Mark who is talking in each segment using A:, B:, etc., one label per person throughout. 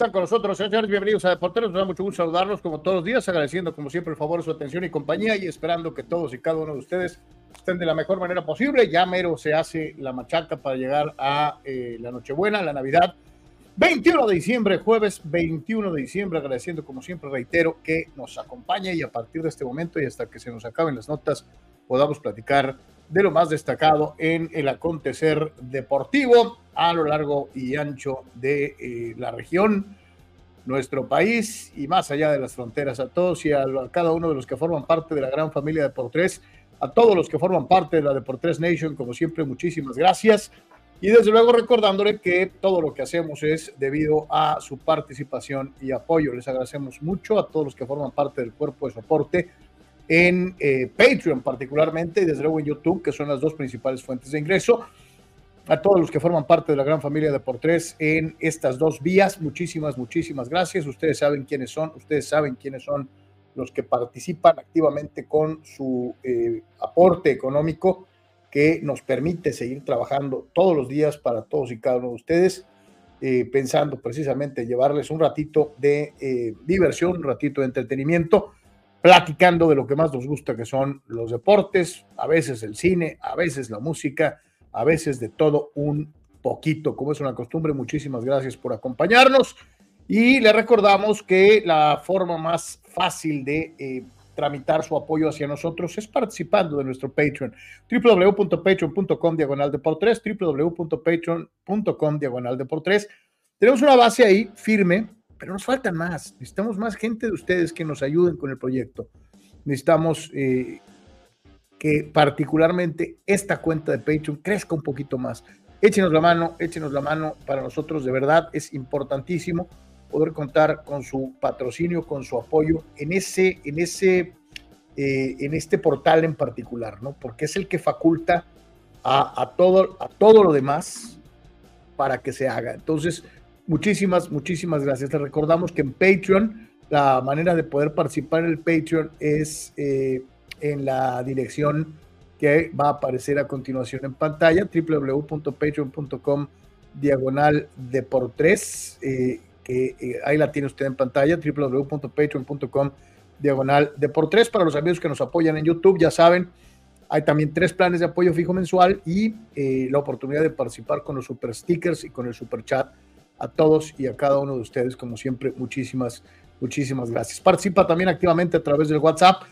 A: están con nosotros, señores. Bienvenidos a Deporteros. Nos da mucho gusto saludarlos como todos los días, agradeciendo como siempre el favor su atención y compañía y esperando que todos y cada uno de ustedes estén de la mejor manera posible. Ya mero se hace la machaca para llegar a eh, la Nochebuena, la Navidad. 21 de diciembre, jueves 21 de diciembre, agradeciendo como siempre, reitero, que nos acompañe y a partir de este momento y hasta que se nos acaben las notas podamos platicar de lo más destacado en el acontecer deportivo a lo largo y ancho de eh, la región, nuestro país y más allá de las fronteras. A todos y a, cada uno de los que forman parte de la gran familia de Portres, a todos los que forman parte de la Deportes Nation, como siempre, muchísimas gracias. Y desde luego recordándole que todo lo que hacemos es debido a su participación y apoyo. Les agradecemos mucho a todos los que forman parte del cuerpo de soporte en eh, Patreon particularmente y desde luego en YouTube, que son las dos principales fuentes de ingreso. A todos los que forman parte de la gran familia de por tres en estas dos vías, muchísimas, muchísimas gracias. Ustedes saben quiénes son, ustedes saben quiénes son los que participan activamente con su eh, aporte económico que nos permite seguir trabajando todos los días para todos y cada uno de ustedes, eh, pensando precisamente llevarles un ratito de diversión, un ratito de entretenimiento platicando de lo que más nos gusta, que son los deportes, a veces el cine, a veces la música, a veces de todo un poquito, como es una costumbre. Muchísimas gracias por acompañarnos y le recordamos que la forma más fácil de eh, tramitar su apoyo hacia nosotros es participando de nuestro Patreon, www.patreon.com diagonal de por tres, www.patreon.com diagonal de por tres. Tenemos una base ahí firme pero nos faltan más. Necesitamos más gente de ustedes que nos ayuden con el proyecto. Necesitamos eh, que particularmente esta cuenta de Patreon crezca un poquito más. Échenos la mano, échenos la mano. Para nosotros de verdad es importantísimo poder contar con su patrocinio, con su apoyo en ese, en ese, eh, en este portal en particular, ¿no? Porque es el que faculta a, a, todo, a todo lo demás para que se haga. Entonces, Muchísimas, muchísimas gracias. Te recordamos que en Patreon, la manera de poder participar en el Patreon es eh, en la dirección que va a aparecer a continuación en pantalla, www.patreon.com diagonal de por tres, eh, que eh, ahí la tiene usted en pantalla, www.patreon.com diagonal de por tres. Para los amigos que nos apoyan en YouTube, ya saben, hay también tres planes de apoyo fijo mensual y la oportunidad de participar con los super stickers y con el super chat a todos y a cada uno de ustedes, como siempre, muchísimas, muchísimas gracias. Participa también activamente a través del WhatsApp.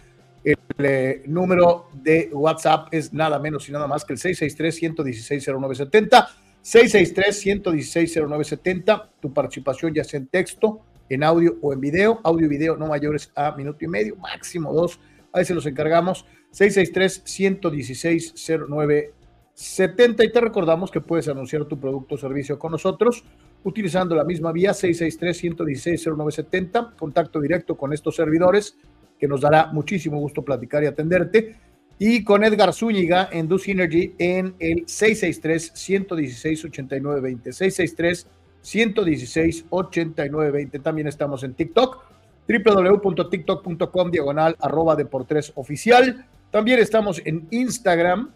A: El eh, número de WhatsApp es nada menos y nada más que el 663-116-0970. 663-116-0970. Tu participación ya sea en texto, en audio o en video. Audio y video no mayores a minuto y medio, máximo dos. A veces los encargamos. 663-116-0970. 70 y te recordamos que puedes anunciar tu producto o servicio con nosotros utilizando la misma vía 663-116-0970, contacto directo con estos servidores que nos dará muchísimo gusto platicar y atenderte y con Edgar Zúñiga en Do Synergy en el 663-116-8920. 663-116-8920. También estamos en TikTok, www.tiktok.com diagonal arroba de por tres oficial. También estamos en Instagram,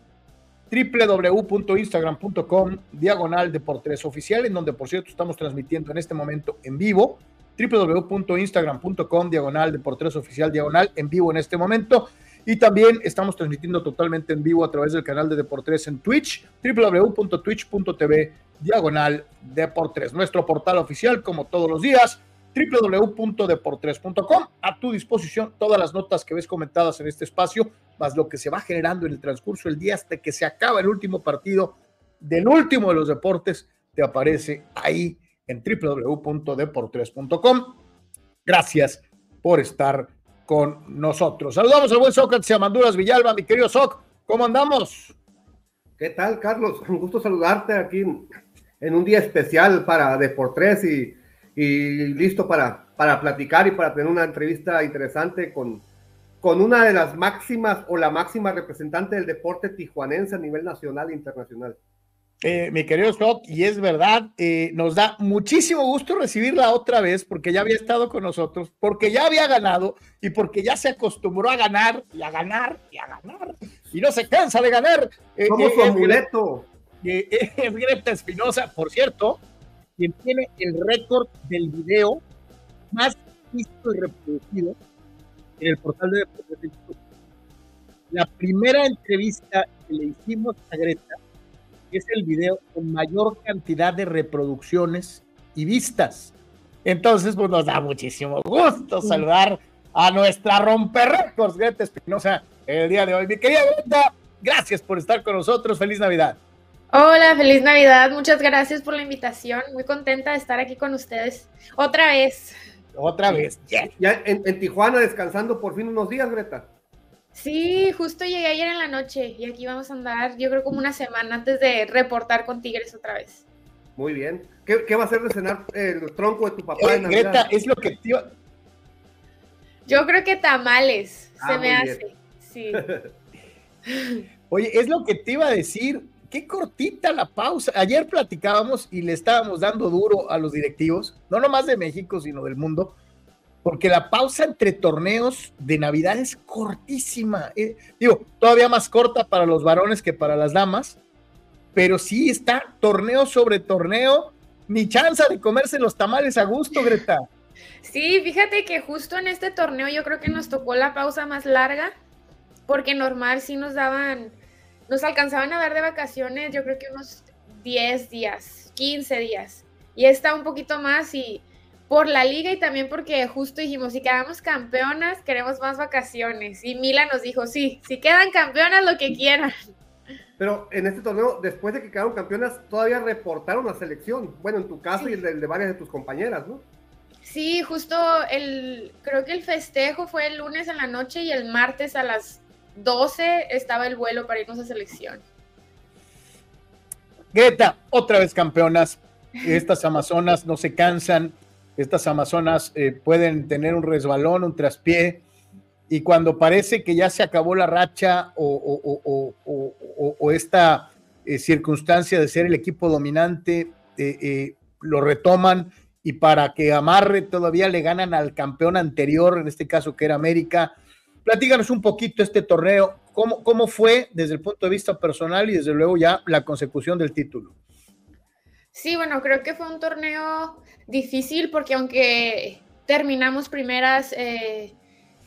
A: www.instagram.com diagonal de por tres oficial, en donde por cierto estamos transmitiendo en este momento en vivo www.instagram.com diagonal de por tres oficial diagonal en vivo en este momento y también estamos transmitiendo totalmente en vivo a través del canal de Deportes en Twitch, www.twitch.tv, diagonal Deportes. Nuestro portal oficial, como todos los días, www.deportres.com. A tu disposición todas las notas que ves comentadas en este espacio, más lo que se va generando en el transcurso del día hasta que se acaba el último partido del último de los deportes, te aparece ahí en www.deportres.com. Gracias por estar con nosotros. Saludamos al buen Sócrates y a Manduras Villalba, mi querido Soc, ¿cómo andamos?
B: ¿Qué tal, Carlos? Un gusto saludarte aquí en, un día especial para Deportes y, y listo para, para platicar y para tener una entrevista interesante con, con una de las máximas o la máxima representante del deporte tijuanense a nivel nacional e internacional.
A: Eh, mi querido Scott, y es verdad, eh, nos da muchísimo gusto recibirla otra vez porque ya había estado con nosotros, porque ya había ganado y porque ya se acostumbró a ganar y a ganar y a ganar y no se cansa de ganar.
B: Eh, Como su amuleto.
A: es Greta Espinosa, por cierto, quien tiene el récord del video más visto y reproducido en el portal de Deportes La primera entrevista que le hicimos a Greta es el video con mayor cantidad de reproducciones y vistas. Entonces, pues nos da muchísimo gusto saludar a nuestra romper récords, Greta Espinosa, el día de hoy. Mi querida Greta, gracias por estar con nosotros. Feliz Navidad.
C: Hola, feliz Navidad. Muchas gracias por la invitación. Muy contenta de estar aquí con ustedes otra vez.
A: Otra vez.
B: Ya en, en Tijuana descansando por fin unos días, Greta.
C: Sí, justo llegué ayer en la noche y aquí vamos a andar, yo creo como una semana antes de reportar con Tigres otra vez.
B: Muy bien. ¿Qué, va a hacer de cenar el tronco de tu papá
A: en Navidad? es lo que tío...
C: Yo creo que tamales ah, se me hace. Sí.
A: Oye, es lo que te iba a decir. Qué cortita la pausa. Ayer platicábamos y le estábamos dando duro a los directivos, no nomás de México, sino del mundo, porque la pausa entre torneos de Navidad es cortísima. Eh, digo, todavía más corta para los varones que para las damas, pero sí está torneo sobre torneo, ni chance de comerse los tamales a gusto, Greta.
C: Sí, fíjate que justo en este torneo yo creo que nos tocó la pausa más larga, porque normal sí nos daban, nos alcanzaban a dar de vacaciones, yo creo que unos 10 días, 15 días, y está un poquito más y por la liga y también porque justo dijimos, si quedamos campeonas, queremos más vacaciones. Y Mila nos dijo, sí, si quedan campeonas, lo que quieran.
B: Pero en este torneo, después de que quedaron campeonas, todavía reportaron la selección. Bueno, en tu caso y el de, varias de tus compañeras, ¿no?
C: Sí, justo el, creo que el festejo fue el lunes en la noche y el martes a las 12 estaba el vuelo para irnos a selección.
A: Greta, otra vez campeonas. Estas Amazonas no se cansan, estas Amazonas eh, pueden tener un resbalón, un traspié, y cuando parece que ya se acabó la racha o, esta eh, circunstancia de ser el equipo dominante, eh, lo retoman y para que amarre todavía le ganan al campeón anterior, en este caso que era América. Platíganos un poquito este torneo, cómo, cómo fue desde el punto de vista personal y desde luego ya la consecución del título.
C: Sí, bueno, creo que fue un torneo difícil porque aunque terminamos primeras eh,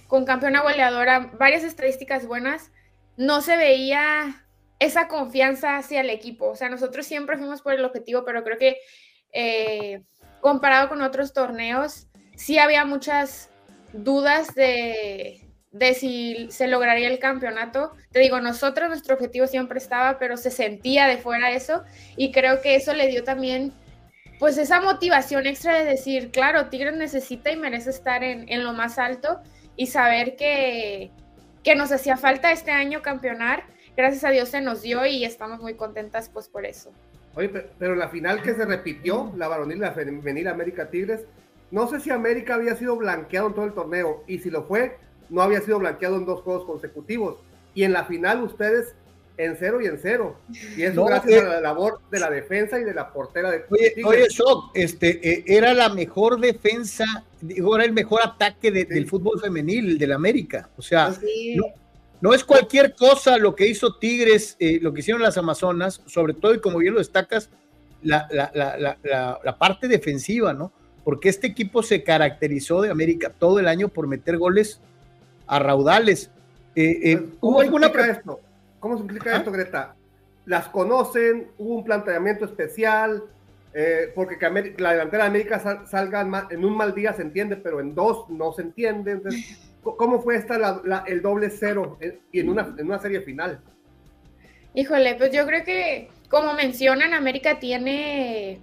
C: con campeona goleadora, varias estadísticas buenas, no se veía esa confianza hacia el equipo. O sea, nosotros siempre fuimos por el objetivo, pero creo que eh, comparado con otros torneos, sí había muchas dudas de, de si se lograría el campeonato. Te digo, nosotros nuestro objetivo siempre estaba, pero se sentía de fuera eso y creo que eso le dio también pues esa motivación extra de decir, claro, Tigres necesita y merece estar en, en lo más alto y saber que, que nos hacía falta este año campeonar, gracias a Dios se nos dio y estamos muy contentas pues por eso.
B: Oye, pero la final que se repitió, la varonil, la femenil América Tigres, no sé si América había sido blanqueado en todo el torneo y si lo fue, no había sido blanqueado en dos juegos consecutivos. Y en la final ustedes en cero y en cero. Y eso gracias eh, a la labor de la defensa y de la portera de
A: Oye, oye Shock, este, eh, era la mejor defensa, digo, era el mejor ataque del fútbol femenil, del América. O sea, no, no es cualquier cosa lo que hizo Tigres, eh, lo que hicieron las Amazonas, sobre todo, y como bien lo destacas, la, la, parte defensiva, ¿no? Porque este equipo se caracterizó de América todo el año por meter goles a raudales.
B: Eh, eh, ¿Cómo, se explica esto? ¿Cómo se explica ¿Ah? esto, Greta? ¿Las conocen? ¿Hubo un planteamiento especial? porque que la delantera de América salga en un mal día se entiende, pero en dos no se entiende. Entonces, ¿Cómo fue esta el doble cero y en una, en una serie final?
C: Híjole, pues yo creo que, como mencionan, América tiene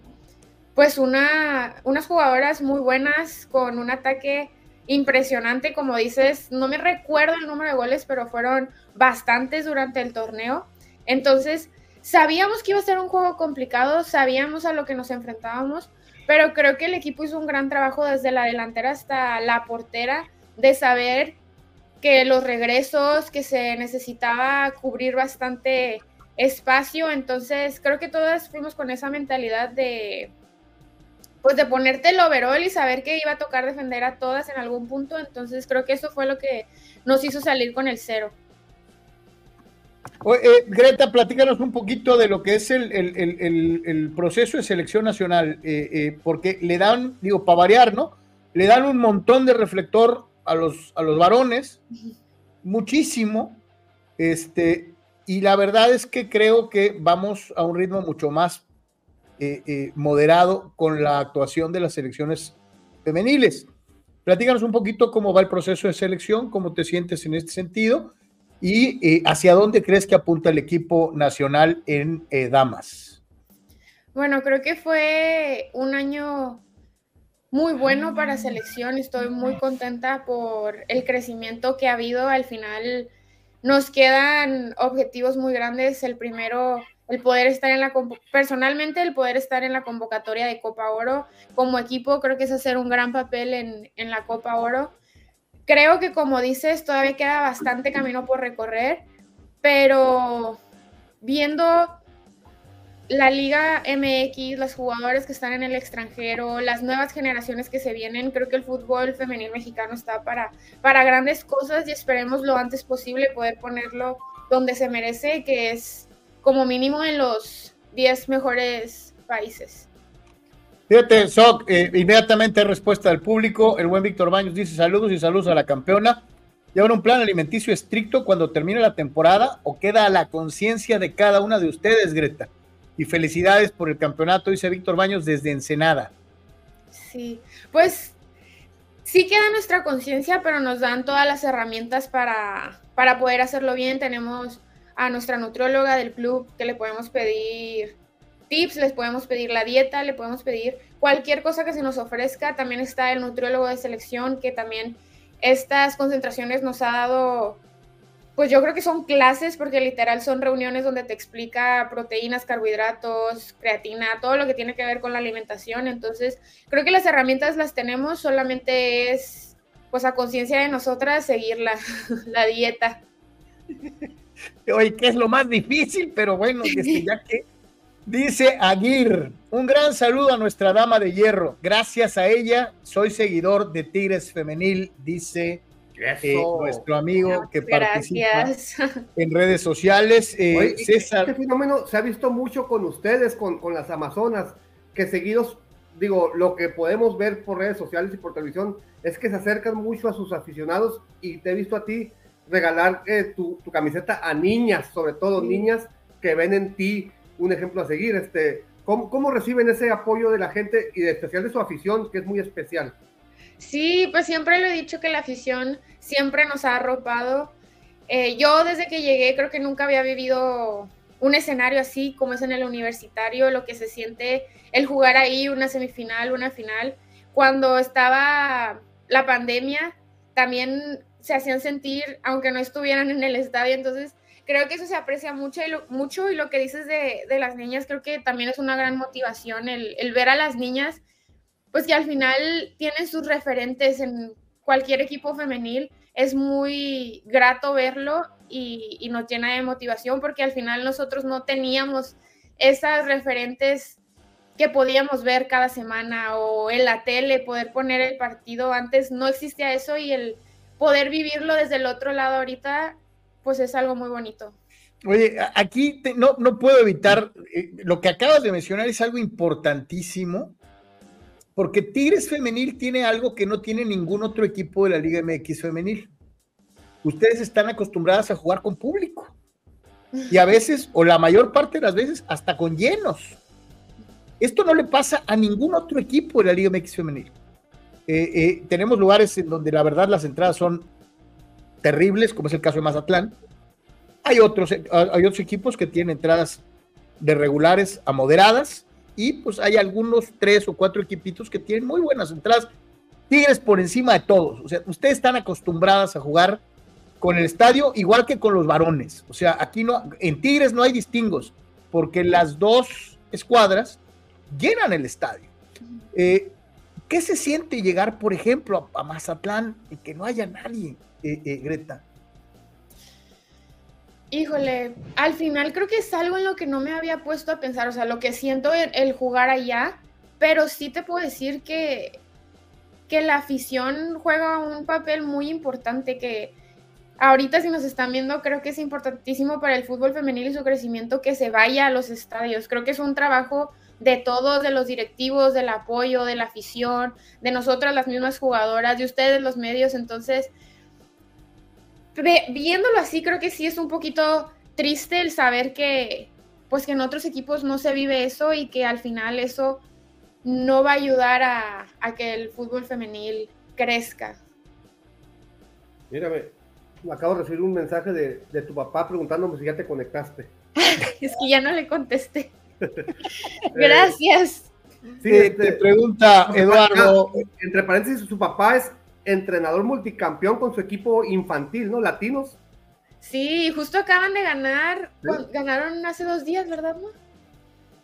C: pues una, unas jugadoras muy buenas con un ataque impresionante, como dices, no me recuerdo el número de goles, pero fueron bastantes durante el torneo. Entonces, sabíamos que iba a ser un juego complicado, sabíamos a lo que nos enfrentábamos, pero creo que el equipo hizo un gran trabajo desde la delantera hasta la portera de saber que los regresos, que se necesitaba cubrir bastante espacio, entonces creo que todas fuimos con esa mentalidad de pues de ponerte el overall y saber que iba a tocar defender a todas en algún punto, entonces creo que eso fue lo que nos hizo salir con el cero.
A: Eh, Greta, platícanos un poquito de lo que es el, proceso de selección nacional, eh, eh, porque le dan, digo, para variar, ¿no? Le dan un montón de reflector a los, a los varones, muchísimo, este, y la verdad es que creo que vamos a un ritmo mucho más eh, eh, moderado con la actuación de las selecciones femeniles. Platícanos un poquito cómo va el proceso de selección, cómo te sientes en este sentido y eh, hacia dónde crees que apunta el equipo nacional en damas.
C: Bueno, creo que fue un año muy bueno para selección. Estoy muy contenta por el crecimiento que ha habido. Al final nos quedan objetivos muy grandes. El primero, el poder estar en la personalmente, el poder estar en la convocatoria de Copa Oro. Como equipo, creo que es hacer un gran papel en, en la Copa Oro. Creo que como dices, todavía queda bastante camino por recorrer, pero viendo la Liga MX, los jugadores que están en el extranjero, las nuevas generaciones que se vienen, creo que el fútbol femenil mexicano está para, para grandes cosas y esperemos lo antes posible poder ponerlo donde se merece, que es como mínimo en los 10 mejores países.
A: Fíjate, Soc, eh, inmediatamente respuesta del público. El buen Víctor Baños dice saludos y saludos a la campeona. ¿Llevan un plan alimenticio estricto cuando termine la temporada o queda a la conciencia de cada una de ustedes, Greta? y felicidades por el campeonato, dice Víctor Baños desde Ensenada.
C: Sí, pues sí queda nuestra conciencia, pero nos dan todas las herramientas para, para poder hacerlo bien. Tenemos a nuestra nutrióloga del club que le podemos pedir tips, les podemos pedir la dieta, le podemos pedir cualquier cosa que se nos ofrezca. También está el nutriólogo de selección que también estas concentraciones nos ha dado pues yo creo que son clases porque literal son reuniones donde te explica proteínas, carbohidratos, creatina, todo lo que tiene que ver con la alimentación. Entonces, creo que las herramientas las tenemos, solamente es pues a conciencia de nosotras seguir la dieta.
A: Oye, que es lo más difícil, pero bueno, ya que dice Aguirre, un gran saludo a nuestra dama de hierro. Gracias a ella, soy seguidor de Tigres Femenil, dice eh, nuestro amigo que participa en redes sociales.
B: Eh, César. Este fenómeno se ha visto mucho con ustedes, con, con, las Amazonas, que seguidos, digo, lo que podemos ver por redes sociales y por televisión es que se acercan mucho a sus aficionados y te he visto a ti regalar eh, tu, tu, camiseta a niñas, sobre todo niñas que ven en ti un ejemplo a seguir. Este, ¿cómo, ¿Cómo reciben ese apoyo de la gente y de especial de su afición, que es muy especial?
C: Sí, pues siempre lo he dicho que la afición siempre nos ha arropado. Eh, yo desde que llegué creo que nunca había vivido un escenario así como es en el universitario, lo que se siente el jugar ahí una semifinal, una final. Cuando estaba la pandemia, también se hacían sentir, aunque no estuvieran en el estadio, entonces creo que eso se aprecia mucho y lo, mucho y lo que dices de, de, las niñas creo que también es una gran motivación el, el, ver a las niñas pues que al final tienen sus referentes en cualquier equipo femenil es muy grato verlo y, y nos llena de motivación porque al final nosotros no teníamos esas referentes que podíamos ver cada semana o en la tele, poder poner el partido. Antes no existía eso y el poder vivirlo desde el otro lado ahorita, pues es algo muy bonito.
A: Oye, aquí no, no puedo evitar, eh, lo que acabas de mencionar es algo importantísimo, porque Tigres Femenil tiene algo que no tiene ningún otro equipo de la Liga MX Femenil. Ustedes están acostumbradas a jugar con público. Y a veces, o la mayor parte de las veces, hasta con llenos. Esto no le pasa a ningún otro equipo de la Liga MX Femenil. Eh, eh, tenemos lugares en donde la verdad las entradas son terribles, como es el caso de Mazatlán. Hay otros, hay otros equipos que tienen entradas de regulares a moderadas y pues hay algunos tres o cuatro equipitos que tienen muy buenas entradas. Tigres por encima de todos. O sea, ustedes están acostumbradas a jugar con el estadio igual que con los varones. O sea, aquí no, en Tigres no hay distingos, porque las dos escuadras llenan el estadio. Eh, ¿Qué se siente llegar, por ejemplo, a, Mazatlán y que no haya nadie, eh, eh, Greta?
C: Híjole, al final creo que es algo en lo que no me había puesto a pensar, o sea, lo que siento el, el jugar allá, pero sí te puedo decir que, que la afición juega un papel muy importante que ahorita si nos están viendo creo que es importantísimo para el fútbol femenil y su crecimiento que se vaya a los estadios. Creo que es un trabajo de todos, de los directivos, del apoyo, de la afición, de nosotras las mismas jugadoras, de ustedes los medios. Entonces, viéndolo así, creo que sí es un poquito triste el saber que, pues que en otros equipos no se vive eso y que al final eso no va a ayudar a, a que el fútbol femenil crezca.
B: Mírame, acabo de recibir un mensaje de, de tu papá preguntándome si ya te conectaste.
C: es que ya no le contesté. Gracias.
A: Sí, te, este, te pregunta Eduardo.
B: Entre paréntesis, su papá es entrenador multicampeón con su equipo infantil, ¿no? Latinos.
C: Sí, justo acaban de ganar. ¿Sí? Ganaron hace dos días, ¿verdad, no?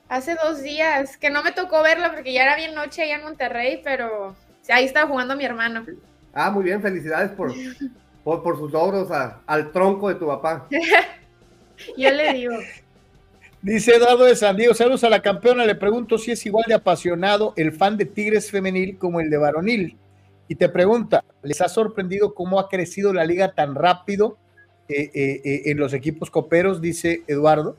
C: Hace dos días, que no me tocó verlo porque ya era bien noche allá en Monterrey, pero ahí estaba jugando mi hermano.
B: Ah, muy bien, felicidades por, por, por sus logros a, al tronco de tu papá.
C: Yo le digo.
A: Dice Eduardo de San Diego, saludos a la campeona, le pregunto si es igual de apasionado el fan de Tigres femenil como el de varonil. Y te pregunta, ¿les ha sorprendido cómo ha crecido la liga tan rápido eh, eh, eh, en los equipos coperos? Dice Eduardo.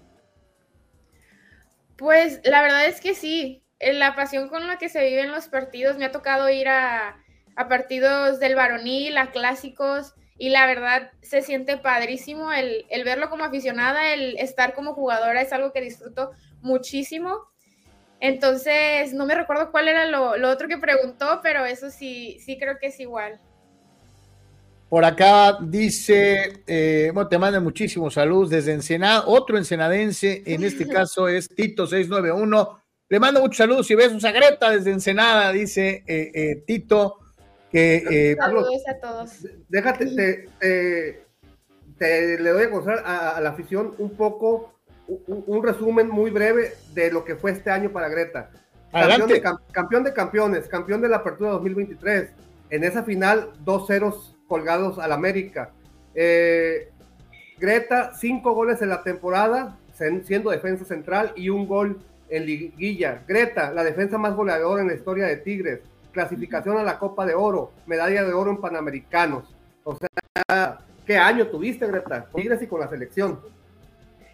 C: Pues la verdad es que sí, la pasión con la que se viven los partidos, me ha tocado ir a, a partidos del varonil, a clásicos, y la verdad se siente padrísimo el, el, verlo como aficionada, el estar como jugadora es algo que disfruto muchísimo. Entonces, no me recuerdo cuál era lo, lo otro que preguntó, pero eso sí, sí creo que es igual.
A: Por acá dice, eh, bueno, te mandan muchísimos saludos desde Ensenada, otro ensenadense, en este caso es Tito691. Le mando muchos saludos y besos a Greta desde Ensenada, dice eh, eh, Tito. Que, eh,
C: Saludos a todos.
B: Déjate, te, te, te, le doy a conocer a, a, la afición un poco, un, un, resumen muy breve de lo que fue este año para Greta. Campeón de, campeón de, campeones, campeón de la apertura 2023. En esa final, dos ceros colgados al América. Eh, Greta, cinco goles en la temporada, siendo defensa central y un gol en liguilla. Greta, la defensa más goleadora en la historia de Tigres clasificación a la Copa de Oro, medalla de oro en Panamericanos. O sea, ¿qué año tuviste, Greta? Tigres y con la selección.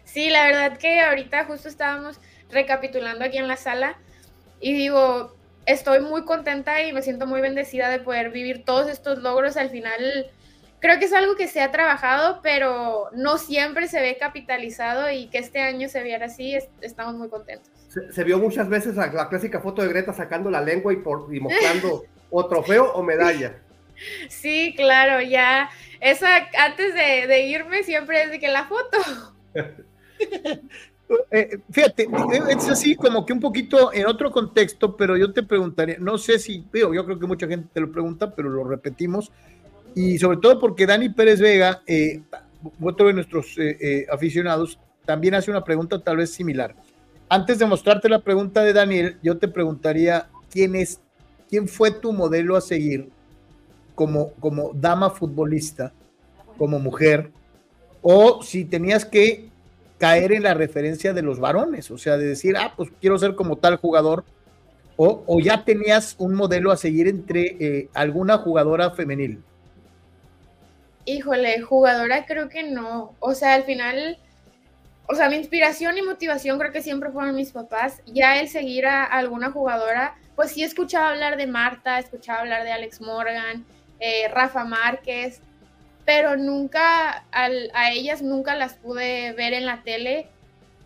C: Sí, la verdad que ahorita justo estábamos recapitulando aquí en la sala y digo, estoy muy contenta y me siento muy bendecida de poder vivir todos estos logros. Al final, creo que es algo que se ha trabajado, pero no siempre se ve capitalizado y que este año se viera así, estamos muy contentos
B: se, se, vio muchas veces la, la, clásica foto de Greta sacando la lengua y, por, y mostrando o trofeo o medalla.
C: Sí, claro, ya. Esa antes de, de irme siempre es de que la foto.
A: Eh, fíjate, es así como que un poquito en otro contexto, pero yo te preguntaría, no sé si, digo, yo creo que mucha gente te lo pregunta, pero lo repetimos, y sobre todo porque Dani Pérez Vega, eh, otro de nuestros eh, eh, aficionados también hace una pregunta tal vez similar. Antes de mostrarte la pregunta de Daniel, yo te preguntaría quién es, quién fue tu modelo a seguir como, como dama futbolista, como mujer, o si tenías que caer en la referencia de los varones, o sea, de decir, ah, pues quiero ser como tal jugador, o, ya tenías un modelo a seguir entre eh, alguna jugadora femenil.
C: Híjole, jugadora creo que no. O sea, al final, o sea, mi inspiración y motivación creo que siempre fueron mis papás. Ya el seguir a, alguna jugadora, pues sí escuchaba hablar de Marta, escuchaba hablar de Alex Morgan, eh, Rafa Márquez, pero nunca, a ellas nunca las pude ver en la tele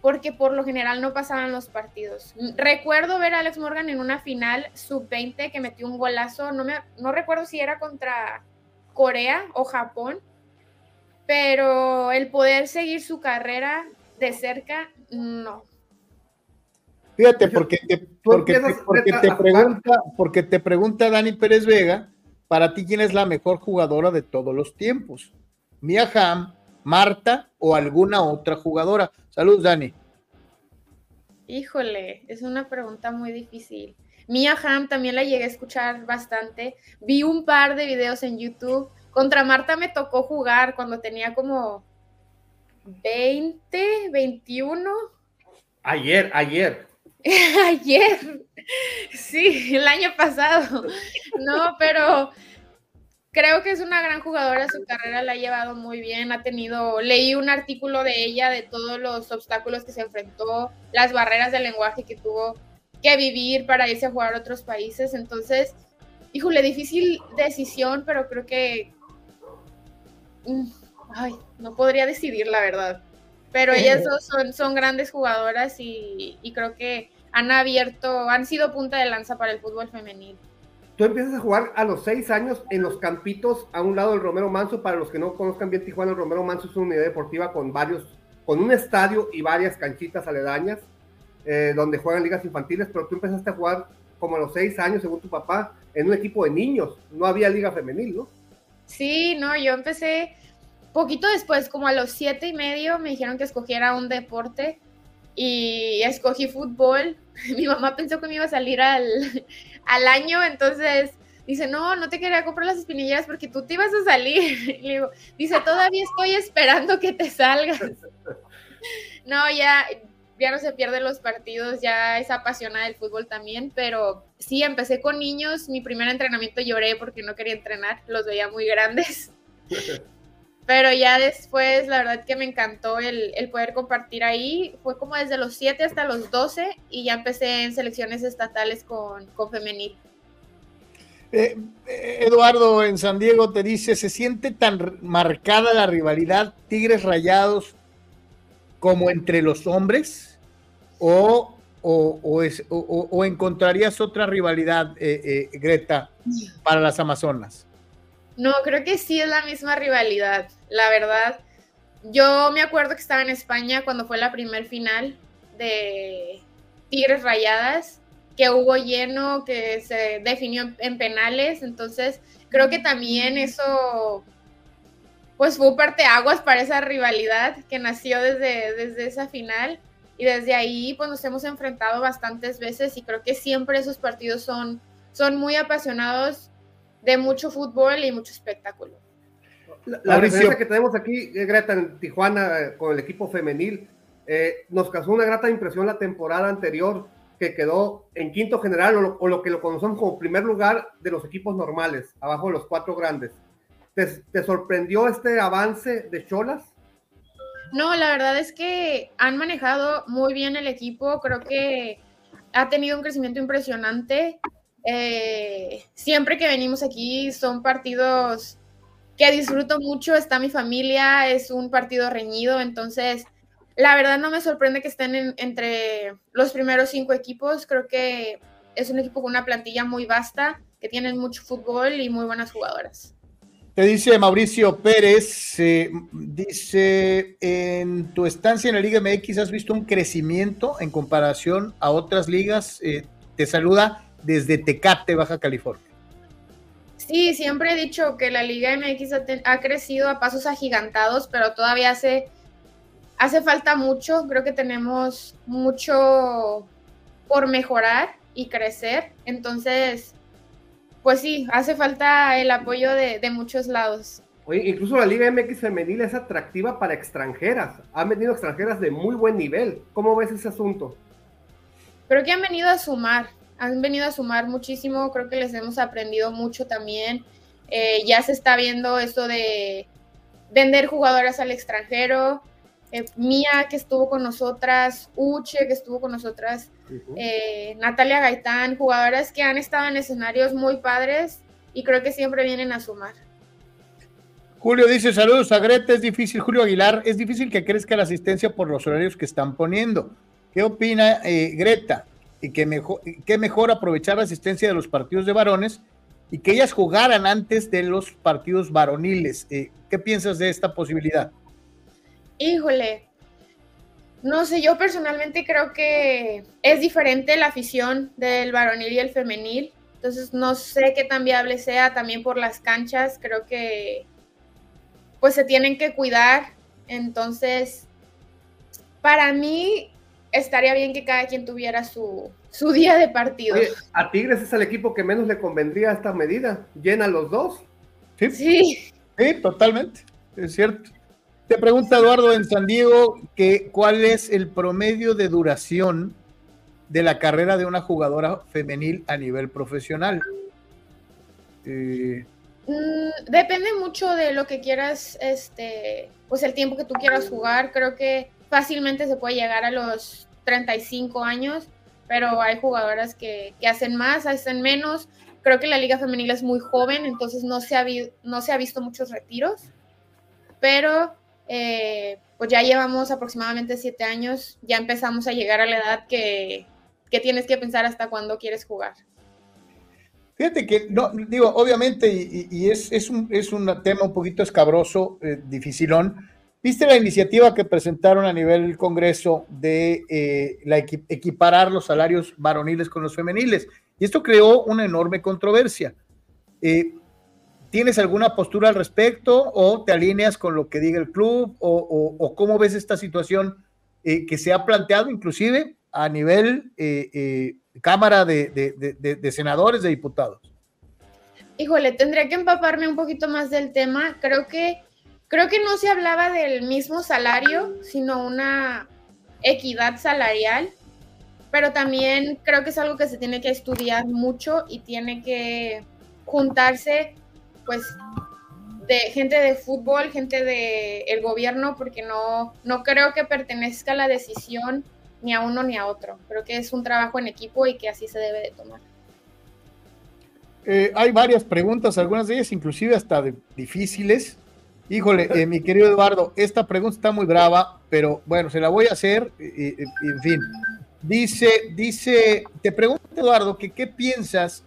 C: porque por lo general no pasaban los partidos. Recuerdo ver a Alex Morgan en una final sub-20 que metió un golazo, no, me, no recuerdo si era contra Corea o Japón, pero el poder seguir su carrera de cerca, no.
A: Fíjate, porque te, porque, te, pregunta, porque te pregunta Dani Pérez Vega, para ti quién es la mejor jugadora de todos los tiempos. Mia Hamm, Marta o alguna otra jugadora. Saludos, Dani.
C: Híjole, es una pregunta muy difícil. Mia Hamm también la llegué a escuchar bastante. Vi un par de videos en YouTube. Contra Marta me tocó jugar cuando tenía como 20, 21.
B: Ayer, ayer.
C: ayer. Sí, el año pasado. No, pero creo que es una gran jugadora, su carrera la ha llevado muy bien, ha tenido, leí un artículo de ella de todos los obstáculos que se enfrentó, las barreras del lenguaje que tuvo que vivir para irse a jugar a otros países. Entonces, híjole, difícil decisión, pero creo que... Ay, no podría decidir la verdad. Pero ellas dos son, son grandes jugadoras y, creo que han abierto, han sido punta de lanza para el fútbol femenil.
B: Tú empiezas a jugar a los seis años en los campitos a un lado del Romero Manso. Para los que no conozcan bien Tijuana, el Romero Manso es una unidad deportiva con varios, con un estadio y varias canchitas aledañas. Eh, donde juegan ligas infantiles, pero tú empezaste a jugar como a los seis años, según tu papá, en un equipo de niños. No había liga femenil, ¿no?
C: Sí, no, yo empecé poquito después, como a los siete y medio, me dijeron que escogiera un deporte y escogí fútbol. Mi mamá pensó que me iba a salir al, al año, entonces dice, no, no te quería comprar las espinilleras porque tú te ibas a salir. Y digo, dice, todavía estoy esperando que te salgas. No, ya, ya no se pierde los partidos, ya es apasionada del fútbol también, pero sí, empecé con niños, mi primer entrenamiento lloré porque no quería entrenar, los veía muy grandes. Pero ya después, la verdad que me encantó el, poder compartir ahí, fue como desde los 7 hasta los 12 y ya empecé en selecciones estatales con, con femenil.
A: Eh, Eduardo en San Diego te dice, ¿se siente tan marcada la rivalidad Tigres Rayados como entre los hombres? o, o, encontrarías otra rivalidad, eh, eh, Greta, para las Amazonas?
C: No, creo que sí es la misma rivalidad, la verdad. Yo me acuerdo que estaba en España cuando fue la primer final de Tigres Rayadas, que hubo lleno, que se definió en penales, entonces creo que también eso pues fue parte aguas para esa rivalidad que nació desde, desde esa final y desde ahí pues nos hemos enfrentado bastantes veces y creo que siempre esos partidos son, son muy apasionados de mucho fútbol y mucho espectáculo.
B: La, la que tenemos aquí, eh, Greta, en Tijuana eh, con el equipo femenil, eh, nos causó una grata impresión la temporada anterior que quedó en quinto general o lo, o lo, que lo conocemos como primer lugar de los equipos normales, abajo de los cuatro grandes. ¿Te, te sorprendió este avance de Cholas?
C: No, la verdad es que han manejado muy bien el equipo, creo que ha tenido un crecimiento impresionante. Eh, siempre que venimos aquí son partidos que disfruto mucho, está mi familia, es un partido reñido, entonces la verdad no me sorprende que estén entre los primeros cinco equipos, creo que es un equipo con una plantilla muy vasta, que tienen mucho fútbol y muy buenas jugadoras.
A: Te dice Mauricio Pérez, eh, dice, en tu estancia en la Liga MX has visto un crecimiento en comparación a otras ligas. Eh, te saluda desde Tecate, Baja California.
C: Sí, siempre he dicho que la Liga MX ha, crecido a pasos agigantados, pero todavía hace, hace falta mucho. Creo que tenemos mucho por mejorar y crecer. Entonces, pues sí, hace falta el apoyo de, muchos lados.
B: Oye, incluso la Liga MX femenil es atractiva para extranjeras. Han venido extranjeras de muy buen nivel. ¿Cómo ves ese asunto?
C: Creo que han venido a sumar, han venido a sumar muchísimo. Creo que les hemos aprendido mucho también. Eh, ya se está viendo esto de vender jugadoras al extranjero. Eh, Mía, que estuvo con nosotras, Uche, que estuvo con nosotras, eh, Natalia Gaitán, jugadoras que han estado en escenarios muy padres y creo que siempre vienen a sumar.
A: Julio dice, saludos a Greta, es difícil, Julio Aguilar, es difícil que crezca la asistencia por los horarios que están poniendo. ¿Qué opina eh, Greta? Y que mejor, que mejor aprovechar la asistencia de los partidos de varones y que ellas jugaran antes de los partidos varoniles. ¿Qué piensas de esta posibilidad?
C: Híjole, no sé, yo personalmente creo que es diferente la afición del varonil y el femenil. Entonces no sé qué tan viable sea también por las canchas. Creo que pues se tienen que cuidar. Entonces, para mí estaría bien que cada quien tuviera su, día de partido.
B: a Tigres es el equipo que menos le convendría esta medida. Llena los dos.
A: Sí. Sí, sí totalmente. Es cierto. Te pregunta Eduardo en San Diego que cuál es el promedio de duración de la carrera de una jugadora femenil a nivel profesional.
C: Eh, mm, depende mucho de lo que quieras, este, pues el tiempo que tú quieras jugar. Creo que fácilmente se puede llegar a los 35 años, pero hay jugadoras que, hacen más, hacen menos. Creo que la liga femenil es muy joven, entonces no se ha, no se ha visto muchos retiros, pero eh, pues ya llevamos aproximadamente siete años, ya empezamos a llegar a la edad que, tienes que pensar hasta cuándo quieres jugar.
A: Fíjate que, no, digo, obviamente, y, es, un, es, un, tema un poquito escabroso, eh, dificilón. ¿Viste la iniciativa que presentaron a nivel Congreso de eh, equiparar los salarios varoniles con los femeniles? Y esto creó una enorme controversia. Eh, ¿Tienes alguna postura al respecto o te alineas con lo que diga el club o, cómo ves esta situación eh, que se ha planteado inclusive a nivel eh, eh, Cámara de, Senadores, de Diputados?
C: Híjole, tendría que empaparme un poquito más del tema. Creo que, creo que no se hablaba del mismo salario, sino una equidad salarial, pero también creo que es algo que se tiene que estudiar mucho y tiene que juntarse pues de gente de fútbol, gente el gobierno, porque no, no creo que pertenezca la decisión ni a uno ni a otro. Creo que es un trabajo en equipo y que así se debe de tomar.
A: Eh, hay varias preguntas, algunas de ellas inclusive hasta difíciles. Híjole, eh, mi querido Eduardo, esta pregunta está muy brava, pero bueno, se la voy a hacer. en fin, dice, dice, te pregunto Eduardo, que qué piensas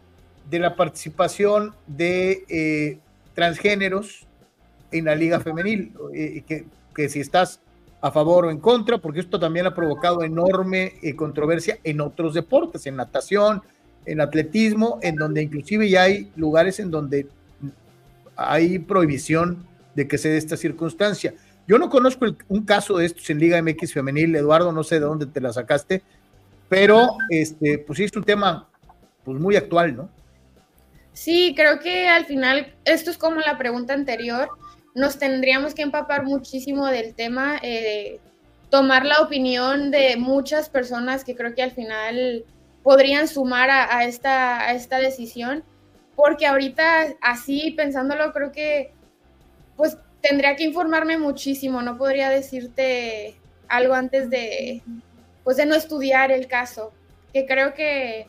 A: de la participación de eh, transgéneros en la liga femenil, eh, que, si estás a favor o en contra, porque esto también ha provocado enorme eh, controversia en otros deportes, en natación, en atletismo, en donde inclusive ya hay lugares en donde hay prohibición de que se dé esta circunstancia. Yo no conozco un caso de estos en Liga MX femenil, Eduardo, no sé de dónde te la sacaste, pero este, pues es un tema pues muy actual, ¿no?
C: Sí, creo que al final esto es como la pregunta anterior. Nos tendríamos que empapar muchísimo del tema, eh, tomar la opinión de muchas personas que creo que al final podrían sumar a, esta, a esta decisión, porque ahorita así pensándolo creo que pues tendría que informarme muchísimo, no podría decirte algo antes de pues de no estudiar el caso, que creo que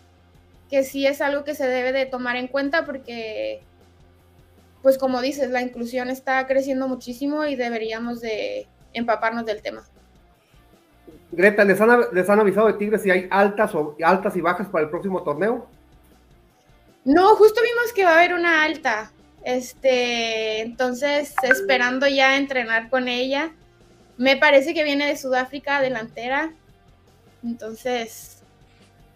C: que sí es algo que se debe de tomar en cuenta porque, pues como dices, la inclusión está creciendo muchísimo y deberíamos de empaparnos del tema.
B: Greta, ¿les han, avisado de Tigres si hay altas, o, altas y bajas para el próximo torneo?
C: No, justo vimos que va a haber una alta. Este, entonces, esperando ya entrenar con ella. Me parece que viene de Sudáfrica, delantera. Entonces,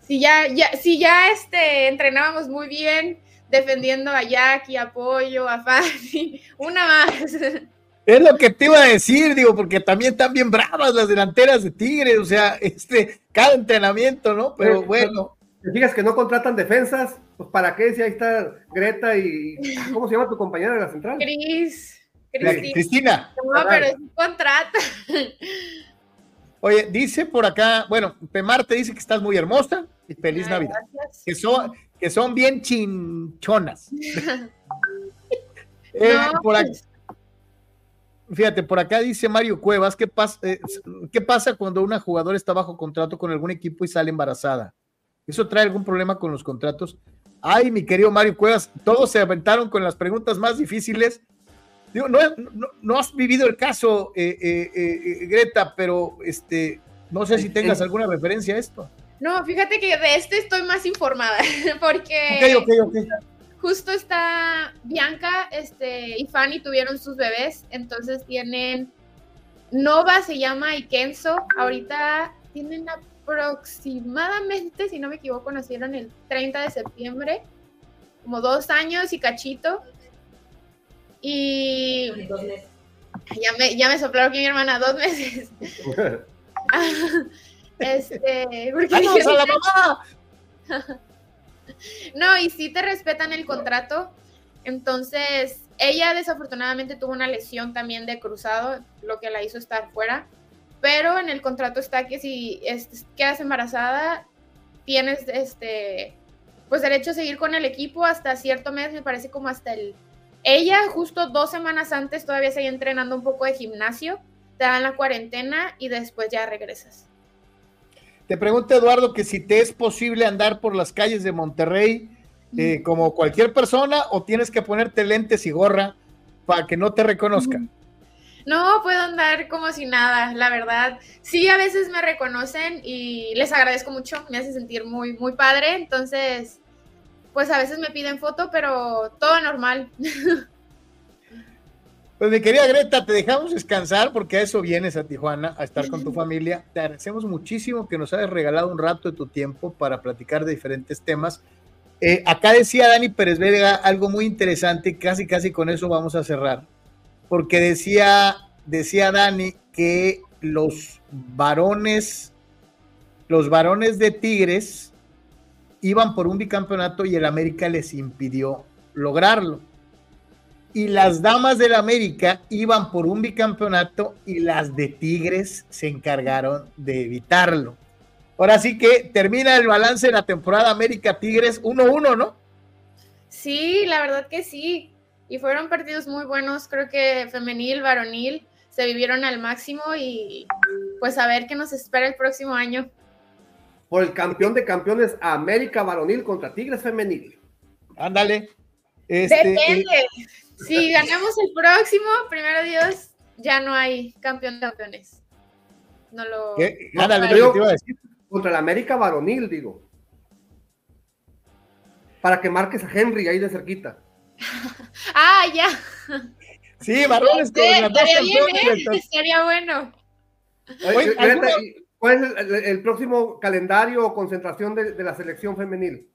C: si ya, ya, si ya este, entrenábamos muy bien, defendiendo a Jackie, a Pollo, a Fanny, una más.
A: Es lo que te iba a decir, digo, porque también están bien bravas las delanteras de Tigres, o sea, este, cada entrenamiento, ¿no? Pero bueno.
B: Te fijas que no contratan defensas, pues para qué si ahí está Greta y ¿cómo se llama tu compañera de la central?
C: Cris.
A: Cristina.
C: No, pero es un contrato.
A: Oye, dice por acá, bueno, Pemar te dice que estás muy hermosa y feliz Navidad. Que son, que son bien chinchonas. Eh, por fíjate, por acá dice Mario Cuevas, ¿qué pasa, eh, ¿qué pasa cuando una jugadora está bajo contrato con algún equipo y sale embarazada? ¿Eso trae algún problema con los contratos? Ay, mi querido Mario Cuevas, todos se aventaron con las preguntas más difíciles Digo, no, no, has vivido el caso, eh, eh, eh, Greta, pero este, no sé si tengas alguna referencia a esto.
C: No, fíjate que de este estoy más informada, porque justo está Bianca este, y Fanny tuvieron sus bebés, entonces tienen Nova se llama y Kenzo, ahorita tienen aproximadamente, si no me equivoco, nacieron el 30 de septiembre, como dos años y cachito, y ya me, ya me soplaron que mi hermana dos meses. este, porque
A: a la mamá!
C: no, y sí te respetan el contrato. Entonces, ella desafortunadamente tuvo una lesión también de cruzado, lo que la hizo estar fuera. Pero en el contrato está que si quedas embarazada, tienes este pues derecho a seguir con el equipo hasta cierto mes, me parece como hasta el ella justo dos semanas antes todavía seguía entrenando un poco de gimnasio, te dan la cuarentena y después ya regresas.
A: Te pregunta Eduardo que si te es posible andar por las calles de Monterrey eh, como cualquier persona o tienes que ponerte lentes y gorra para que no te reconozcan.
C: No, puedo andar como si nada, la verdad. Sí, a veces me reconocen y les agradezco mucho, me hace sentir muy, muy padre. Entonces, pues a veces me piden foto, pero todo normal.
A: Pues mi querida Greta, te dejamos descansar porque a eso vienes a Tijuana, a estar con tu familia. Te agradecemos muchísimo que nos hayas regalado un rato de tu tiempo para platicar de diferentes temas. Eh, acá decía Dani Pérez Vega algo muy interesante, casi casi con eso vamos a cerrar, porque decía, decía Dani que los varones, los varones de Tigres iban por un bicampeonato y el América les impidió lograrlo. Y las damas del América iban por un bicampeonato y las de Tigres se encargaron de evitarlo. Ahora sí que termina el balance de la temporada América Tigres 1-1, ¿no?
C: Sí, la verdad que sí. Y fueron partidos muy buenos, creo que femenil, varonil, se vivieron al máximo y pues a ver qué nos espera el próximo año
B: por el campeón de campeones América Varonil contra Tigres Femenil.
A: Ándale.
C: Este, Depende. Si ganamos el próximo, primero Dios, ya no hay campeón de campeones. No lo.
B: Ándale, yo te iba a decir. Contra el América Varonil, digo. Para que marques a Henry ahí de cerquita.
C: ah, ya.
A: Sí, varones
C: con estaría, bien, ¿eh? estaría bueno.
B: Oye, ¿Cuál es el, próximo calendario o concentración de, la selección femenil?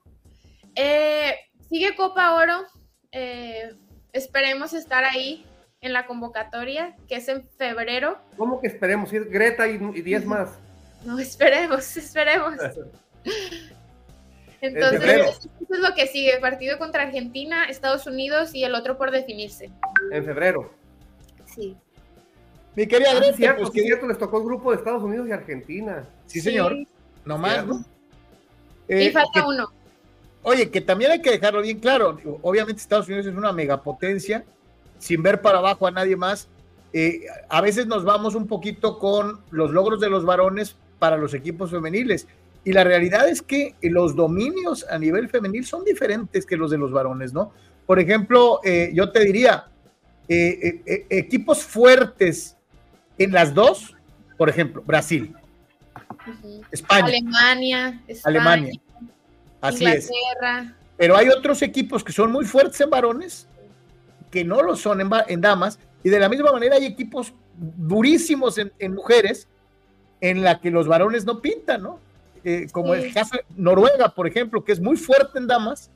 C: Eh, sigue Copa Oro. Eh, esperemos estar ahí en la convocatoria, que es en febrero.
B: ¿Cómo que esperemos? Es Greta y 10 más.
C: No, esperemos, esperemos. Entonces, eso es lo que sigue: partido contra Argentina, Estados Unidos y el otro por definirse.
B: En febrero.
C: Sí.
B: Mi querida ah, Greta, cierto, pues que cierto, les tocó el grupo de Estados Unidos y Argentina.
A: Sí, señor. No más,
C: y falta uno.
A: Oye, que también hay que dejarlo bien claro. Obviamente Estados Unidos es una megapotencia, sin ver para abajo a nadie más. Eh, a veces nos vamos un poquito con los logros de los varones para los equipos femeniles. Y la realidad es que los dominios a nivel femenil son diferentes que los de los varones, ¿no? Por ejemplo, eh, yo te diría, eh, equipos fuertes en las dos, por ejemplo, Brasil, España,
C: Alemania,
A: Alemania. Así Inglaterra. Pero hay otros equipos que son muy fuertes en varones, que no lo son en, damas, y de la misma manera hay equipos durísimos en, mujeres, en la que los varones no pintan, ¿no? Eh, como el caso de Noruega, por ejemplo, que es muy fuerte en damas,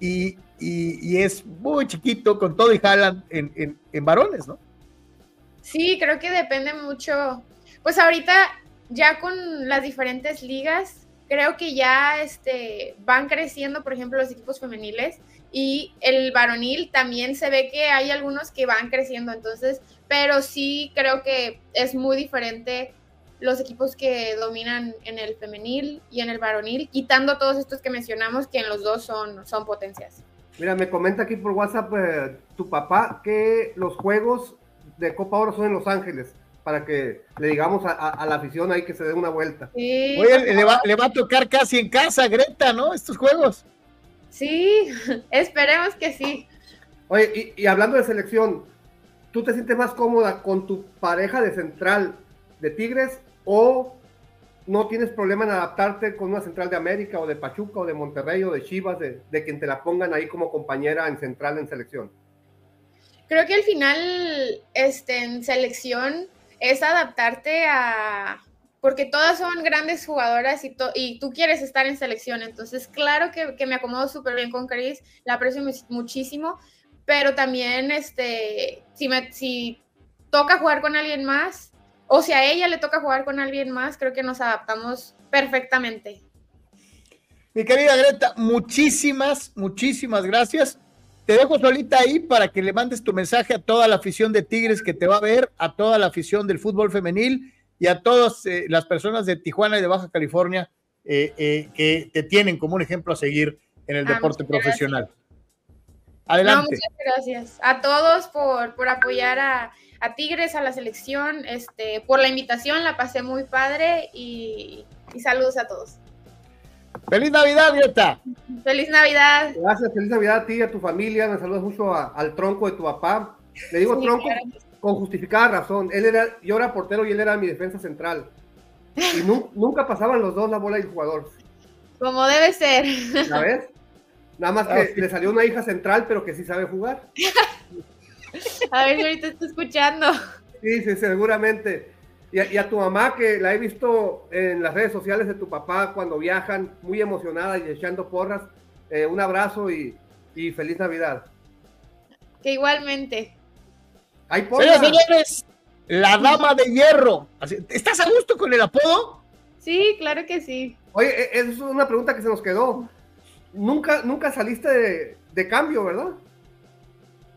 A: y, es muy chiquito con todo y Haaland en, en, varones, ¿no?
C: Sí, creo que depende mucho. Pues ahorita ya con las diferentes ligas, creo que ya este, van creciendo, por ejemplo, los equipos femeniles y el varonil también se ve que hay algunos que van creciendo, entonces, pero sí creo que es muy diferente los equipos que dominan en el femenil y en el varonil, quitando todos estos que mencionamos, que en los dos son, son potencias.
B: Mira, me comenta aquí por WhatsApp eh, tu papá que los juegos de Copa Oro son en Los Ángeles, para que le digamos a, la afición ahí que se dé una vuelta.
A: Oye, le va, le va a tocar casi en casa, Greta, ¿no? Estos juegos.
C: Sí, esperemos que sí.
B: Oye, y, hablando de selección, ¿tú te sientes más cómoda con tu pareja de central de Tigres o no tienes problema en adaptarte con una central de América o de Pachuca o de Monterrey o de Chivas, de, de quien te la pongan ahí como compañera en central en selección?
C: Creo que al final, este, en selección es adaptarte a, porque todas son grandes jugadoras y, tú quieres estar en selección. Entonces, claro que, me acomodo súper bien con Cris, la aprecio muchísimo, pero también este, si, me, si toca jugar con alguien más, o si a ella le toca jugar con alguien más, creo que nos adaptamos perfectamente.
A: Mi querida Greta, muchísimas, muchísimas gracias. Te dejo solita ahí para que le mandes tu mensaje a toda la afición de Tigres que te va a ver, a toda la afición del fútbol femenil y a todas eh, las personas de Tijuana y de Baja California eh, eh, que te tienen como un ejemplo a seguir en el ah, deporte profesional.
C: Adelante. muchas gracias a todos por, por apoyar a, a, Tigres, a la selección, este, por la invitación, la pasé muy padre y, y saludos a todos.
A: ¡Feliz Navidad, Dieta!
C: ¡Feliz Navidad!
B: Gracias, feliz Navidad a ti y a tu familia. Me saludas mucho al tronco de tu papá. Le digo tronco con justificada razón. Él era, yo era portero y él era mi defensa central. Y nunca pasaban los dos la bola y el jugador.
C: Como debe ser.
B: ¿La ves? Nada más que ah, le salió una hija central, pero que sí sabe jugar.
C: A ver si ahorita está escuchando.
B: Sí, sí, seguramente. Y a, tu mamá, que la he visto en las redes sociales de tu papá cuando viajan, muy emocionada y echando porras. Eh, un abrazo y, y feliz Navidad.
C: Que igualmente.
A: Señores, señores, la dama de hierro. ¿Estás a gusto con el apodo?
C: Sí, claro que sí.
B: Oye, e, es una pregunta que se nos quedó. Nunca, nunca saliste de, cambio, ¿verdad?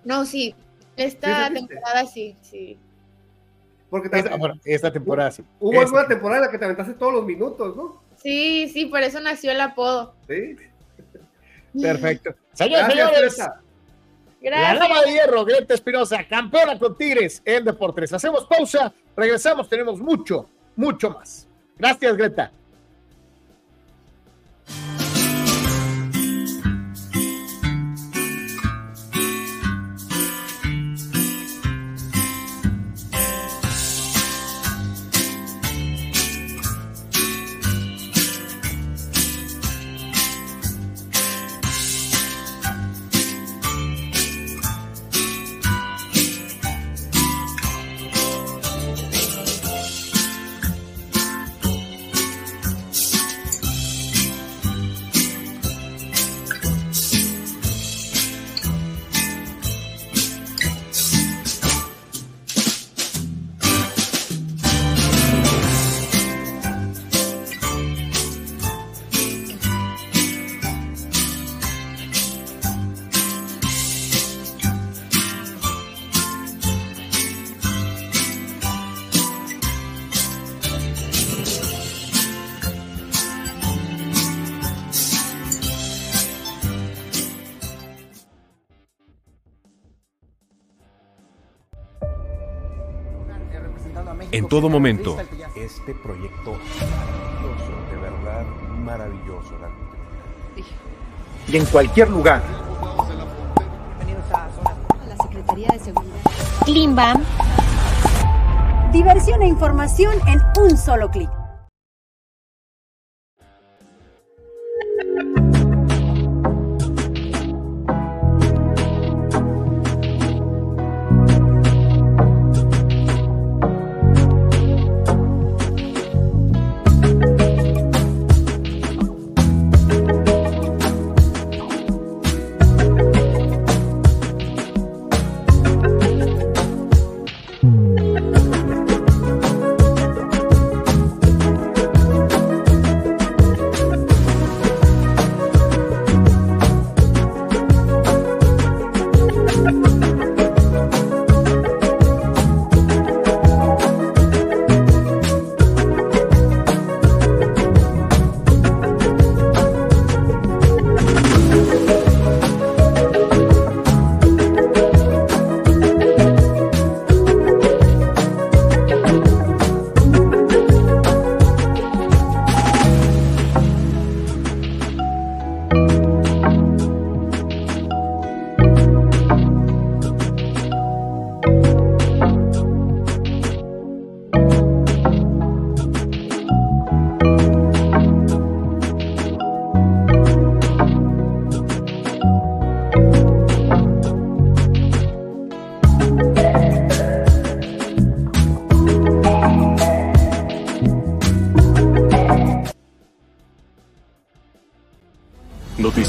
C: No, sí. Esta temporada sí, sí.
A: Porque esta, esta temporada sí.
B: Hubo una temporada en la que te aventaste todos los minutos, ¿no?
C: Sí, sí, por eso nació el apodo.
B: Sí.
A: Perfecto. Señores, señores. La dama de hierro, Greta Espinosa, campeona con Tigres en Deportes. Hacemos pausa, regresamos, tenemos mucho, mucho más. Gracias, Greta.
D: Todo momento.
E: Este proyecto de verdad maravilloso.
F: Y en cualquier lugar.
G: La Secretaría de Seguridad. Klimbam. Diversión e información en un solo clic.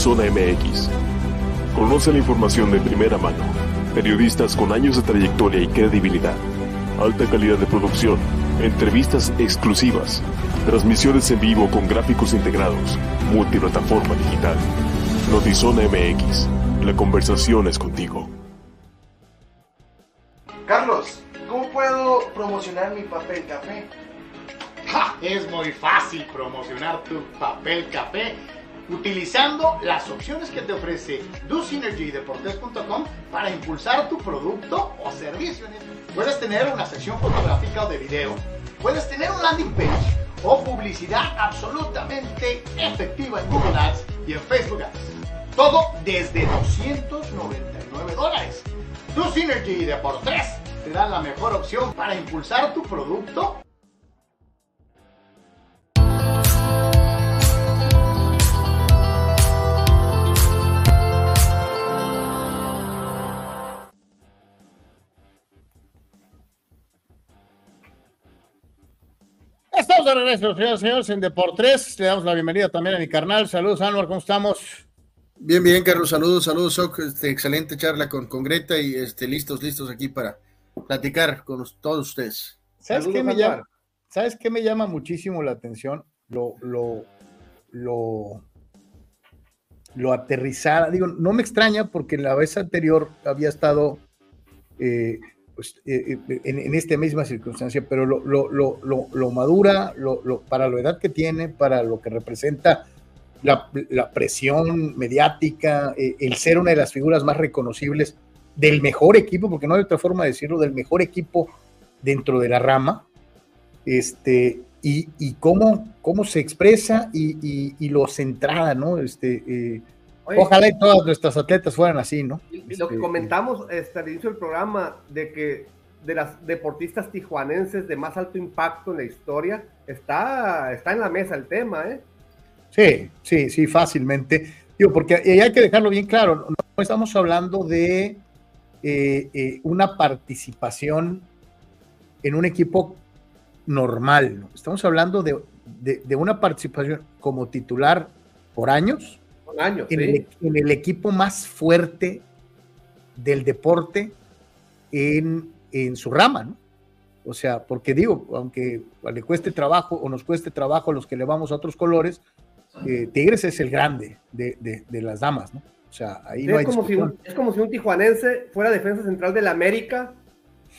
H: Notizona MX. Conoce la información de primera mano. Periodistas con años de trayectoria y credibilidad. Alta calidad de producción. Entrevistas exclusivas. Transmisiones en vivo con gráficos integrados. Multiplataforma digital. Notizona MX. La conversación es contigo.
I: Utilizando las opciones que te ofrece DoSynergyDeportes.com para impulsar tu producto o servicio. Puedes tener una sección fotográfica o de video, puedes tener un landing page o publicidad absolutamente efectiva en Google Ads y en Facebook Ads. Todo desde 299 dólares. DoSynergy Deportes te da la mejor opción para impulsar tu producto
A: Estamos de regreso, señores y señores, en Deportes. Le damos la bienvenida también a mi carnal. Saludos, Anwar, ¿cómo estamos?
J: Bien, bien, Carlos, saludos, saludos, Soc. Este, excelente charla con, con Greta y este, listos, listos aquí para platicar con todos ustedes.
A: ¿Sabes qué, me llama, ¿Sabes qué me llama muchísimo la atención? Lo, lo, lo, lo aterrizada. Digo, no me extraña porque la vez anterior había estado eh, pues, eh, eh, en, en, esta misma circunstancia, pero lo, lo, lo, lo madura, para la edad que tiene, para lo que representa la, la presión mediática, eh, el ser una de las figuras más reconocibles del mejor equipo, porque no hay otra forma de decirlo, del mejor equipo dentro de la rama, este, y, y cómo, cómo se expresa y, y, y lo centrada, ¿no? Este, eh, Oye, Ojalá y todas nuestras atletas fueran así, ¿no?
B: Y, lo que comentamos este, al inicio del programa, de que de las deportistas tijuanenses de más alto impacto en la historia, está, está en la mesa el tema, ¿eh?
A: Sí, sí, sí, fácilmente. Digo, porque hay que dejarlo bien claro, no estamos hablando de eh, eh, una participación en un equipo normal, ¿no? estamos hablando de, de, de una participación como titular por años,
B: años,
A: en,
B: sí.
A: el, en, el, equipo más fuerte del deporte en, en, su rama, ¿no? O sea, porque digo, aunque le cueste trabajo o nos cueste trabajo a los que le vamos a otros colores, eh, Tigres es el grande de, de, de, las damas, ¿no? O sea, ahí
B: sí,
A: no hay
B: es, como si un, es como si un tijuanense fuera defensa central del América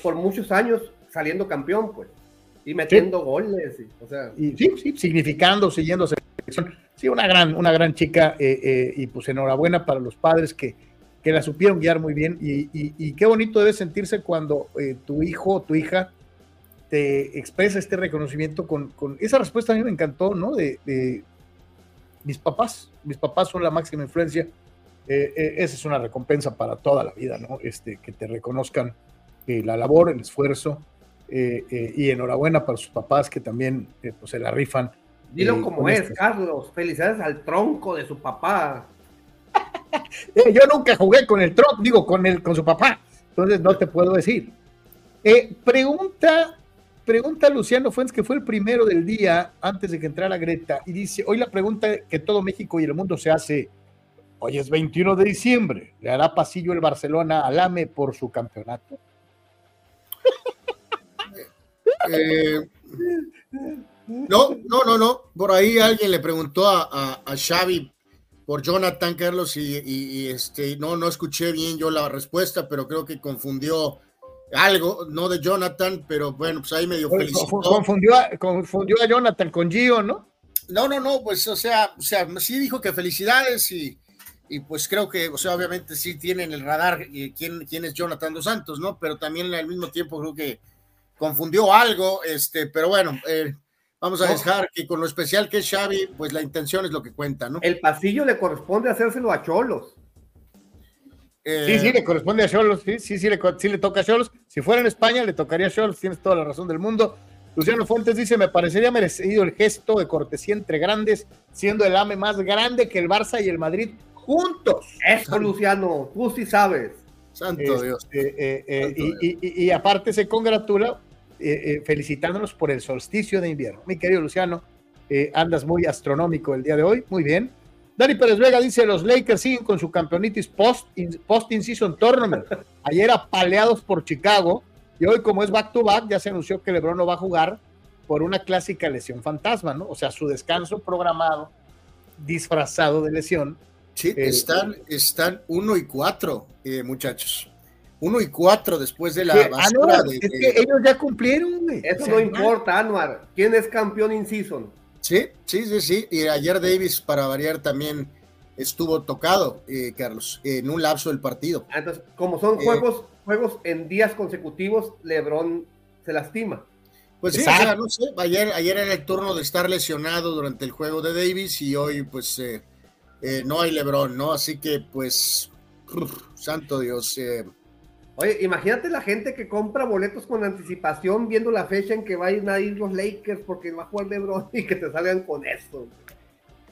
B: por muchos años saliendo campeón, pues, y metiendo sí. goles, y, o sea.
A: Y, sí, sí, significando, siguiendo selección sí, una gran, una gran chica eh, eh, y pues enhorabuena para los padres que, que la supieron guiar muy bien. Y, y, qué bonito debe sentirse cuando eh, tu hijo o tu hija te expresa este reconocimiento con, con, esa respuesta. A mí me encantó, ¿no? De, de mis papás, mis papás son la máxima influencia, esa es una recompensa para toda la vida, ¿no? Este, que te reconozcan la labor, el esfuerzo y enhorabuena para sus papás que también pues se la rifan
B: Dilo como es, este. Carlos. Felicidades al tronco de su papá.
A: eh, yo nunca jugué con el tronco, digo, con, el, con su papá. Entonces no te puedo decir. Eh, pregunta, pregunta Luciano Fuentes, que fue el primero del día antes de que entrara Greta, y dice, hoy la pregunta que todo México y el mundo se hace, hoy es 21 de diciembre, ¿le hará pasillo el Barcelona al AME por su campeonato?
J: eh, no, no, no, no. Por ahí alguien le preguntó a, a, a Xavi por Jonathan Carlos y, y, y, este no, no escuché bien yo la respuesta, pero creo que confundió algo, no de Jonathan, pero bueno, pues ahí medio felicitó.
A: Confundió, a, confundió a Jonathan con Gio, ¿no?
J: No, no, no, pues o sea, o sea, sí dijo que felicidades y, y pues creo que, o sea, obviamente sí tienen el radar quién, quién es Jonathan dos Santos, ¿no? Pero también al mismo tiempo creo que confundió algo, este, pero bueno, eh, Vamos a dejar que con lo especial que es Xavi, pues la intención es lo que cuenta, ¿no?
B: El pasillo le corresponde hacérselo a Cholos.
A: Eh, sí, sí, le corresponde a Cholos, sí, sí, sí le, sí le toca a Cholos. Si fuera en España, le tocaría a Cholos, tienes toda la razón del mundo. Luciano Fuentes dice, me parecería merecido el gesto de cortesía entre grandes, siendo el AME más grande que el Barça y el Madrid juntos.
B: Eso, Luciano, tú sí sabes.
J: Santo
A: este,
J: Dios.
A: Eh, eh,
J: Santo
A: y,
J: Dios.
A: Y, y, y, aparte se congratula eh, eh, felicitándonos por el solsticio de invierno. Mi querido Luciano, eh, andas muy astronómico el día de hoy, muy bien. Dani Pérez Vega dice: Los Lakers siguen con su campeonitis post-in-season tournament. Ayer apaleados por Chicago y hoy, como es back-to-back, ya se anunció que LeBron no va a jugar por una clásica lesión fantasma, ¿no? O sea, su descanso programado, disfrazado de lesión.
J: Sí, están, están uno y cuatro, muchachos. Uno y cuatro después de la
A: basura de, Es que ellos ya cumplieron, güey.
B: Eso no importa, Anuar. ¿Quién es campeón in-season?
J: Sí, sí, sí, sí. Y ayer Davis, para variar, también estuvo tocado, eh, Carlos, en un lapso del partido.
B: Ah, entonces, como son juegos, juegos en días consecutivos, LeBron se lastima.
J: Pues sí, o sea, no sé, ayer, ayer era el turno de estar lesionado durante el juego de Davis y hoy pues eh, eh, no hay Lebron, ¿no? Así que pues, santo Dios.
B: Oye, imagínate la gente que compra boletos con anticipación viendo la fecha en que van a ir los Lakers porque va a jugar Lebron y que te salgan con esto.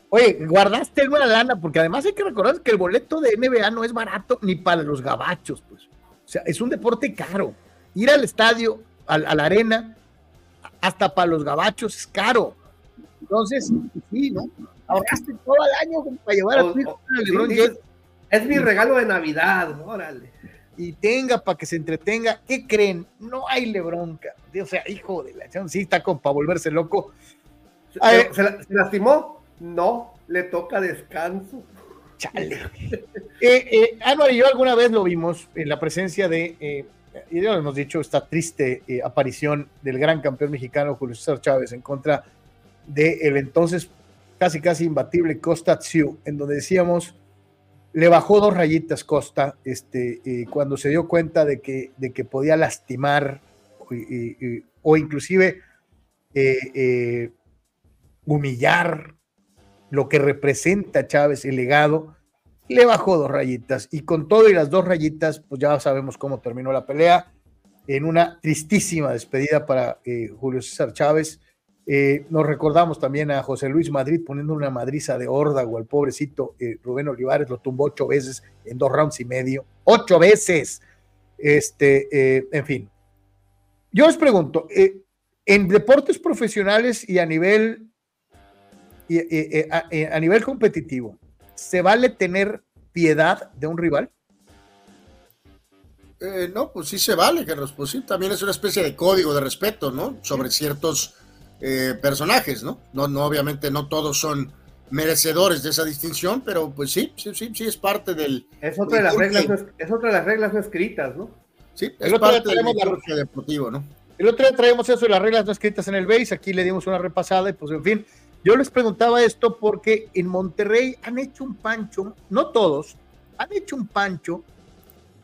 A: Oye, guardaste alguna lana porque además hay que recordar que el boleto de NBA no es barato ni para los gabachos, pues. O sea, es un deporte caro. Ir al estadio, a la arena, hasta para los gabachos es caro. Entonces, sí, ¿no? Ahorraste todo el año para llevar a tu hijo
B: Es mi regalo de Navidad, órale.
A: Y tenga para que se entretenga. ¿Qué creen? No hay Lebron. O sea, hijo de la sí está con para volverse loco.
B: ¿Se, lastimó? No, le toca descanso.
A: Chale. eh, eh, y yo alguna vez lo vimos en la presencia de eh, y ya lo hemos dicho, esta triste eh, aparición del gran campeón mexicano Julio César Chávez en contra del el entonces casi casi imbatible Costa Tziu, en donde decíamos, le bajó dos rayitas Costa este, eh, cuando se dio cuenta de que, de que podía lastimar o inclusive eh, humillar lo que representa Chávez, el legado le bajó dos rayitas y con todo y las dos rayitas, pues ya sabemos cómo terminó la pelea en una tristísima despedida para eh, Julio César Chávez. Eh, nos recordamos también a José Luis Madrid poniendo una madriza de órdago al pobrecito eh, Rubén Olivares, lo tumbó ocho veces en dos rounds y medio, ocho veces. Este, en fin. Yo les pregunto, en deportes profesionales y a nivel, a nivel competitivo, ¿se vale tener piedad de un rival?
J: Eh, no, pues sí se vale, Carlos. Pues sí, también es una especie de código de respeto, ¿no? Sobre ciertos eh, personajes, ¿no? ¿no? No, obviamente no todos son merecedores de esa distinción, pero pues sí, sí, sí, sí es parte del.
B: Es otra, de las, reglas, es otra de las reglas no escritas, ¿no?
J: Sí, es parte del deportivo, ¿no?
A: El otro día traemos eso de las reglas no escritas en el base, aquí le dimos una repasada y pues en fin, yo les preguntaba esto porque en Monterrey han hecho un pancho, no todos, han hecho un pancho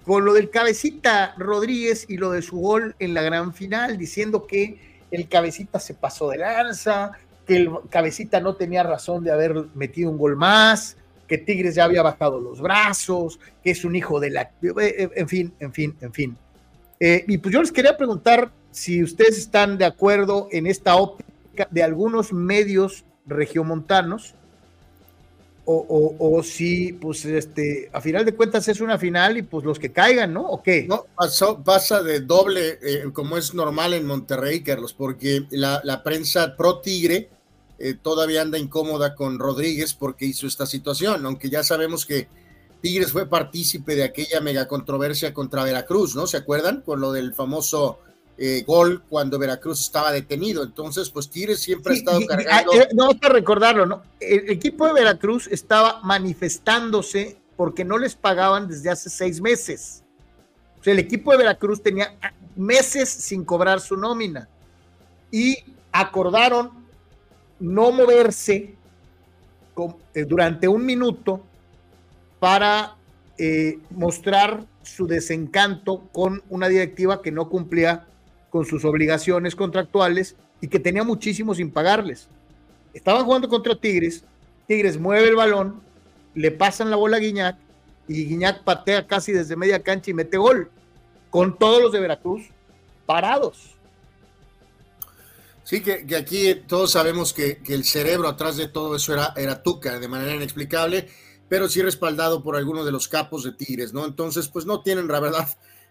A: con lo del cabecita Rodríguez y lo de su gol en la gran final, diciendo que el cabecita se pasó de lanza, que el cabecita no tenía razón de haber metido un gol más, que Tigres ya había bajado los brazos, que es un hijo de la... Eh, eh, en fin, en fin, en fin. Eh, y pues yo les quería preguntar si ustedes están de acuerdo en esta óptica de algunos medios regiomontanos, o, o, si, pues, este, a final de cuentas es una final y pues los que caigan, ¿no? ¿O qué?
J: No, pasó, pasa de doble, eh, como es normal en Monterrey, Carlos, porque la, la prensa pro Tigre eh, todavía anda incómoda con Rodríguez porque hizo esta situación, aunque ya sabemos que Tigres fue partícipe de aquella mega controversia contra Veracruz, ¿no? ¿Se acuerdan? Con lo del famoso eh, gol cuando Veracruz estaba detenido. Entonces, pues Tigres siempre ha estado cargando.
A: Ah, eh, no, para recordarlo, ¿no? El equipo de Veracruz estaba manifestándose porque no les pagaban desde hace seis meses. O sea, el equipo de Veracruz tenía meses sin cobrar su nómina y acordaron no moverse eh, durante un minuto para mostrar su desencanto con una directiva que no cumplía con sus obligaciones contractuales y que tenía muchísimo sin pagarles. Estaban jugando contra Tigres, Tigres mueve el balón, le pasan la bola a Guiñac y Guiñac patea casi desde media cancha y mete gol, con todos los de Veracruz parados.
J: Sí, que, aquí todos sabemos que, el cerebro atrás de todo eso era, era Tuca, de manera inexplicable, pero sí respaldado por algunos de los capos de Tigres, ¿no? Entonces, pues no tienen, la verdad,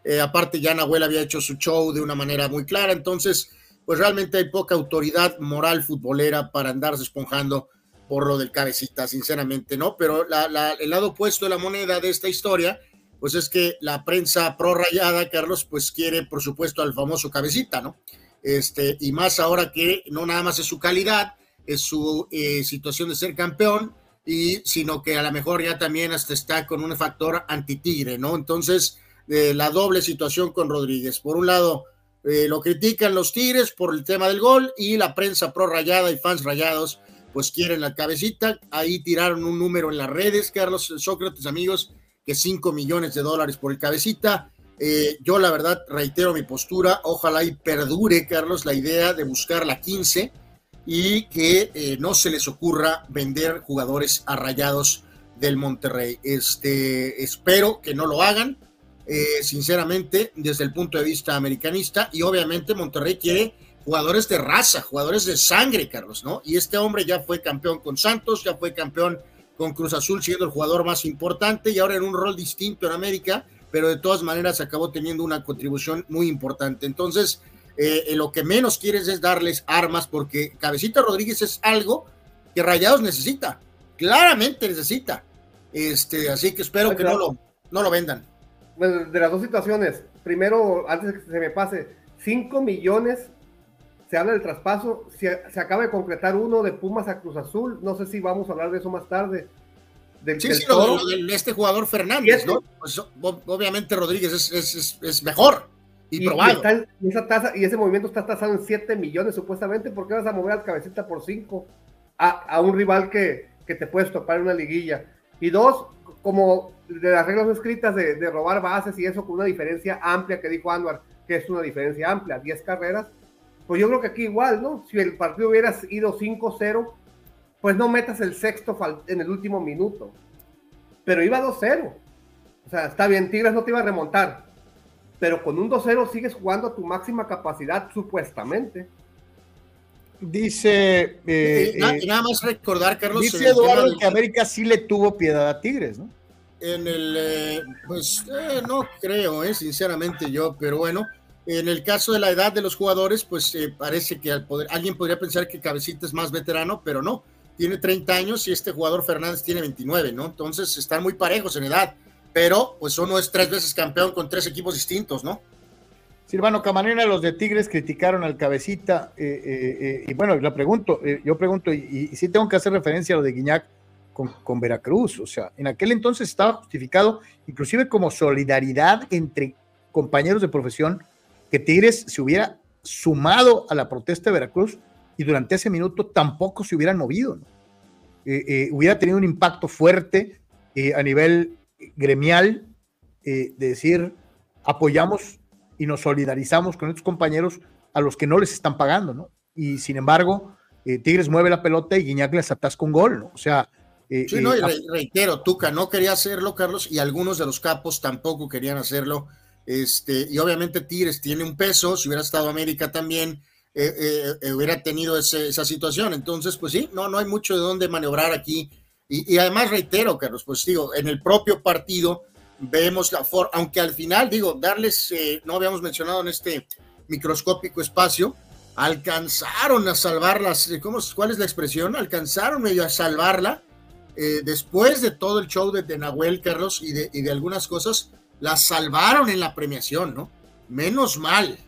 J: eh, aparte, ya Nahuel había hecho su show de una manera muy clara. Entonces, pues realmente hay poca autoridad moral futbolera para andarse esponjando por lo del cabecita, sinceramente, ¿no? Pero el lado opuesto de la moneda de esta historia, pues es que la prensa prorrayada, Carlos, pues quiere, por supuesto, al famoso cabecita, ¿no? Este, y más ahora que no nada más es su calidad, es su eh, situación de ser campeón, y sino que a lo mejor ya también hasta está con un factor anti-tigre, ¿no? Entonces, eh, la doble situación con Rodríguez. Por un lado, eh, lo critican los Tigres por el tema del gol y la prensa pro rayada y fans rayados pues quieren la cabecita. Ahí tiraron un número en las redes, Carlos Sócrates, amigos, que 5 millones de dólares por el cabecita. Eh, yo la verdad reitero mi postura, ojalá y perdure, Carlos, la idea de buscar la 15 y que eh, no se les ocurra vender jugadores a rayados del Monterrey. Este, espero que no lo hagan, eh, sinceramente, desde el punto de vista americanista, y obviamente Monterrey quiere jugadores de raza, jugadores de sangre, Carlos, ¿no? Y este hombre ya fue campeón con Santos, ya fue campeón con Cruz Azul, siendo el jugador más importante y ahora en un rol distinto en América, pero de todas maneras acabó teniendo una contribución muy importante. Entonces, eh, lo que menos quieres es darles armas porque Cabecita Rodríguez es algo que Rayados necesita, claramente necesita. Este, así que espero que no lo, no lo vendan.
B: Bueno, de las dos situaciones, primero, antes de que se me pase, 5 millones, se habla del traspaso, se, se, acaba de concretar uno de Pumas a Cruz Azul, no sé si vamos a hablar de eso más tarde.
J: sí, sí, lo, de, este jugador Fernández, ¿no? Pues, obviamente Rodríguez es, es, es mejor y, probado.
B: Y, esa tasa, y ese movimiento está tasado en 7 millones supuestamente. ¿Por qué vas a mover al cabecita por 5 a, a, un rival que, que, te puedes topar en una liguilla? Y dos, como de las reglas escritas de, de, robar bases y eso con una diferencia amplia que dijo Anwar, que es una diferencia amplia, 10 carreras. Pues yo creo que aquí igual, ¿no? Si el partido hubiera ido 5-0, pues no metas el sexto en el último minuto. Pero iba 2-0. O sea, está bien, Tigres no te iba a remontar, pero con un 2-0 sigues jugando a tu máxima capacidad, supuestamente.
A: Dice.
J: Eh, nada, eh, nada, más recordar, Carlos.
A: Dice Eduardo que América sí le tuvo piedad a Tigres, ¿no?
J: En el. Eh, pues eh, no creo, eh, sinceramente yo, pero bueno. En el caso de la edad de los jugadores, pues parece que al poder, alguien podría pensar que Cabecita es más veterano, pero no. Tiene 30 años y este jugador Fernández tiene 29, ¿no? Entonces están muy parejos en edad pero pues uno es tres veces campeón con tres equipos distintos, ¿no?
A: Silvano Camarena, los de Tigres criticaron al cabecita, eh, eh, eh, y bueno, la pregunto, yo pregunto, y, sí tengo que hacer referencia a lo de Guiñac con, Veracruz, o sea, en aquel entonces estaba justificado, inclusive como solidaridad entre compañeros de profesión, que Tigres se hubiera sumado a la protesta de Veracruz y durante ese minuto tampoco se hubieran movido, ¿no? hubiera tenido un impacto fuerte a nivel gremial eh, de decir apoyamos y nos solidarizamos con estos compañeros a los que no les están pagando, ¿no? Y sin embargo, eh, Tigres mueve la pelota y Guiñac les atasca un gol, ¿no? O sea...
J: Eh, sí, no, y reitero, Tuca no quería hacerlo, Carlos, y algunos de los capos tampoco querían hacerlo. Este, y obviamente Tigres tiene un peso, si hubiera estado América también, hubiera tenido esa situación. Entonces, pues sí, no, no hay mucho de dónde maniobrar aquí y, además reitero, Carlos, pues digo, en el propio partido vemos la forma, aunque al final, digo, darles, eh, no habíamos mencionado en este microscópico espacio, alcanzaron a salvarlas, eh, ¿cómo, ¿cuál es la expresión? Alcanzaron medio a salvarla eh, después de todo el show de, de Carlos, y de, y algunas cosas, la salvaron en la premiación, ¿no? Menos mal,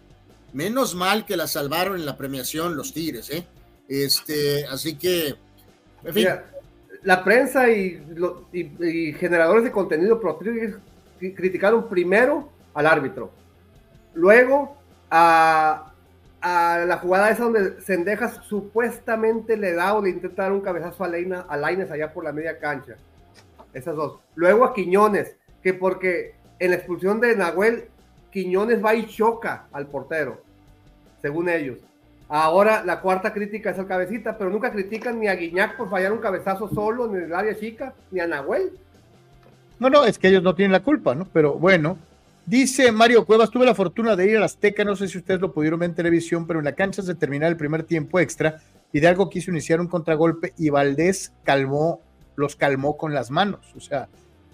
J: menos mal que la salvaron en la premiación los Tigres, ¿eh? Este, así que,
B: en fin la prensa y, generadores de contenido pro criticaron primero al árbitro, luego a, la jugada esa donde Sendejas supuestamente le da o le intenta dar un cabezazo a, Leina, a Laines allá por la media cancha. Esas dos. Luego a Quiñones, que porque en la expulsión de Nahuel, Quiñones va y choca al portero, según ellos. Ahora la cuarta crítica es al cabecita, pero nunca critican ni a Guiñac por fallar un cabezazo solo en el área chica, ni a Nahuel.
A: No, no, es que ellos no tienen la culpa, ¿no? Pero bueno, dice Mario Cuevas, tuve la fortuna de ir a Azteca, no sé si ustedes lo pudieron ver en televisión, pero en la cancha se terminar el primer tiempo extra, y de algo quiso iniciar un contragolpe y Valdés calmó, los calmó con las manos, o sea,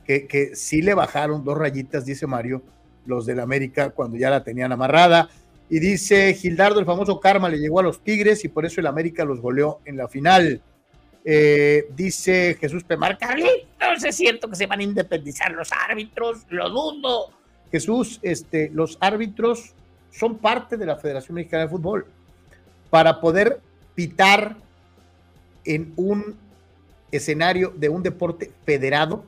A: que, que sí le bajaron dos rayitas, dice Mario, los del América cuando ya la tenían amarrada. Y dice Gildardo, el famoso karma le llegó a los Tigres y por eso el América los goleó en la final. Eh, dice Jesús Pemar, Carlitos, es cierto que se van a independizar los árbitros, lo dudo. Jesús, este, los árbitros son parte de la Federación Mexicana de Fútbol. Para poder pitar en un escenario de un deporte federado,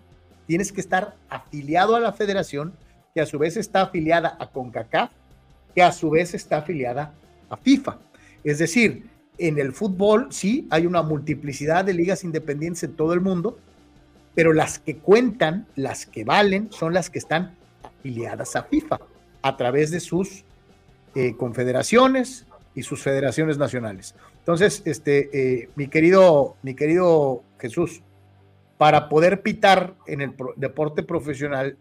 A: tienes que estar afiliado a la federación, que a su vez está afiliada a CONCACAF, que a su vez está afiliada a FIFA. Es decir, en el fútbol sí hay una multiplicidad de ligas independientes en todo el mundo, pero las que cuentan, las que valen, son las que están afiliadas a FIFA a través de sus eh, confederaciones y sus federaciones nacionales. Entonces, este, eh, mi querido, mi querido Jesús, para poder pitar en el deporte profesional,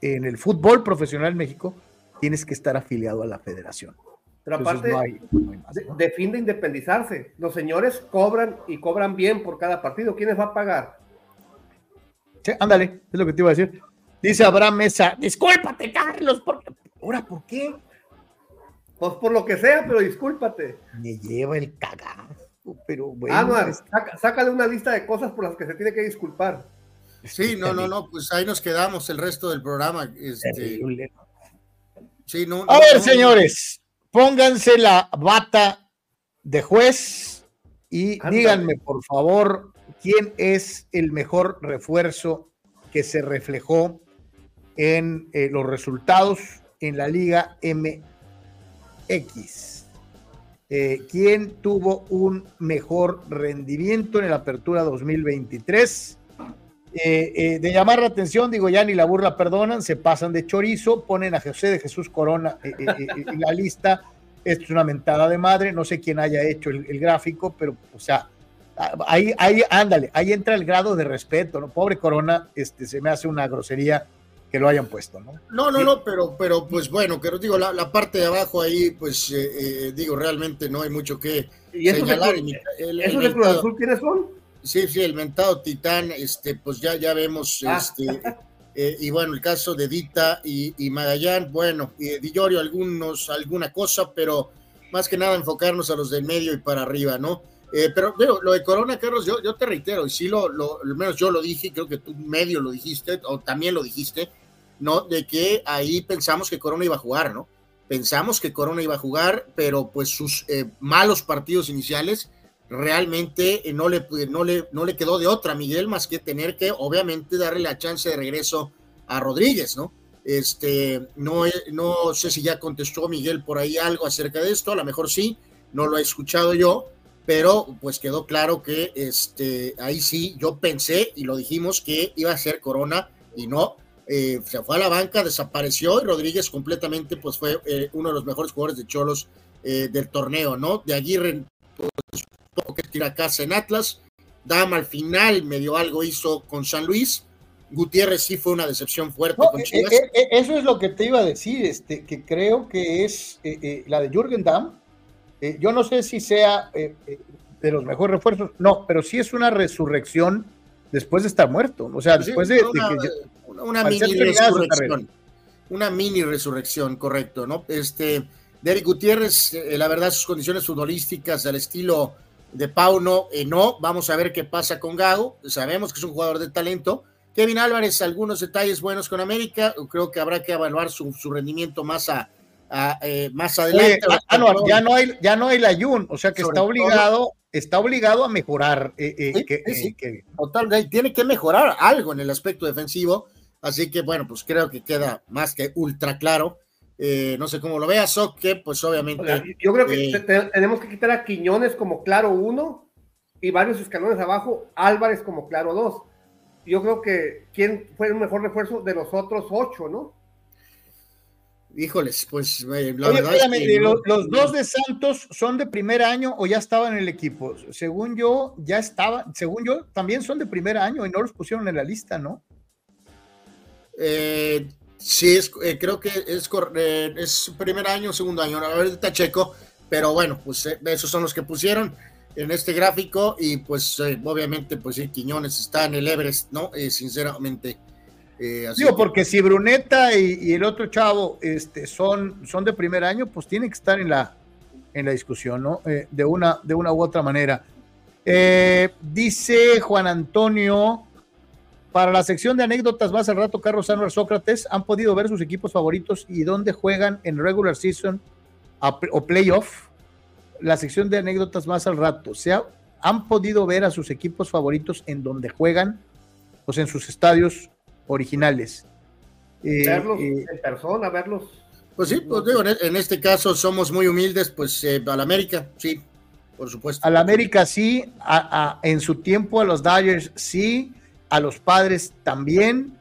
A: en el fútbol profesional en México, tienes que estar afiliado a la federación.
B: Pero aparte, de, fin de independizarse, los señores cobran y cobran bien por cada partido. ¿Quiénes va a pagar?
A: ándale, es lo que te iba a decir. Dice Abraham Mesa, discúlpate, Carlos, porque... ¿Ahora por qué?
B: Pues por lo que sea, pero discúlpate.
A: Me lleva el cagazo, pero
B: bueno. Ah, sácale una lista de cosas por las que se tiene que disculpar.
J: Sí, no, no, no, pues ahí nos quedamos el resto del programa. Este...
A: Sí, no, a ver, señores, pónganse la bata de juez y díganme, por favor, quién es el mejor refuerzo que se reflejó en eh, los resultados en la Liga MX. Eh, ¿Quién tuvo un mejor rendimiento en la apertura 2023? Eh, de llamar la atención, digo, ya ni la burla perdonan, se pasan de chorizo, ponen a José de Jesús Corona en la lista. Esto es una mentada de madre, no sé quién haya hecho el, gráfico, pero, o sea, ahí, ahí, ándale, ahí entra el grado de respeto, ¿no? Pobre Corona, este, se me hace una grosería que lo hayan puesto, ¿no?
J: No, no, no, pero, pero pues bueno, que digo, la, la parte de abajo ahí, pues eh, eh, digo, realmente no hay mucho que
B: ¿Y señalar. ¿Esos de Cruz Azul quiénes son?
J: Sí, sí, el mentado Titán, este, pues ya, ya vemos, ah. este, eh, y bueno, el caso de Dita y, y Magallán, bueno, y Di algunos, alguna cosa, pero más que nada enfocarnos a los del medio y para arriba, ¿no? pero pero lo de Corona, Carlos, yo, yo te reitero, y sí lo, lo, al menos yo lo dije, creo que tú medio lo dijiste, o también lo dijiste, ¿no? De que ahí pensamos que Corona iba a jugar, ¿no? Pensamos que Corona iba a jugar, pero pues sus eh, malos partidos iniciales realmente eh, no, le, no, le, no le quedó de otra, Miguel, más que tener que obviamente darle la chance de regreso a Rodríguez, ¿no? Este, no, no sé si ya contestó Miguel por ahí algo acerca de esto, a lo mejor sí, no lo he escuchado yo, pero pues quedó claro que este, ahí sí, yo pensé y lo dijimos que iba a ser Corona y no, eh, se fue a la banca, desapareció y Rodríguez completamente pues fue eh, uno de los mejores jugadores de Cholos eh, del torneo, ¿no? De Aguirre pues, tuvo que tirar casa en Atlas, Dama al final medio algo hizo con San Luis, Gutiérrez sí fue una decepción fuerte con
A: Chivas. eso es lo que te iba a decir, este, que creo que es la de Jürgen Damm, yo no sé si sea de los mejores refuerzos, no, pero sí es una resurrección después de estar muerto, o sea, después de, que
J: una, mini resurrección. Una mini resurrección, correcto, ¿no? Este, Derek Gutiérrez, eh, la verdad, sus condiciones futbolísticas al estilo de Pauno, eh, no. Vamos a ver qué pasa con Gago. Sabemos que es un jugador de talento. Kevin Álvarez, algunos detalles buenos con América. Creo que habrá que evaluar su, rendimiento más a, eh, más adelante.
A: Ah, ya no hay, ya no hay la Jun, o sea que está obligado, está obligado a mejorar.
J: Total, tiene que mejorar algo en el aspecto defensivo. Así que bueno, pues creo que queda más que ultra claro. Eh, no sé cómo lo veas, o que pues obviamente.
B: Yo creo que eh, tenemos que quitar a Quiñones como claro uno y varios escalones abajo, Álvarez como claro dos. Yo creo que quién fue el mejor refuerzo de los otros ocho, ¿no?
J: Híjoles, pues
A: la verdad los, dos de Santos son de primer año o ya estaban en el equipo. Según yo, ya estaban, según yo, también son de primer año y no los pusieron en la lista, ¿no?
J: Eh, sí, es, eh, creo que es, eh, es primer año, segundo año, ahorita checo, pero bueno, pues esos son los que pusieron en este gráfico y pues obviamente pues sí, Quiñones está en el Everest, ¿no? sinceramente.
A: Digo, porque si Bruneta y, el otro chavo este, son, son de primer año, pues tiene que estar en la, en la discusión, ¿no? de, una, de una u otra manera. Dice Juan Antonio, para la sección de anécdotas más al rato, Carlos Sanuar Sócrates, ¿han podido ver sus equipos favoritos y dónde juegan en regular season o playoff? La sección de anécdotas más al rato. ¿Se ¿Han podido ver a sus equipos favoritos en donde juegan? O sea, en sus estadios originales.
B: Eh, verlos eh, en persona, verlos.
J: Pues sí, pues digo, en este caso somos muy humildes, pues eh, a la América, sí, por supuesto.
A: A la América sí, en su tiempo a los Dodgers sí, a los padres también.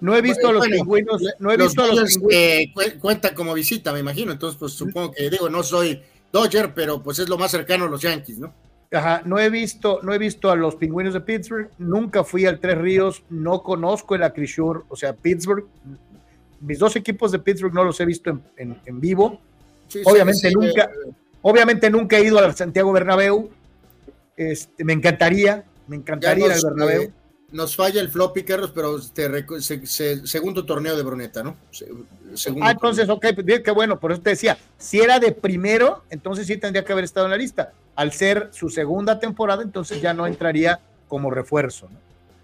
A: No he visto a los pingüinos, no he visto a los
J: pingüinos. cuenta como visita, me imagino, entonces pues supongo que digo, no soy Dodger, pero pues es lo más cercano a los Yankees, ¿no?
A: Ajá, no he visto, no he visto a los pingüinos de Pittsburgh, nunca fui al Tres Ríos, no conozco el Acrisure, o sea, Pittsburgh, mis dos equipos de Pittsburgh no los he visto en, vivo. obviamente nunca, eh, obviamente nunca he ido al Santiago Bernabéu. Este, me encantaría, me encantaría ir al Bernabéu.
J: Eh, nos falla el floppy, Carlos, pero segundo torneo de Bruneta, ¿no?
A: ah, entonces, ok, pues, qué bueno, por eso te decía, si era de primero, entonces sí tendría que haber estado en la lista. Al ser su segunda temporada, entonces ya no entraría como refuerzo.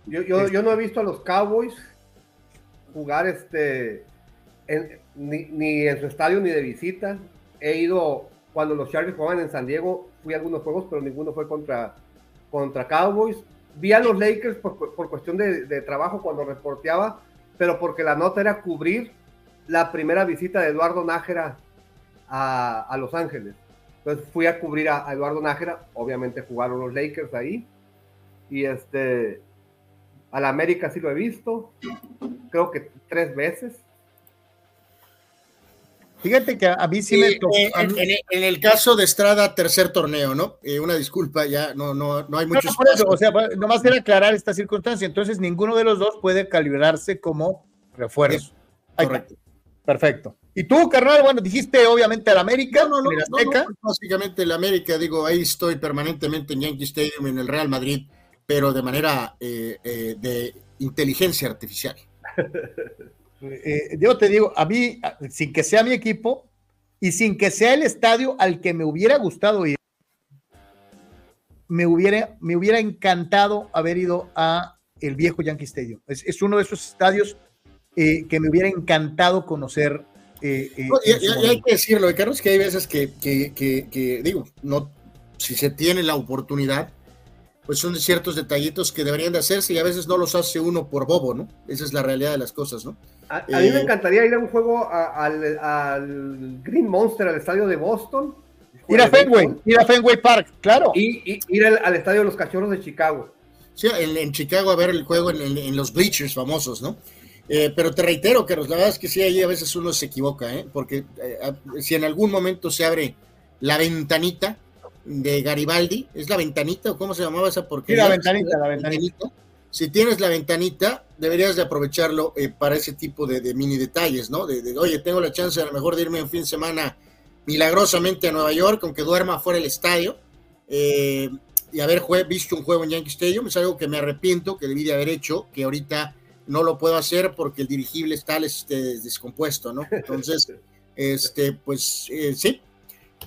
B: Yo, yo, yo, no he visto a los Cowboys jugar este ni, en su estadio ni de visita. He ido cuando los Chargers jugaban en San Diego, fui a algunos juegos, pero ninguno fue contra, contra Cowboys. Vi a los Lakers por, por cuestión de, trabajo cuando reporteaba, pero porque la nota era cubrir la primera visita de Eduardo Nájera a, a Los Ángeles. Entonces fui a cubrir a, a, Eduardo Nájera, obviamente jugaron los Lakers ahí, y este, a la América sí lo he visto, creo que tres veces.
A: Fíjate que a mí sí me tocó.
J: Eh, en, el caso de Estrada, tercer torneo, ¿no? Eh, una disculpa, ya no, no, no hay muchos.
A: No, o sea, nomás era aclarar esta circunstancia. Entonces, ninguno de los dos puede calibrarse como refuerzo. correcto. Perfecto. ¿Y tú, carnal? Bueno, dijiste obviamente el América. No, no, no,
J: básicamente el América, digo, ahí estoy permanentemente en Yankee Stadium, en el Real Madrid, pero de manera eh, de inteligencia artificial.
A: Eh, yo te digo, a mí, sin que sea mi equipo y sin que sea el estadio al que me hubiera gustado ir, me hubiera, me hubiera encantado haber ido a el viejo Yankee Stadium. Es, uno de esos estadios eh, que me hubiera encantado conocer.
J: Eh, y, hay que decirlo, Carlos, que hay veces que, que, digo, no, si se tiene la oportunidad, pues son ciertos detallitos que deberían de hacerse y a veces no los hace uno por bobo, ¿no? Esa es la realidad de las cosas, ¿no?
B: A, mí me eh, encantaría ir a un juego al, Green Monster, al estadio de Boston.
A: Ir a Fenway, ir a Fenway Park, claro.
B: Y, ir al, estadio de los Cachorros de Chicago.
J: Sí, en, Chicago a ver el juego en, los bleachers famosos, ¿no? Eh, pero te reitero, que la verdad es que sí, ahí a veces uno se equivoca, ¿eh? Porque eh, si en algún momento se abre la ventanita, de Garibaldi, ¿es la ventanita o cómo se llamaba esa porquería?
A: Sí, la ventanita, la ventanita.
J: Si tienes la ventanita, deberías de aprovecharlo eh, para ese tipo de, mini detalles, ¿no? De, oye, tengo la chance a lo mejor de irme un fin de semana milagrosamente a Nueva York, aunque duerma fuera del estadio, eh, y haber visto un juego en Yankee Stadium, es algo que me arrepiento, que debí de haber hecho, que ahorita no lo puedo hacer porque el dirigible está este, descompuesto, ¿no? Entonces, este, pues eh, sí,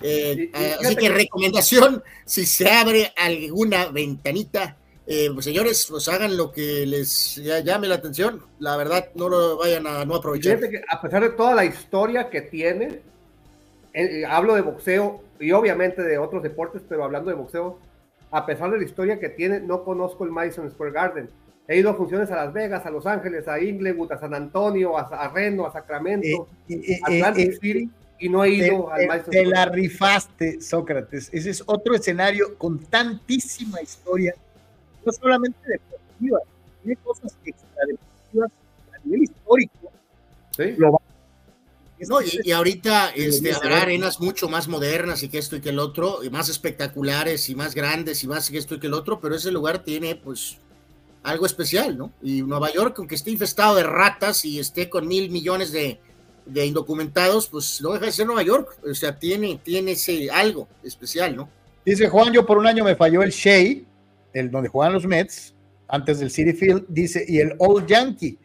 J: eh, así que recomendación, si se abre alguna ventanita, eh, pues, señores, pues hagan lo que les llame la atención. La verdad, no lo vayan a no aprovechar.
B: Que a pesar de toda la historia que tiene, eh, hablo de boxeo y obviamente de otros deportes, pero hablando de boxeo, a pesar de la historia que tiene, no conozco el Madison Square Garden. He ido a funciones a Las Vegas, a Los Ángeles, a Inglewood, a San Antonio, a, Reno, a Sacramento, a Atlantic City y no he ido
A: al maestro. Te la rifaste, Sócrates. Ese es otro escenario con tantísima historia, no solamente deportiva, tiene cosas extradeportivas a nivel histórico.
J: Sí. No, y, ahorita este, habrá arenas mucho más modernas y que esto y que el otro, y más espectaculares y más grandes y más que esto y que el otro, pero ese lugar tiene pues algo especial, ¿no? Y Nueva York, aunque esté infestado de ratas y esté con mil millones de, de indocumentados, pues no deja de ser Nueva York, o sea, tiene, tiene algo especial, ¿no?
A: Dice Juan, yo por un año me falló el Shea, el donde juegan los Mets, antes del City Field, dice, y el Old Yankee,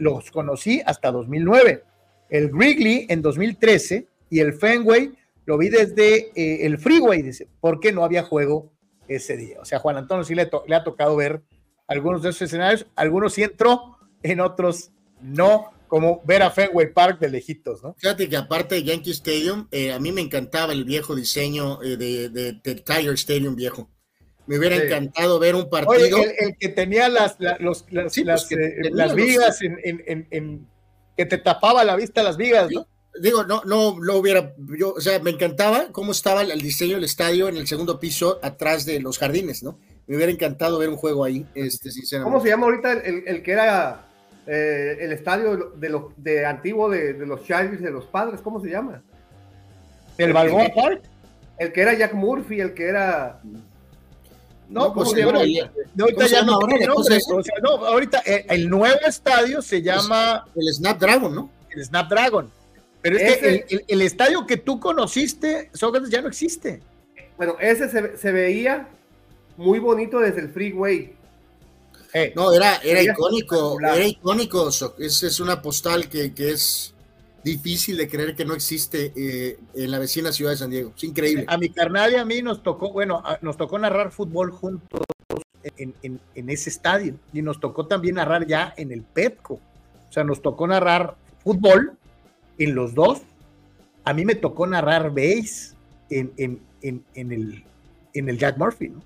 A: los conocí hasta 2009, el Wrigley en 2013 y el Fenway lo vi desde eh, el Freeway, dice, porque no había juego ese día. O sea, Juan Antonio sí le, le ha tocado ver algunos de esos escenarios, algunos sí entró, en otros no, como ver a Fenway Park de lejitos, ¿no?
J: Fíjate que aparte de Yankee Stadium, eh, a mí me encantaba el viejo diseño eh, de, de, Tiger Stadium viejo. Me hubiera encantado ver un partido.
A: Oye, el, que tenía las, los, las, pues, eh, las, vigas en, en, que te tapaba la vista las vigas, ¿no?
J: Digo, no, no lo hubiera, yo, o sea, me encantaba cómo estaba el diseño del estadio en el segundo piso atrás de los jardines, ¿no? Me hubiera encantado ver un juego ahí, este, sinceramente.
B: ¿Cómo se llama ahorita el, el que era eh, el estadio de, los de antiguo de, los Chargers de los padres, ¿cómo se llama?
A: ¿El, Balboa Park?
B: El que era Jack Murphy, el que era.
A: No, pues ahorita ya no nombre. O sea, no, ahorita eh, el nuevo estadio se llama.
J: El Snapdragon, ¿no?
A: El Snapdragon. Pero es que el, el, estadio que tú conociste, Sócrates, ya no existe.
B: Bueno, ese se, se veía muy bonito desde el freeway
J: eh, no, era, era icónico, era icónico. Es, es una postal que, que, es difícil de creer que no existe eh, en la vecina ciudad de San Diego. Es increíble.
A: A mi carnal y a mí nos tocó, bueno, nos tocó narrar fútbol juntos en, en, en, ese estadio y nos tocó también narrar ya en el Petco. O sea, nos tocó narrar fútbol en los dos. A mí me tocó narrar base en, en, en el, en el Jack Murphy, ¿no?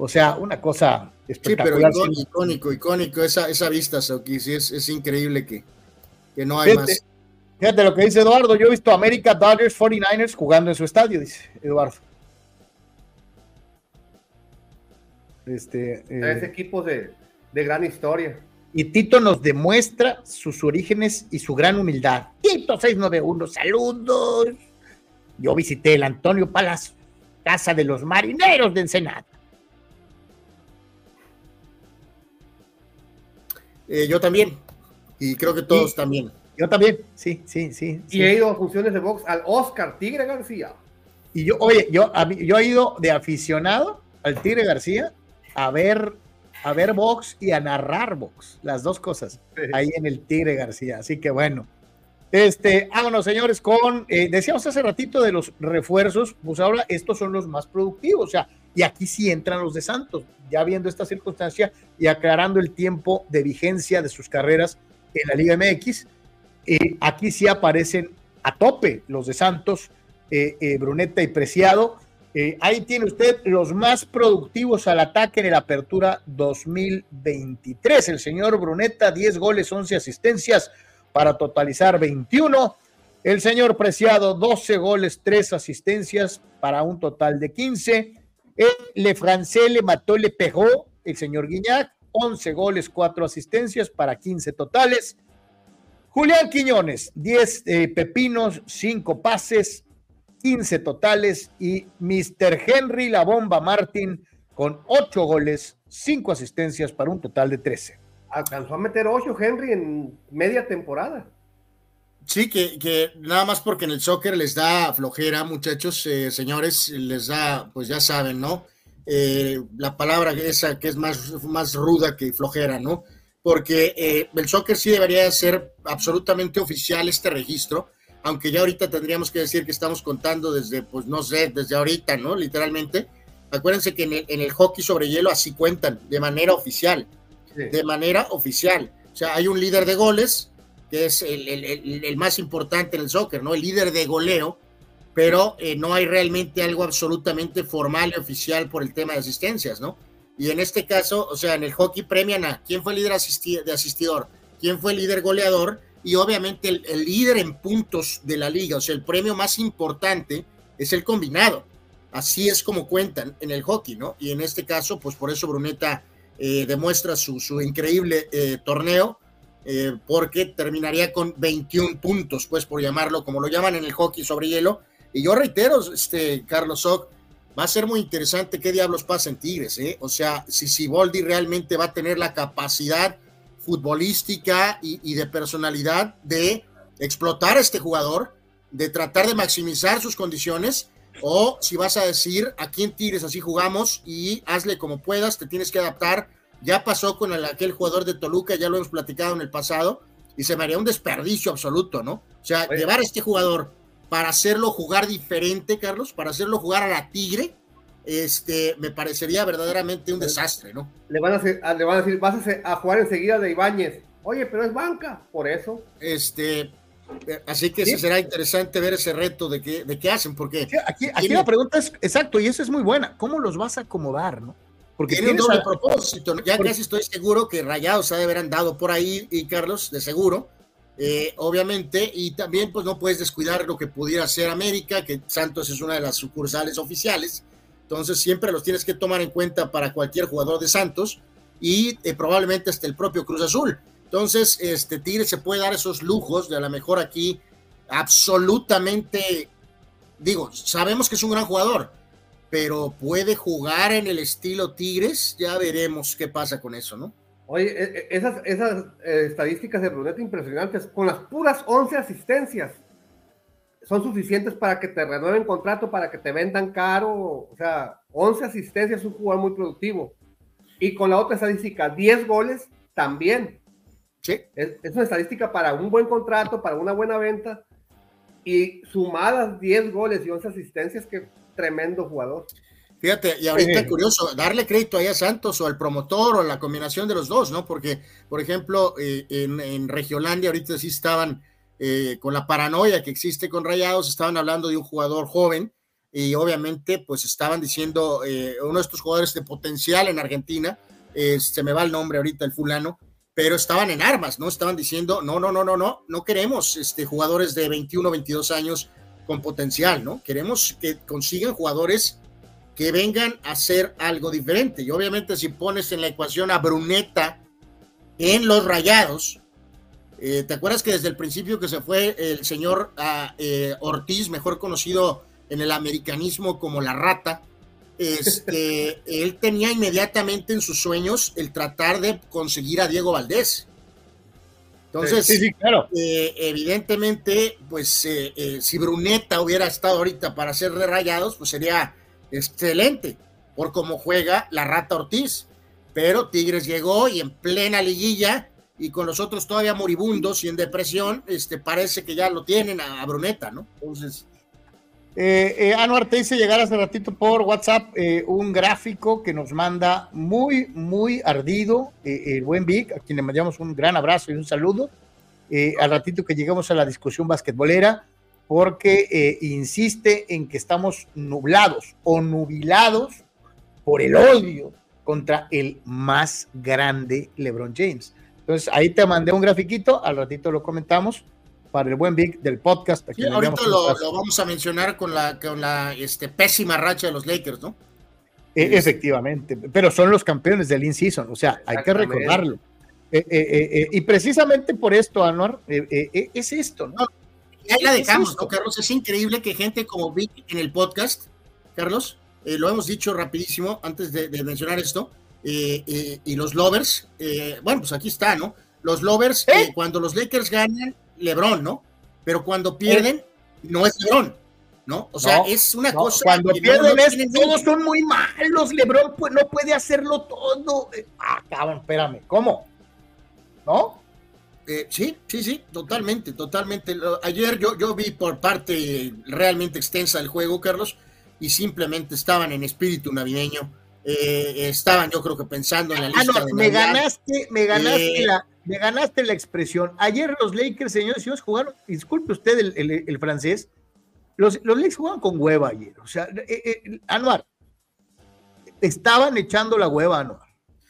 A: O sea, una cosa espectacular.
J: Sí, pero icónico, icónico, esa, esa vista, Soki, sí, es, es increíble que, que no hay más.
A: Fíjate lo que dice Eduardo, yo he visto a América Dodgers 49ers jugando en su estadio, dice Eduardo.
B: Este, eh, equipo de, de gran historia.
A: Y Tito nos demuestra sus orígenes y su gran humildad. Tito 691, saludos. Yo visité el Antonio Palacio, casa de los marineros de Ensenada.
J: Eh, yo también. Y creo que todos también.
A: Yo también, sí, sí, sí.
B: Y he ido a funciones de box al Oscar Tigre García.
A: Y yo, oye, yo, yo he ido de aficionado al Tigre García a ver, a ver box y a narrar box, las dos cosas, ahí en el Tigre García. Así que bueno. Este, vámonos, señores, con, eh, decíamos hace ratito de los refuerzos, pues ahora estos son los más productivos, o sea, y aquí sí entran los de Santos, ya viendo esta circunstancia y aclarando el tiempo de vigencia de sus carreras en la Liga MX. Eh, aquí sí aparecen a tope los de Santos, eh, eh, Brunetta y Preciado. ahí tiene usted los más productivos al ataque en la apertura 2023. El señor Brunetta, 10 goles, 11 asistencias para totalizar 21. El señor Preciado, 12 goles, 3 asistencias para un total de 15. Le Francés le mató, le pegó el señor Guiñac, 11 goles, 4 asistencias para 15 totales. Julián Quiñones, 10 eh, pepinos, 5 pases, 15 totales. Y Mr. Henry La Bomba Martín con 8 goles, 5 asistencias para un total de 13.
B: Alcanzó a meter 8 Henry en media temporada.
J: Sí, que, que, nada más porque en el soccer les da flojera, muchachos, eh, señores, les da, pues ya saben, ¿no? Eh, la palabra esa que es más, más ruda que flojera, ¿no? Porque eh, el soccer sí debería ser absolutamente oficial este registro, aunque ya ahorita tendríamos que decir que estamos contando desde, pues no sé, desde ahorita, ¿no? Literalmente. Acuérdense que en el, en el hockey sobre hielo así cuentan, de manera oficial, de manera oficial. O sea, hay un líder de goles, que es el, más importante en el soccer, ¿no? El líder de goleo, pero eh, no hay realmente algo absolutamente formal y oficial por el tema de asistencias, ¿no? Y en este caso, o sea, en el hockey premian a quién fue el líder de asistidor, quién fue el líder goleador y obviamente el, líder en puntos de la liga, o sea, el premio más importante es el combinado. Así es como cuentan en el hockey, ¿no? Y en este caso, pues por eso Bruneta eh, demuestra su, su increíble eh, torneo eh, porque terminaría con 21 puntos, pues por llamarlo, como lo llaman en el hockey sobre hielo. Y yo reitero, este, Carlos Sock, va a ser muy interesante qué diablos pasa en Tigres, ¿eh? O sea, si Siboldi realmente va a tener la capacidad futbolística y, de personalidad de explotar a este jugador, de tratar de maximizar sus condiciones, o si vas a decir, aquí en Tigres así jugamos y hazle como puedas, te tienes que adaptar ya pasó con aquel jugador de Toluca, ya lo hemos platicado en el pasado, y se me haría un desperdicio absoluto, ¿no? O sea, llevar a este jugador para hacerlo jugar diferente, Carlos, para hacerlo jugar a la Tigre, este, me parecería verdaderamente un desastre, ¿no?
B: Le van a, decir, le van a decir, vas a, jugar enseguida de Ibáñez. Oye, pero es banca, por eso.
J: Este, así que será interesante ver ese reto de qué, de qué hacen, porque...
A: aquí, aquí la pregunta es, exacto, y esa es muy buena, ¿cómo los vas a acomodar, no?
J: Porque tiene un doble propósito, ya casi estoy seguro que Rayados ha de haber andado por ahí, y Carlos, de seguro, eh, obviamente, y también pues no puedes descuidar lo que pudiera ser América, que Santos es una de las sucursales oficiales, entonces siempre los tienes que tomar en cuenta para cualquier jugador de Santos y eh, probablemente hasta el propio Cruz Azul. Entonces, este Tigre se puede dar esos lujos de a lo mejor aquí absolutamente, digo, sabemos que es un gran jugador, pero puede jugar en el estilo Tigres, ya veremos qué pasa con eso, ¿no?
B: Oye, e, e, esas, esas eh, estadísticas de Brunete impresionantes, con las puras 11 asistencias son suficientes para que te renueven contrato, para que te vendan caro. O sea, 11 asistencias es un jugador muy productivo. Y con la otra estadística, 10 goles también.
J: Sí.
B: Es, una estadística para un buen contrato, para una buena venta. Y sumadas 10 goles y 11 asistencias, que tremendo jugador.
J: Fíjate, y ahorita curioso, darle crédito ahí a Santos o al promotor o la combinación de los dos, ¿no? Porque, por ejemplo, eh, en, en Regiolandia ahorita sí estaban eh, con la paranoia que existe con Rayados, estaban hablando de un jugador joven y obviamente pues estaban diciendo eh, uno de estos jugadores de potencial en Argentina, eh, se me va el nombre ahorita el fulano, pero estaban en armas, ¿no? Estaban diciendo, no, no, no, no, no, no queremos este, jugadores de 21, 22 años con potencial, ¿no? Queremos que consigan jugadores que vengan a hacer algo diferente. Y obviamente si pones en la ecuación a Bruneta en los rayados, eh, ¿Te acuerdas que desde el principio que se fue el señor eh, Ortiz, mejor conocido en el americanismo como la rata? Este, él tenía inmediatamente en sus sueños el tratar de conseguir a Diego Valdés. Entonces, eh, evidentemente, pues si Bruneta hubiera estado ahorita para ser de rayados, pues sería excelente por cómo juega la rata Ortiz. Pero Tigres llegó y en plena liguilla y con los otros todavía moribundos y en depresión, este, parece que ya lo tienen a, Bruneta, ¿no? Entonces.
A: Eh, eh, Anuar te hice llegar hace ratito por WhatsApp eh, un gráfico que nos manda muy, muy ardido eh, el buen Vic, a quien le mandamos un gran abrazo y un saludo. al ratito que llegamos a la discusión basquetbolera, porque insiste en que estamos nublados o nubilados por el odio contra el más grande LeBron James. Entonces, ahí te mandé un grafiquito, al ratito lo comentamos para el buen Vic del podcast.
J: ahorita lo, vamos a mencionar con la, con la este, pésima racha de los Lakers, ¿no?
A: E, efectivamente, pero son los campeones del in-season, o sea, hay que recordarlo. Eh, eh, eh, y precisamente por esto, Anuar, es esto, ¿no?
J: ahí la dejamos, ¿no, Carlos? Es increíble que gente como Vic en el podcast, Carlos, lo hemos dicho rapidísimo antes de mencionar esto, y los Lovers, bueno, pues aquí está, ¿no? Los Lovers, cuando los Lakers ganan, LeBron, ¿no? Pero cuando pierden, no es LeBron, ¿no? O sea, es una cosa.
A: Cuando pierden, es, todos son muy malos. LeBron no puede hacerlo todo. Ah, cabrón, espérame, ¿cómo? ¿No?
J: sí, sí, sí, totalmente, totalmente. Ayer yo, yo vi por parte realmente extensa el juego, Carlos, y simplemente estaban en espíritu navideño eh, estaban yo creo que pensando en la ah, lista.
A: me ganaste, me ganaste, eh, la, me ganaste la expresión. Ayer los Lakers, señores y señores, jugaron, disculpe usted el, francés, los, los, Lakers jugaban con hueva ayer. O sea, eh, Anuar, estaban echando la hueva, Anuar.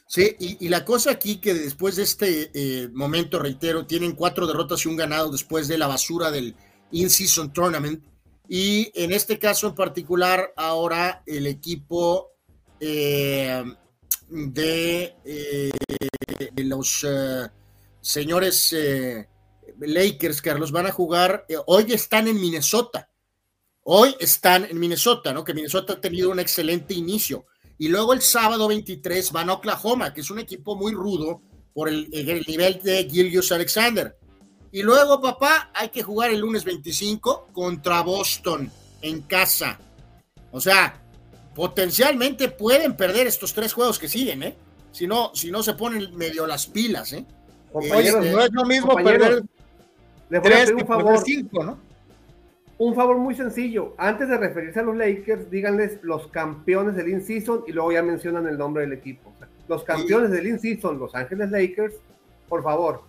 J: Sí, y, la cosa aquí que después de este momento, reitero, tienen cuatro derrotas y un ganado después de la basura del In-Season Tournament. Y en este caso en particular, ahora el equipo eh, de, eh, los eh, señores Lakers, Carlos, van a jugar, hoy están en Minnesota. Hoy están en Minnesota, ¿no? Que Minnesota ha tenido un excelente inicio. Y luego el sábado 23 van a Oklahoma, que es un equipo muy rudo por el, el nivel de Gilgius Alexander. Y luego, papá, hay que jugar el lunes 25 contra Boston en casa. O sea, potencialmente pueden perder estos tres juegos que siguen, ¿eh? Si no, si no se ponen medio las pilas, ¿eh?
A: Oye, no es lo mismo perder
B: le tres un favor.
A: cinco, ¿no?
B: un favor muy sencillo. Antes de referirse a los Lakers, díganles los campeones del in-season y luego ya mencionan el nombre del equipo. Los campeones del in-season, Los Ángeles Lakers, por favor.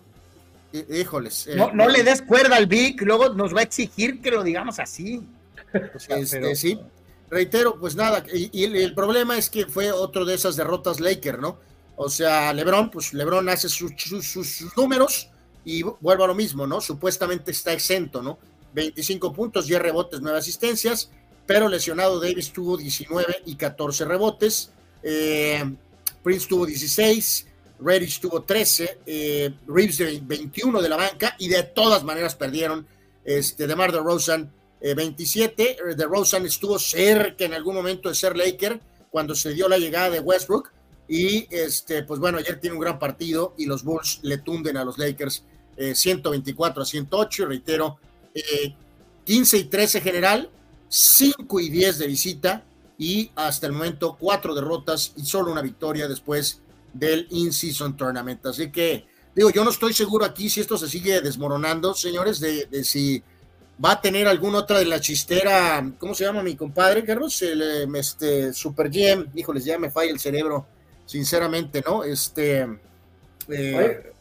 J: Híjoles.
A: Eh, no, le des cuerda al Vic, luego nos va a exigir que lo digamos así.
J: Este, sí, reitero, pues nada, y, el, problema es que fue otro de esas derrotas Laker, ¿no? O sea, Lebron, pues Lebron hace sus, números y vuelvo a lo mismo, ¿no? Supuestamente está exento, ¿no? 25 puntos, 10 rebotes, 9 asistencias, pero lesionado Davis tuvo 19 y 14 rebotes, eh, Prince tuvo 16, Reddish tuvo 13, eh, Reeves de 21 de la banca y de todas maneras perdieron. Este, DeMar DeRozan eh, 27, DeRozan estuvo cerca en algún momento de ser Laker cuando se dio la llegada de Westbrook y este, pues bueno, ayer tiene un gran partido y los Bulls le tunden a los Lakers 124 a 108, reitero, 15 y 13 general, 5 y 10 de visita y hasta el momento cuatro derrotas y solo una victoria después del In-Season Tournament. Así que, digo, yo no estoy seguro aquí si esto se sigue desmoronando, señores, de, si va a tener alguna otra de la chistera, ¿cómo se llama mi compadre, Carlos? El em, este, Super GM, híjoles, ya me falla el cerebro, sinceramente, ¿no? Este...
B: Eh,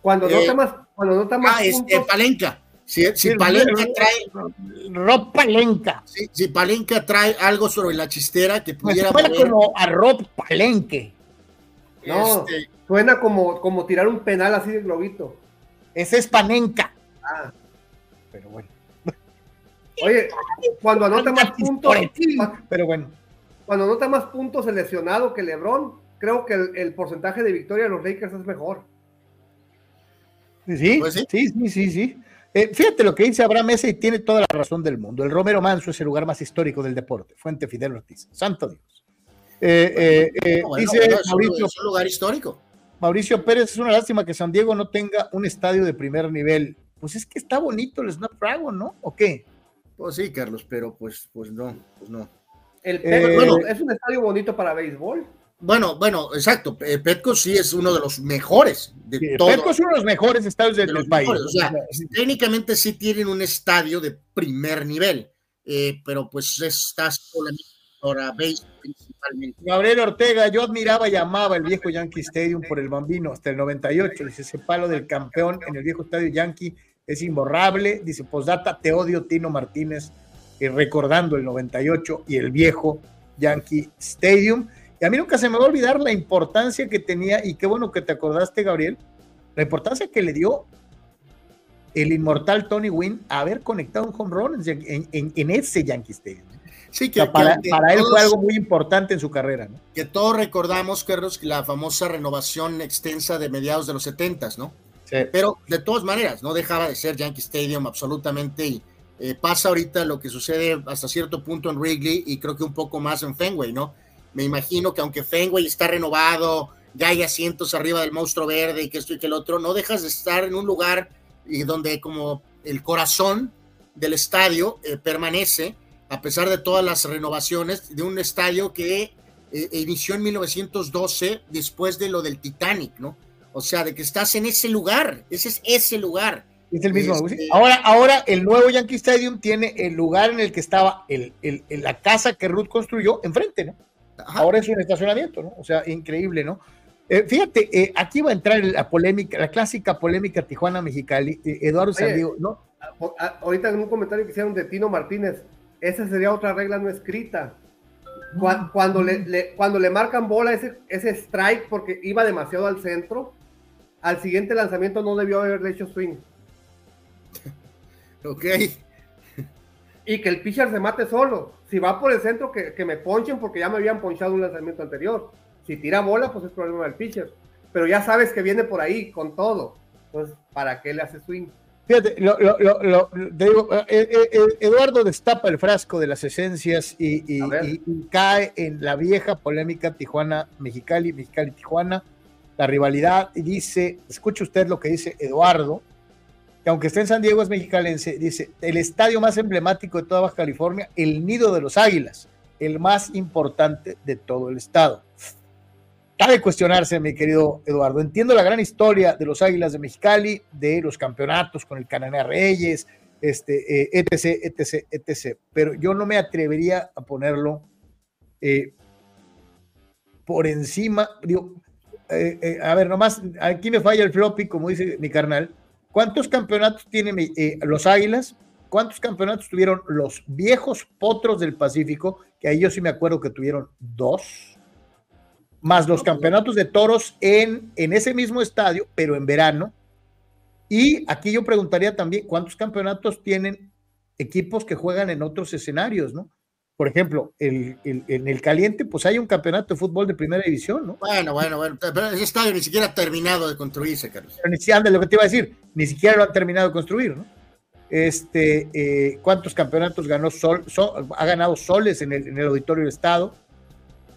B: cuando, no eh, más, cuando no más...
J: Ah, este, Palenca. Si, si Palenca trae.
A: Rob Palenca.
J: Si, Palenca trae algo sobre la chistera que
A: pues
J: pudiera.
A: suena como a Rob Palenque.
B: No, este, suena como, como tirar un penal así de globito.
A: Ese es Panenka.
B: Ah.
A: Pero bueno.
B: Oye, cuando anota más puntos.
A: Pero bueno.
B: Cuando anota más puntos el lesionado que LeBron, creo que el, porcentaje de victoria de los Lakers es mejor.
A: Sí, pues sí, sí, sí, sí. Eh, fíjate lo que dice Abraham Mesa y tiene toda la razón del mundo. El Romero Manso es el lugar más histórico del deporte. Fuente Fidel Ortiz. Santo Dios. Eh, eh, dice Mauricio,
J: es un lugar histórico.
A: Mauricio Pérez, es una lástima que San Diego no tenga un estadio de primer nivel. Pues es que está bonito el Snapdragon, ¿no? ¿O qué?
J: Pues sí, Carlos, pero pues, pues no, pues no.
B: El, bueno, es un estadio bonito para béisbol.
J: Bueno, bueno, exacto. Eh, Petco sí es uno de los mejores de Petco
A: es uno de los mejores estadios del país.
J: O sea, técnicamente sí tienen un estadio de primer nivel, eh, pero pues está solamente para béisbol principalmente.
A: Gabriel Ortega, yo admiraba y amaba el viejo Yankee Stadium por el bambino hasta el 98. Dice, ese palo del campeón en el viejo estadio Yankee es imborrable. Dice, posdata, te odio Tino Martínez, eh, recordando el 98 y el viejo Yankee Stadium. Y a mí nunca se me va a olvidar la importancia que tenía, y qué bueno que te acordaste, Gabriel, la importancia que le dio el inmortal Tony Wynn a haber conectado un home run en, ese Yankee Stadium.
J: Sí, que,
A: para, él fue algo muy importante en su carrera. ¿no?
J: Que todos recordamos, Carlos, la famosa renovación extensa de mediados de los 70, ¿no? Sí. Pero de todas maneras, no dejaba de ser Yankee Stadium absolutamente. Y, eh, pasa ahorita lo que sucede hasta cierto punto en Wrigley y creo que un poco más en Fenway, ¿no? Me imagino que aunque Fenway está renovado, ya hay asientos arriba del monstruo verde y que esto y que el otro, no dejas de estar en un lugar y donde como el corazón del estadio eh, permanece, a pesar de todas las renovaciones, de un estadio que eh, inició en 1912 después de lo del Titanic, ¿no? O sea, de que estás en ese lugar, ese es ese lugar.
A: Es el mismo. Este ahora, ahora el nuevo Yankee Stadium tiene el lugar en el que estaba el, la casa que Ruth construyó enfrente, ¿no? Ahora es un estacionamiento, ¿no? O sea, increíble, ¿no? Eh, fíjate, eh, aquí va a entrar la polémica, la clásica polémica Tijuana-Mexicali. Eh, Eduardo Sandiego, ¿no?
B: Ahorita en un comentario que hicieron de Tino Martínez, esa sería otra regla no escrita. Cuando, le, cuando le marcan bola ese, ese strike porque iba demasiado al centro, al siguiente lanzamiento no debió haberle hecho swing.
J: ok
B: y que el pitcher se mate solo. Si va por el centro, que, me ponchen porque ya me habían ponchado un lanzamiento anterior. Si tira bola, pues es problema del pitcher. Pero ya sabes que viene por ahí con todo. Entonces, ¿para qué le hace swing?
A: Fíjate, lo, digo, eh, eh, eh, Eduardo destapa el frasco de las esencias y, cae en la vieja polémica Tijuana-Mexicali, Mexicali-Tijuana, la rivalidad, y dice, escuche usted lo que dice Eduardo, aunque esté en San Diego es mexicalense, dice, el estadio más emblemático de toda Baja California, el Nido de los Águilas, el más importante de todo el estado. Cabe cuestionarse, mi querido Eduardo. Entiendo la gran historia de los Águilas de Mexicali, de los campeonatos con el Cananea Reyes, este, eh, etc, etc, etc. Pero yo no me atrevería a ponerlo eh, por encima, eh, a ver, nomás, aquí me falla el floppy, como dice mi carnal. ¿Cuántos campeonatos tienen eh, los Águilas? ¿Cuántos campeonatos tuvieron los viejos potros del Pacífico? Que ahí yo sí me acuerdo que tuvieron dos. Más los campeonatos de toros en, en ese mismo estadio, pero en verano. Y aquí yo preguntaría también, ¿cuántos campeonatos tienen equipos que juegan en otros escenarios, no? Por ejemplo, el, el, en el caliente, pues hay un campeonato de fútbol de primera división, ¿no?
J: Bueno, bueno, bueno, pero ese estadio ni siquiera ha terminado de construirse, Carlos.
A: Pero ni siquiera, lo que te iba a decir, ni siquiera lo han terminado de construir, ¿no? Este, eh, ¿cuántos campeonatos ganó Sol? Sol ha ganado Soles en el, en el Auditorio del Estado.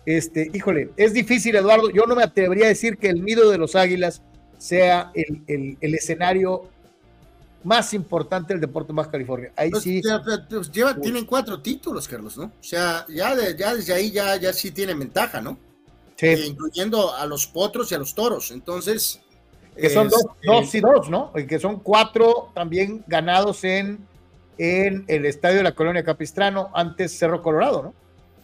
A: Este, híjole, es difícil, Eduardo. Yo no me atrevería a decir que el nido de los Águilas sea el, el, el escenario más importante del deporte más California. Ahí
J: pues,
A: sí.
J: Ya, pues, lleva, tienen cuatro títulos, Carlos, ¿no? O sea, ya, de, ya desde ahí ya, ya sí tienen ventaja, ¿no?
A: Sí.
J: Eh, incluyendo a los potros y a los toros. Entonces.
A: Que son dos, dos, y dos, ¿no? Y que son cuatro también ganados en, en el estadio de la colonia Capistrano, antes Cerro Colorado, ¿no?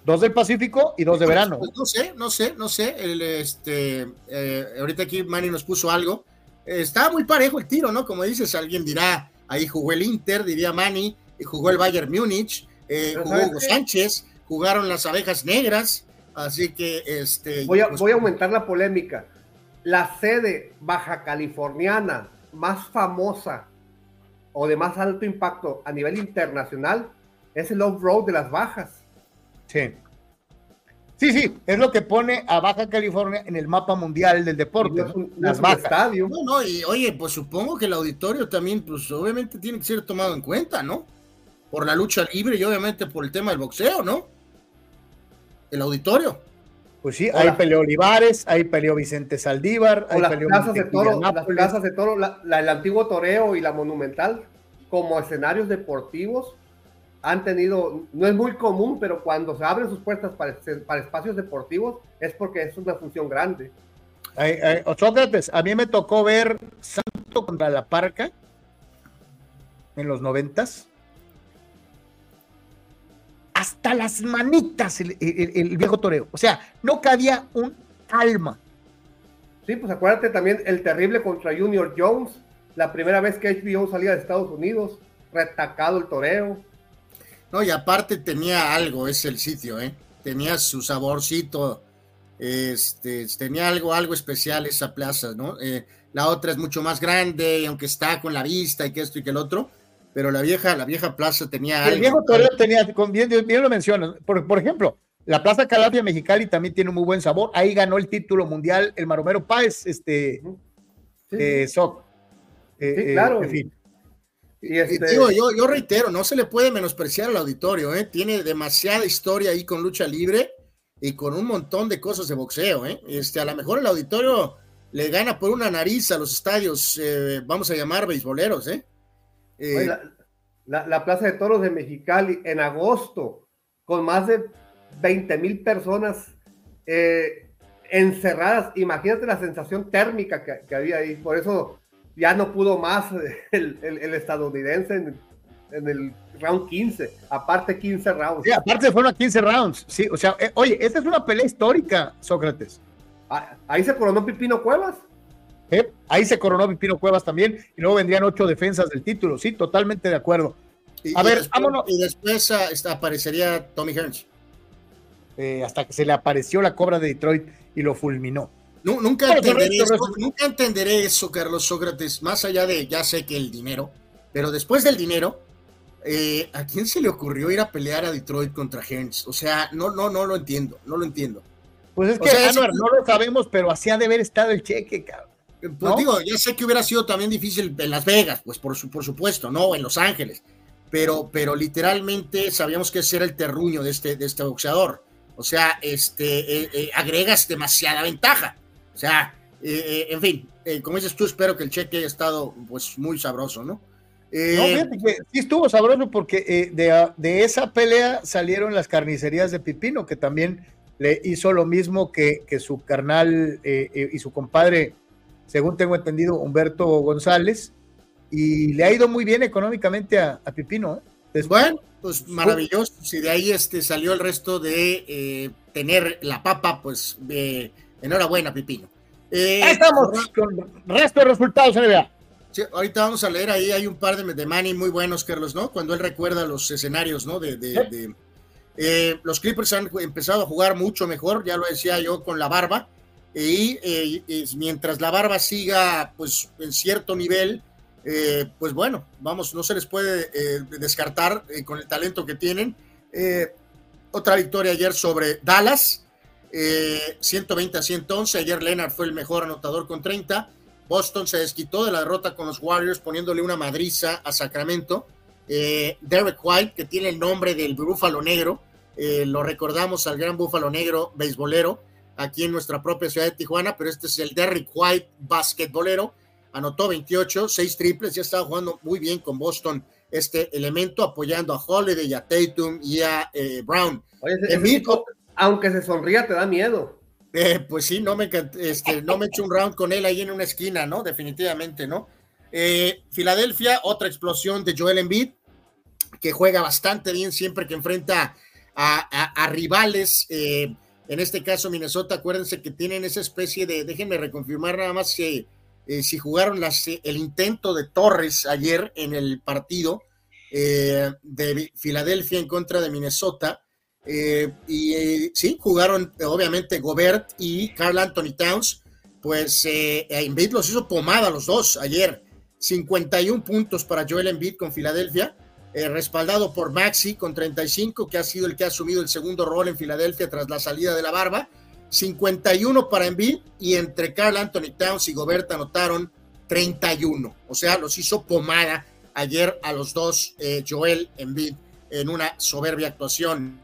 A: Dos del Pacífico y dos de verano.
J: Pues no sé, no sé, no sé. El, este, eh, ahorita aquí Manny nos puso algo. Estaba muy parejo el tiro, ¿no? Como dices, alguien dirá, ahí jugó el Inter, diría Manny, y jugó el Bayern Múnich, eh, jugó Hugo Sánchez, jugaron las abejas negras, así que este.
B: Voy a, pues, voy a aumentar la polémica. La sede baja californiana más famosa o de más alto impacto a nivel internacional es el off-road de las bajas.
A: Sí. Sí, sí, es lo que pone a Baja California en el mapa mundial del deporte.
B: No no las bajas. Estadio.
J: No, no, y oye, pues supongo que el auditorio también, pues obviamente tiene que ser tomado en cuenta, ¿no? Por la lucha libre y obviamente por el tema del boxeo, ¿no? El auditorio.
A: Pues sí, Hola. ahí peleó Olivares, ahí peleó Vicente Saldívar, ahí
B: las
A: peleó
B: plazas de toro, las plazas de toro, la, la, el antiguo toreo y la monumental, como escenarios deportivos, han tenido, no es muy común, pero cuando se abren sus puertas para, para espacios deportivos es porque es una función grande.
A: Ay, ay, Sócrates, a mí me tocó ver Santo contra la Parca en los noventas. Hasta las manitas el, el, el, viejo toreo. O sea, no cabía un alma.
B: Sí, pues acuérdate también el terrible contra Junior Jones, la primera vez que HBO salía de Estados Unidos, retacado el toreo.
J: No, y aparte tenía algo, es el sitio, ¿eh? Tenía su saborcito, este, tenía algo, algo especial esa plaza, ¿no? Eh, la otra es mucho más grande, y aunque está con la vista y que esto y que el otro, pero la vieja, la vieja plaza tenía
A: el
J: algo.
A: viejo Toreo tenía, bien, bien lo mencionas, por, por ejemplo, la Plaza Calafia Mexicali también tiene un muy buen sabor, ahí ganó el título mundial el Maromero Páez, este, sí. eh, Soc.
B: Eh, sí, claro.
A: en fin.
J: Y este... Digo, yo, yo, reitero, no se le puede menospreciar al auditorio, ¿eh? tiene demasiada historia ahí con lucha libre y con un montón de cosas de boxeo. ¿eh? Este, a lo mejor el auditorio le gana por una nariz a los estadios, eh, vamos a llamar beisboleros. ¿eh?
B: La, la, la, Plaza de Toros de Mexicali en agosto, con más de 20 mil personas eh, encerradas, imagínate la sensación térmica que, que había ahí, por eso ya no pudo más el, el, el estadounidense en, en, el round 15, aparte 15 rounds.
A: Sí, aparte fueron a 15 rounds, sí, o sea, eh, oye, esta es una pelea histórica, Sócrates.
B: Ah, ahí se coronó Pipino Cuevas.
A: Eh, ahí se coronó Pipino Cuevas también, y luego vendrían ocho defensas del título, sí, totalmente de acuerdo.
J: Y,
A: a
J: y
A: ver,
J: después,
A: vámonos.
J: Y después uh, aparecería Tommy Hearns.
A: Eh, hasta que se le apareció la cobra de Detroit y lo fulminó.
J: No, nunca, entenderé eso, nunca entenderé eso, Carlos Sócrates, más allá de, ya sé que el dinero, pero después del dinero, eh, ¿a quién se le ocurrió ir a pelear a Detroit contra Hearns? O sea, no, no, no lo entiendo, no lo entiendo.
A: Pues es que, sea, es... no lo sabemos, pero así ha de haber estado el cheque, cabrón.
J: Pues ¿no? digo, ya sé que hubiera sido también difícil en Las Vegas, pues por, por supuesto, no, en Los Ángeles, pero, pero literalmente sabíamos que ese era el terruño de este, de este boxeador. O sea, este, eh, eh, agregas demasiada ventaja. O sea, eh, en fin, eh, como dices tú, espero que el cheque haya estado pues muy sabroso, ¿no?
A: Eh, no, fíjate que sí estuvo sabroso porque de, de, esa pelea salieron las carnicerías de Pipino, que también le hizo lo mismo que, que su carnal y su compadre, según tengo entendido, Humberto González. y le ha ido muy bien económicamente a, Pipino.
J: ¿eh? Bueno, pues maravilloso. Si de ahí este, salió el resto de eh, tener la papa, pues enhorabuena, Pipino.
A: Eh, estamos con resto de resultados NBA.
J: Sí, ahorita vamos a leer ahí, hay un par de, de Manny muy buenos, Carlos, ¿no? Cuando él recuerda los escenarios, ¿no? De, eh, los Clippers han empezado a jugar mucho mejor, ya lo decía yo, con la barba. Y mientras la barba siga, pues, en cierto nivel, eh, pues bueno, vamos, no se les puede eh, descartar eh, con el talento que tienen. otra victoria ayer sobre Dallas, 120 a 111. Ayer Leonard fue el mejor anotador con 30. Boston se desquitó de la derrota con los Warriors poniéndole una madriza a Sacramento. Derek White, que tiene el nombre del Búfalo Negro, lo recordamos al gran Búfalo Negro beisbolero aquí en nuestra propia ciudad de Tijuana, pero este es el Derek White basquetbolero anotó 28, 6 triples, ya estaba jugando muy bien con Boston este elemento, apoyando a Holiday, a Tatum y a eh, Brown.
B: Aunque se sonría, te da miedo.
J: Eh, pues sí, no me, este, no me eché un round con él ahí en una esquina, ¿no? Definitivamente, ¿no? Eh, Filadelfia, otra explosión de Joel Embiid, que juega bastante bien siempre que enfrenta a, rivales. en este caso, Minnesota, acuérdense que tienen esa especie de, déjenme reconfirmar nada más que eh, si jugaron el intento de Torres ayer en el partido eh, de Filadelfia en contra de Minnesota. Eh, y sí, jugaron obviamente Gobert y Carl Anthony Towns. Pues Embiid los hizo pomada los dos ayer. 51 puntos para Joel Embiid con Filadelfia, respaldado por Maxi con 35, que ha sido el que ha asumido el segundo rol en Filadelfia tras la salida de la barba. 51 para Embiid y entre Carl Anthony Towns y Gobert anotaron 31. O sea, los hizo pomada ayer a los dos eh, Joel Embiid en una soberbia actuación.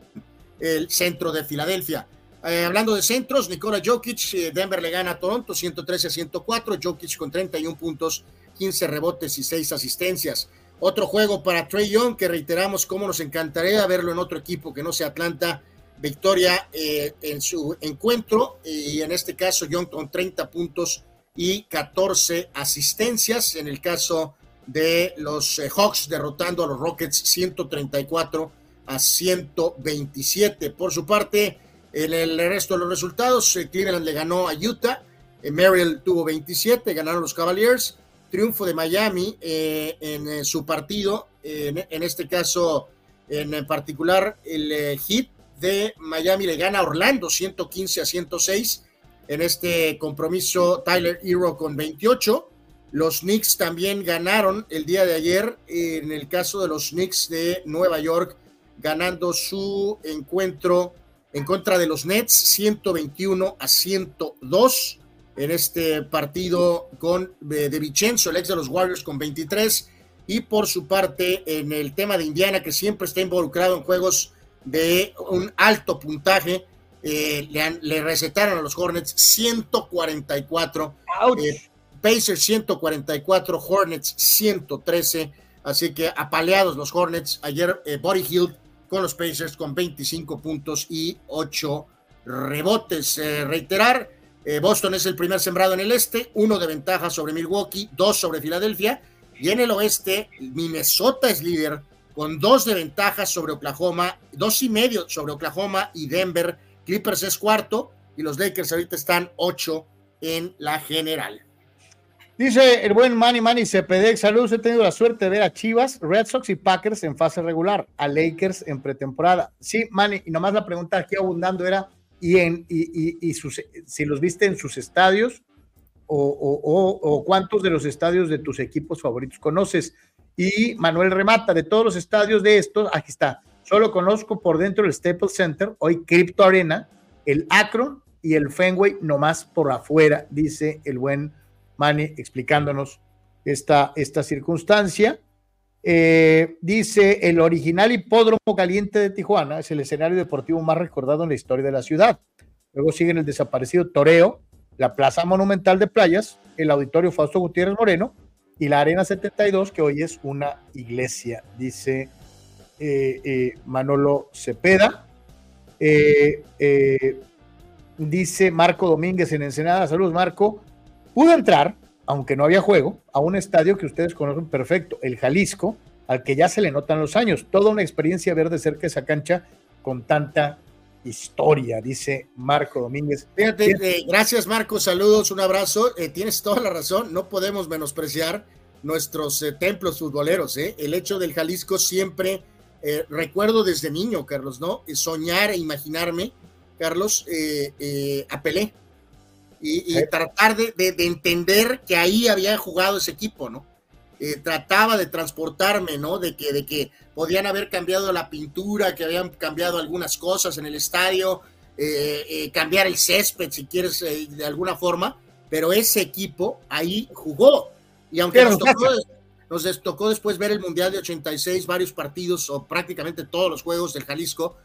J: El centro de Filadelfia. Eh, hablando de centros, Nikola Jokic, eh, Denver le gana a Toronto 113 a 104, Jokic con 31 puntos, 15 rebotes y 6 asistencias. Otro juego para Trey Young, que reiteramos cómo nos encantaría verlo en otro equipo que no sea Atlanta victoria eh, en su encuentro y en este caso Young con 30 puntos y 14 asistencias. En el caso de los Hawks derrotando a los Rockets 134 a 127. Por su parte, en el resto de los resultados, eh, Cleveland le ganó a Utah, Merrill tuvo 27, ganaron los Cavaliers. Triunfo de Miami en su partido, en, este caso en particular el Heat de Miami le gana a Orlando 115 a 106. En este compromiso, Tyler Hero con 28. Los Knicks también ganaron el día de ayer. En el caso de los Knicks de Nueva York, ganando su encuentro en contra de los Nets 121 a 102 en este partido con de, de Vicenzo, el ex de los Warriors con 23 y por su parte en el tema de Indiana que siempre está involucrado en juegos de un alto puntaje. Eh, le, recetaron a los Hornets 144. Eh, Pacers 144, Hornets 113. Así que apaleados los Hornets. Ayer eh, Body Hill con los Pacers con 25 puntos y 8 rebotes. reiterar, Boston es el primer sembrado en el este, uno de ventaja sobre Milwaukee, dos sobre Filadelfia. Y en el oeste, Minnesota es líder con dos de ventaja sobre Oklahoma, dos y medio sobre Oklahoma y Denver. Clippers es cuarto y los Lakers ahorita están ocho en la general.
A: Dice el buen Manny Manny Cepedex, saludos, he tenido la suerte de ver a Chivas, Red Sox y Packers en fase regular, a Lakers en pretemporada. Sí, Manny, y nomás la pregunta aquí abundando era, ¿y, en, y, si los viste en sus estadios o, o, cuántos de los estadios de tus equipos favoritos conoces? Y Manuel remata de todos los estadios de estos, aquí está, solo conozco por dentro el Staples Center, hoy Crypto Arena, el Akron y el Fenway nomás por afuera, dice el buen Manny explicándonos esta, esta circunstancia. Eh, dice, el original hipódromo caliente de Tijuana es el escenario deportivo más recordado en la historia de la ciudad. Luego siguen el desaparecido Toreo, la Plaza Monumental de Playas, el Auditorio Fausto Gutiérrez Moreno y la Arena 72, que hoy es una iglesia, dice eh, eh, Manolo Cepeda. Dice Marco Domínguez en Ensenada, saludos Marco. Pude entrar, aunque no había juego, a un estadio que ustedes conocen perfecto, el Jalisco, al que ya se le notan los años. Toda una experiencia ver de cerca esa cancha con tanta historia, dice Marco Domínguez.
J: Fíjate, eh, gracias Marco, saludos, un abrazo. Eh, tienes toda la razón, no podemos menospreciar nuestros eh, templos futboleros. El hecho del Jalisco siempre, recuerdo desde niño, Carlos, ¿no? Soñar e imaginarme, Carlos, a Y, tratar de, entender que ahí había jugado ese equipo, ¿no? trataba de transportarme, ¿no? De que, de que podían haber cambiado la pintura, que habían cambiado algunas cosas en el estadio, eh, eh, cambiar el césped si quieres eh, de alguna forma, pero ese equipo ahí jugó. Y aunque nos tocó, nos tocó, después ver el Mundial de 86, varios partidos o prácticamente todos los juegos del Jalisco,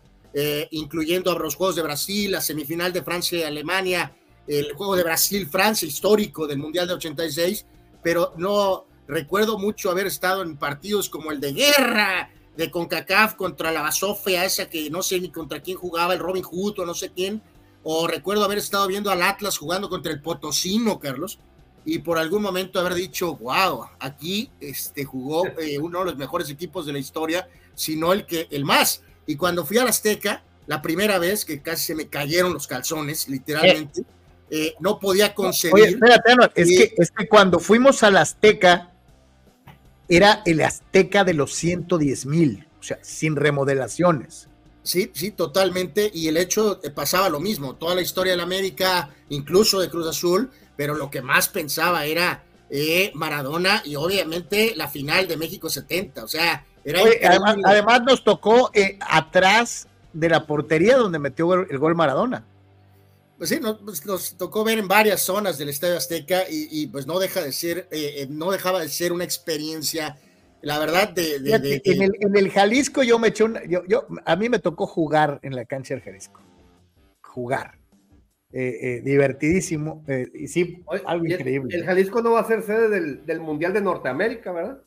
J: incluyendo a los Juegos de Brasil, la semifinal de Francia y Alemania, el juego de Brasil-Francia histórico del Mundial de 86, pero no recuerdo mucho haber estado en partidos como el de guerra, de CONCACAF contra la Basofia, esa que no sé ni contra quién jugaba, el Robin Hood o no sé quién, o recuerdo haber estado viendo al Atlas jugando contra el Potosino, Carlos, y por algún momento haber dicho, wow, aquí este, jugó eh, uno de los mejores equipos de la historia, sino el que el más. Y cuando fui a la Azteca, la primera vez que casi se me cayeron los calzones, literalmente, eh, no podía concebir. Oye,
A: espérate, es, que, es que cuando fuimos a la Azteca, era el Azteca de los 110 mil, o sea, sin remodelaciones.
J: Sí, sí, totalmente. Y el hecho eh, pasaba lo mismo. Toda la historia de la América, incluso de Cruz Azul, pero lo que más pensaba era eh, Maradona y obviamente la final de México 70. O sea, era.
A: además, nos tocó eh, atrás de la portería donde metió el gol Maradona
J: pues sí, pues, nos, tocó ver en varias zonas del Estadio Azteca y, pues no deja de ser, eh, eh, no dejaba de ser una experiencia, la verdad, de...
A: en, el, Jalisco yo me eché un, yo, a mí me tocó jugar en la cancha del Jalisco, jugar, eh, divertidísimo, y sí, algo increíble.
B: El, Jalisco no va a ser sede del, del Mundial de Norteamérica, ¿verdad?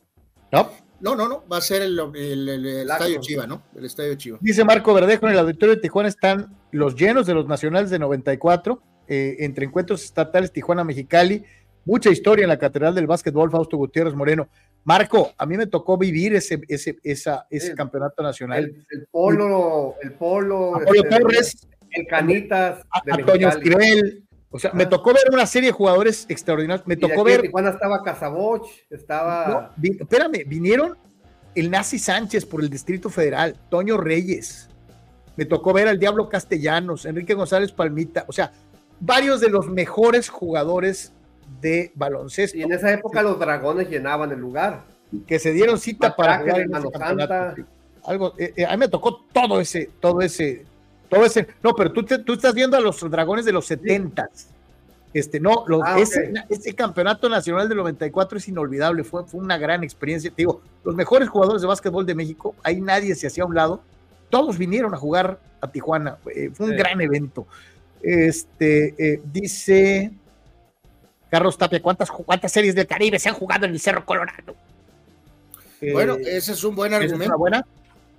J: No. No, no, no, va a ser el, Estadio Chiva, ¿no? El Estadio Chiva.
A: Dice Marco Verdejo, en el auditorio de Tijuana están los llenos de los nacionales de 94, eh, entre encuentros estatales Tijuana-Mexicali, mucha historia en la Catedral del Básquetbol, Fausto Gutiérrez Moreno. Marco, a mí me tocó vivir ese, ese, esa, ese campeonato nacional.
B: El, polo, el polo,
A: Apolo este, Torres,
B: el Canitas,
A: Antonio Esquivel, o sea, me tocó ver una serie de jugadores extraordinarios. Me tocó ver.
B: Tijuana estaba Casaboch, estaba.
A: espérame, vinieron el Nazi Sánchez por el Distrito Federal, Toño Reyes. Me tocó ver al Diablo Castellanos, Enrique González Palmita. O sea, varios de los mejores jugadores de baloncesto.
B: Y en esa época los dragones llenaban el lugar.
A: Que se dieron cita para jugar en Algo, eh, eh, a mí me tocó todo ese, todo ese, todo ese, no, pero tú, tú estás viendo a los dragones de los 70 Este, no, ah, ese, campeonato nacional del 94 es inolvidable, fue, fue una gran experiencia. Te digo, los mejores jugadores de básquetbol de México, ahí nadie se hacía a un lado, todos vinieron a jugar a Tijuana, eh, fue un gran evento. Este, eh, dice Carlos Tapia, ¿cuántas, ¿cuántas series del Caribe se han jugado en el Cerro Colorado?
J: Bueno, eh, ese es un buen argumento. Buena?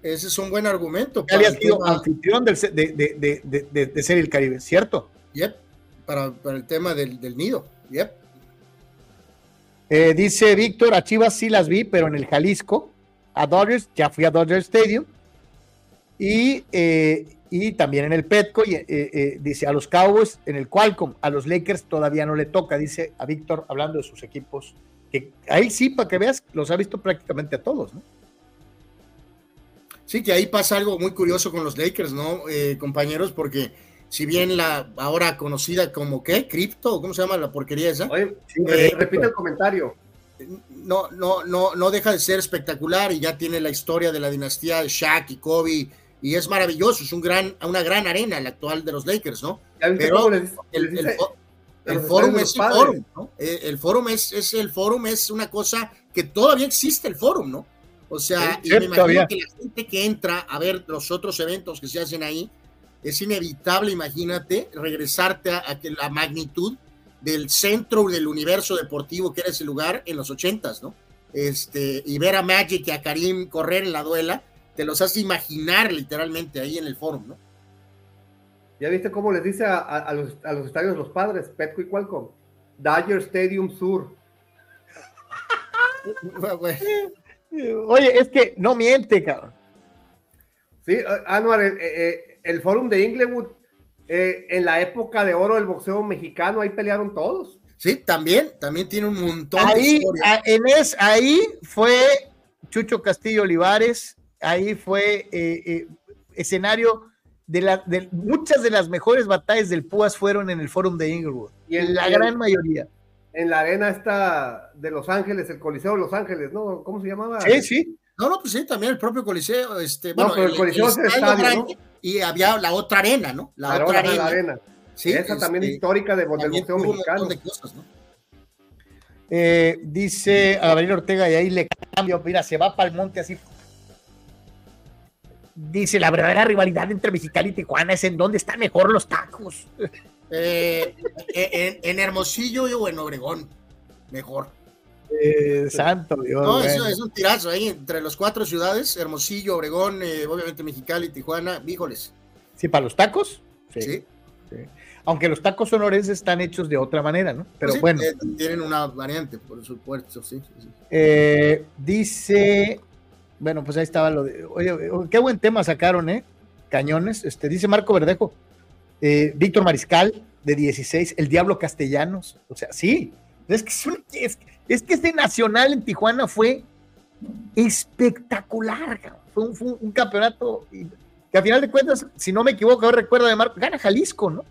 J: Ese es un buen argumento.
A: Para había sido anfitrión de, de, ser el Caribe, ¿cierto?
J: Yep, para, el tema del, nido. Yep.
A: Eh, dice Víctor, a Chivas sí las vi, pero en el Jalisco. A Dodgers, ya fui a Dodger Stadium. Y, eh, y también en el Petco, y, eh, dice a los Cowboys en el Qualcomm, a los Lakers todavía no le toca, dice a Víctor, hablando de sus equipos, que ahí sí, para que veas, los ha visto prácticamente a todos, ¿no?
J: Sí, que ahí pasa algo muy curioso con los Lakers, ¿no, eh, compañeros? Porque si bien la ahora conocida como ¿qué? ¿Cripto? ¿Cómo se llama la porquería esa?
B: Oye, eh, repite el comentario.
J: No, no, no, no deja de ser espectacular y ya tiene la historia de la dinastía de Shaq y Kobe y es maravilloso, es un gran, una gran arena la actual de los Lakers, ¿no? Pero el, el, el forum es el forum, ¿no? Eh, el forum es, es el forum, es una cosa que todavía existe el forum, ¿no? O sea, y me imagino que la gente que entra a ver los otros eventos que se hacen ahí, es inevitable, imagínate, regresarte a, la magnitud del centro del universo deportivo que era ese lugar en los ochentas, ¿no? Este, y ver a Magic y a Karim correr en la duela, te los hace imaginar literalmente ahí en el foro, ¿no?
B: ¿Ya viste cómo les dice a, los, a los, estadios los padres, Petco y Qualcomm? Dodger Stadium Sur,
A: Oye, es que no miente, cabrón.
B: Sí, Anuar, el, el, el Fórum de Inglewood, eh, en la época de oro del boxeo mexicano, ahí pelearon todos.
J: Sí, también, también tiene un montón
A: ahí,
J: de historia.
A: a- en es, ahí fue Chucho Castillo Olivares, ahí fue eh, eh, escenario de, la, de muchas de las mejores batallas del Púas fueron en el Fórum de Inglewood.
B: Y en
A: la gran mayoría.
B: En la arena esta de Los Ángeles, el Coliseo de Los Ángeles, ¿no? ¿Cómo se llamaba?
A: Sí, sí.
J: No, no, pues sí, también el propio Coliseo, este,
B: No,
J: bueno,
B: pero el Coliseo es el estadio,
J: grande, y había la otra arena, ¿no? La,
B: La
J: otra
B: arena,
J: arena.
B: la arena.
J: Sí,
B: Esa también
J: este,
B: histórica de, del
J: también
B: mexicano.
J: de cosas, ¿no?
A: Eh, dice Gabriel Ortega y ahí le cambio, mira, se va para el monte así. Dice, la verdadera rivalidad entre Mexicali y Tijuana es en donde están mejor los tacos.
J: Eh, en, en Hermosillo o en Obregón, mejor.
A: Eh, santo Dios.
J: No, eso es un tirazo ahí entre las cuatro ciudades, Hermosillo, Obregón, eh, obviamente Mexicali, Tijuana, híjoles.
A: Sí, para los tacos. Sí.
J: Sí.
A: sí. Aunque los tacos sonorenses están hechos de otra manera, ¿no? Pero
J: Sí,
A: bueno.
J: eh, tienen una variante, por supuesto, sí.
A: Eh, dice, bueno, pues ahí estaba lo de, oye, qué buen tema sacaron, ¿eh? Cañones, este, dice Marco Verdejo, eh, Víctor Mariscal, de 16, El Diablo Castellanos, o sea, sí, es que es, un- es- es que este nacional en Tijuana fue espectacular, fue un, fue un campeonato y- que a final de cuentas, si no me equivoco, ahora recuerdo de Marco, gana Jalisco, ¿no?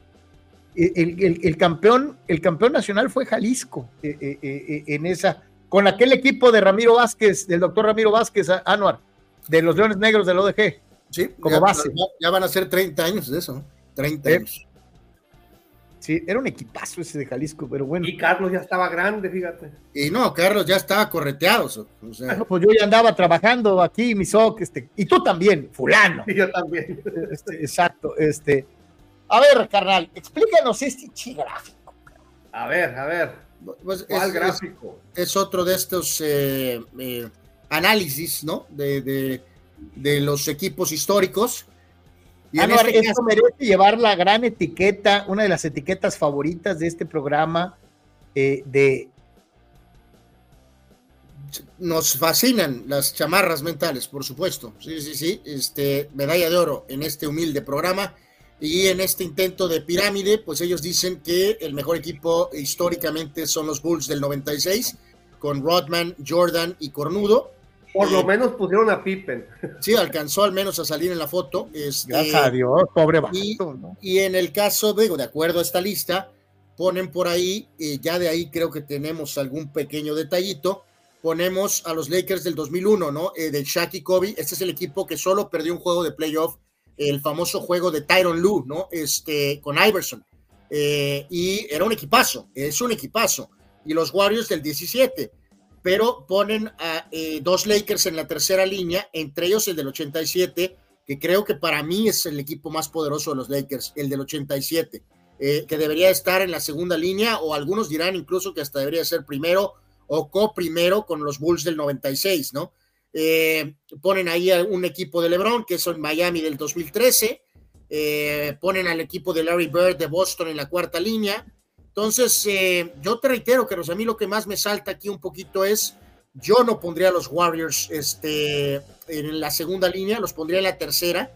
A: El, el- campeón, el campeón nacional fue Jalisco eh, eh, eh, eh, en esa, con aquel equipo de Ramiro Vázquez, del doctor Ramiro Vázquez Anuar, de los Leones Negros del ODG.
J: Sí,
A: como
J: ya,
A: base.
J: ya- ya van a ser 30 años de eso, ¿no? 30
A: Eh,
J: años.
A: Sí, era un equipazo ese de Jalisco, pero bueno.
B: Y Carlos ya estaba grande, fíjate.
J: Y no, Carlos ya estaba correteado. O sea,
A: Ah, Pues yo ya andaba trabajando aquí, mi soc, este, y tú también, fulano.
B: Y yo también.
A: Este, exacto, este. A ver, carnal, explícanos este chigráfico.
B: A ver, a ver.
J: pues,
B: ¿Cuál
J: es-
B: gráfico?
J: Es, es otro de estos eh, eh, análisis, ¿no? De, de- de los equipos históricos. Y en
A: Anuar,
J: este
A: esto
J: caso-
A: merece llevar la gran etiqueta, una de las etiquetas favoritas de este programa eh, de
J: nos fascinan las chamarras mentales, por supuesto. Sí, sí, sí. Este, medalla de oro en este humilde programa. Y en este intento de pirámide, pues ellos dicen que el mejor equipo históricamente son los Bulls del 96, con Rodman, Jordan y Cornudo.
B: Por lo menos pusieron a Pippen.
J: Sí, alcanzó al menos a salir en la foto. Este,
A: Gracias a Dios, pobre vato,
J: y,
A: ¿no?
J: y en el caso, digo, de acuerdo a esta lista, ponen por ahí, eh, ya de ahí creo que tenemos algún pequeño detallito, ponemos a los Lakers del 2001, ¿no? Eh, de Shaq y Kobe, este es el equipo que solo perdió un juego de playoff, el famoso juego de Tyron Lue, ¿no? Este, con Iverson. Eh, y era un equipazo, es un equipazo. Y los Warriors del 17, pero ponen a eh, dos Lakers en la tercera línea, entre ellos el del 87, que creo que para mí es el equipo más poderoso de los Lakers, el del 87, eh, que debería estar en la segunda línea, o algunos dirán incluso que hasta debería ser primero o co-primero con los Bulls del 96, ¿no? Eh, ponen ahí a un equipo de LeBron, que es en Miami del 2013, eh, ponen al equipo de Larry Bird de Boston en la cuarta línea. Entonces, eh, yo te reitero que a mí lo que más me salta aquí un poquito es, yo no pondría a los Warriors este, en la segunda línea, los pondría en la tercera,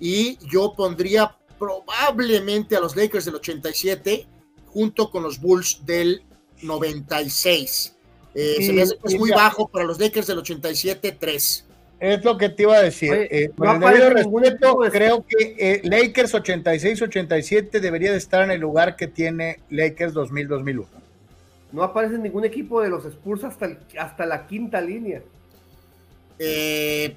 J: y yo pondría probablemente a los Lakers del 87 junto con los Bulls del 96. Eh,
A: Y-
J: se me hace que es muy bajo para los Lakers del 87, 3.
A: Es lo que te iba a decir.
B: Oye,
A: Eh,
B: no
A: con el
B: aparece
A: debido
B: ningún
A: respeto,
B: equipo de-
A: creo que eh, Lakers 86-87 debería de estar en el lugar que tiene Lakers 2000-2001.
B: No aparece ningún equipo de los Spurs hasta, el- hasta la quinta línea.
J: Eh,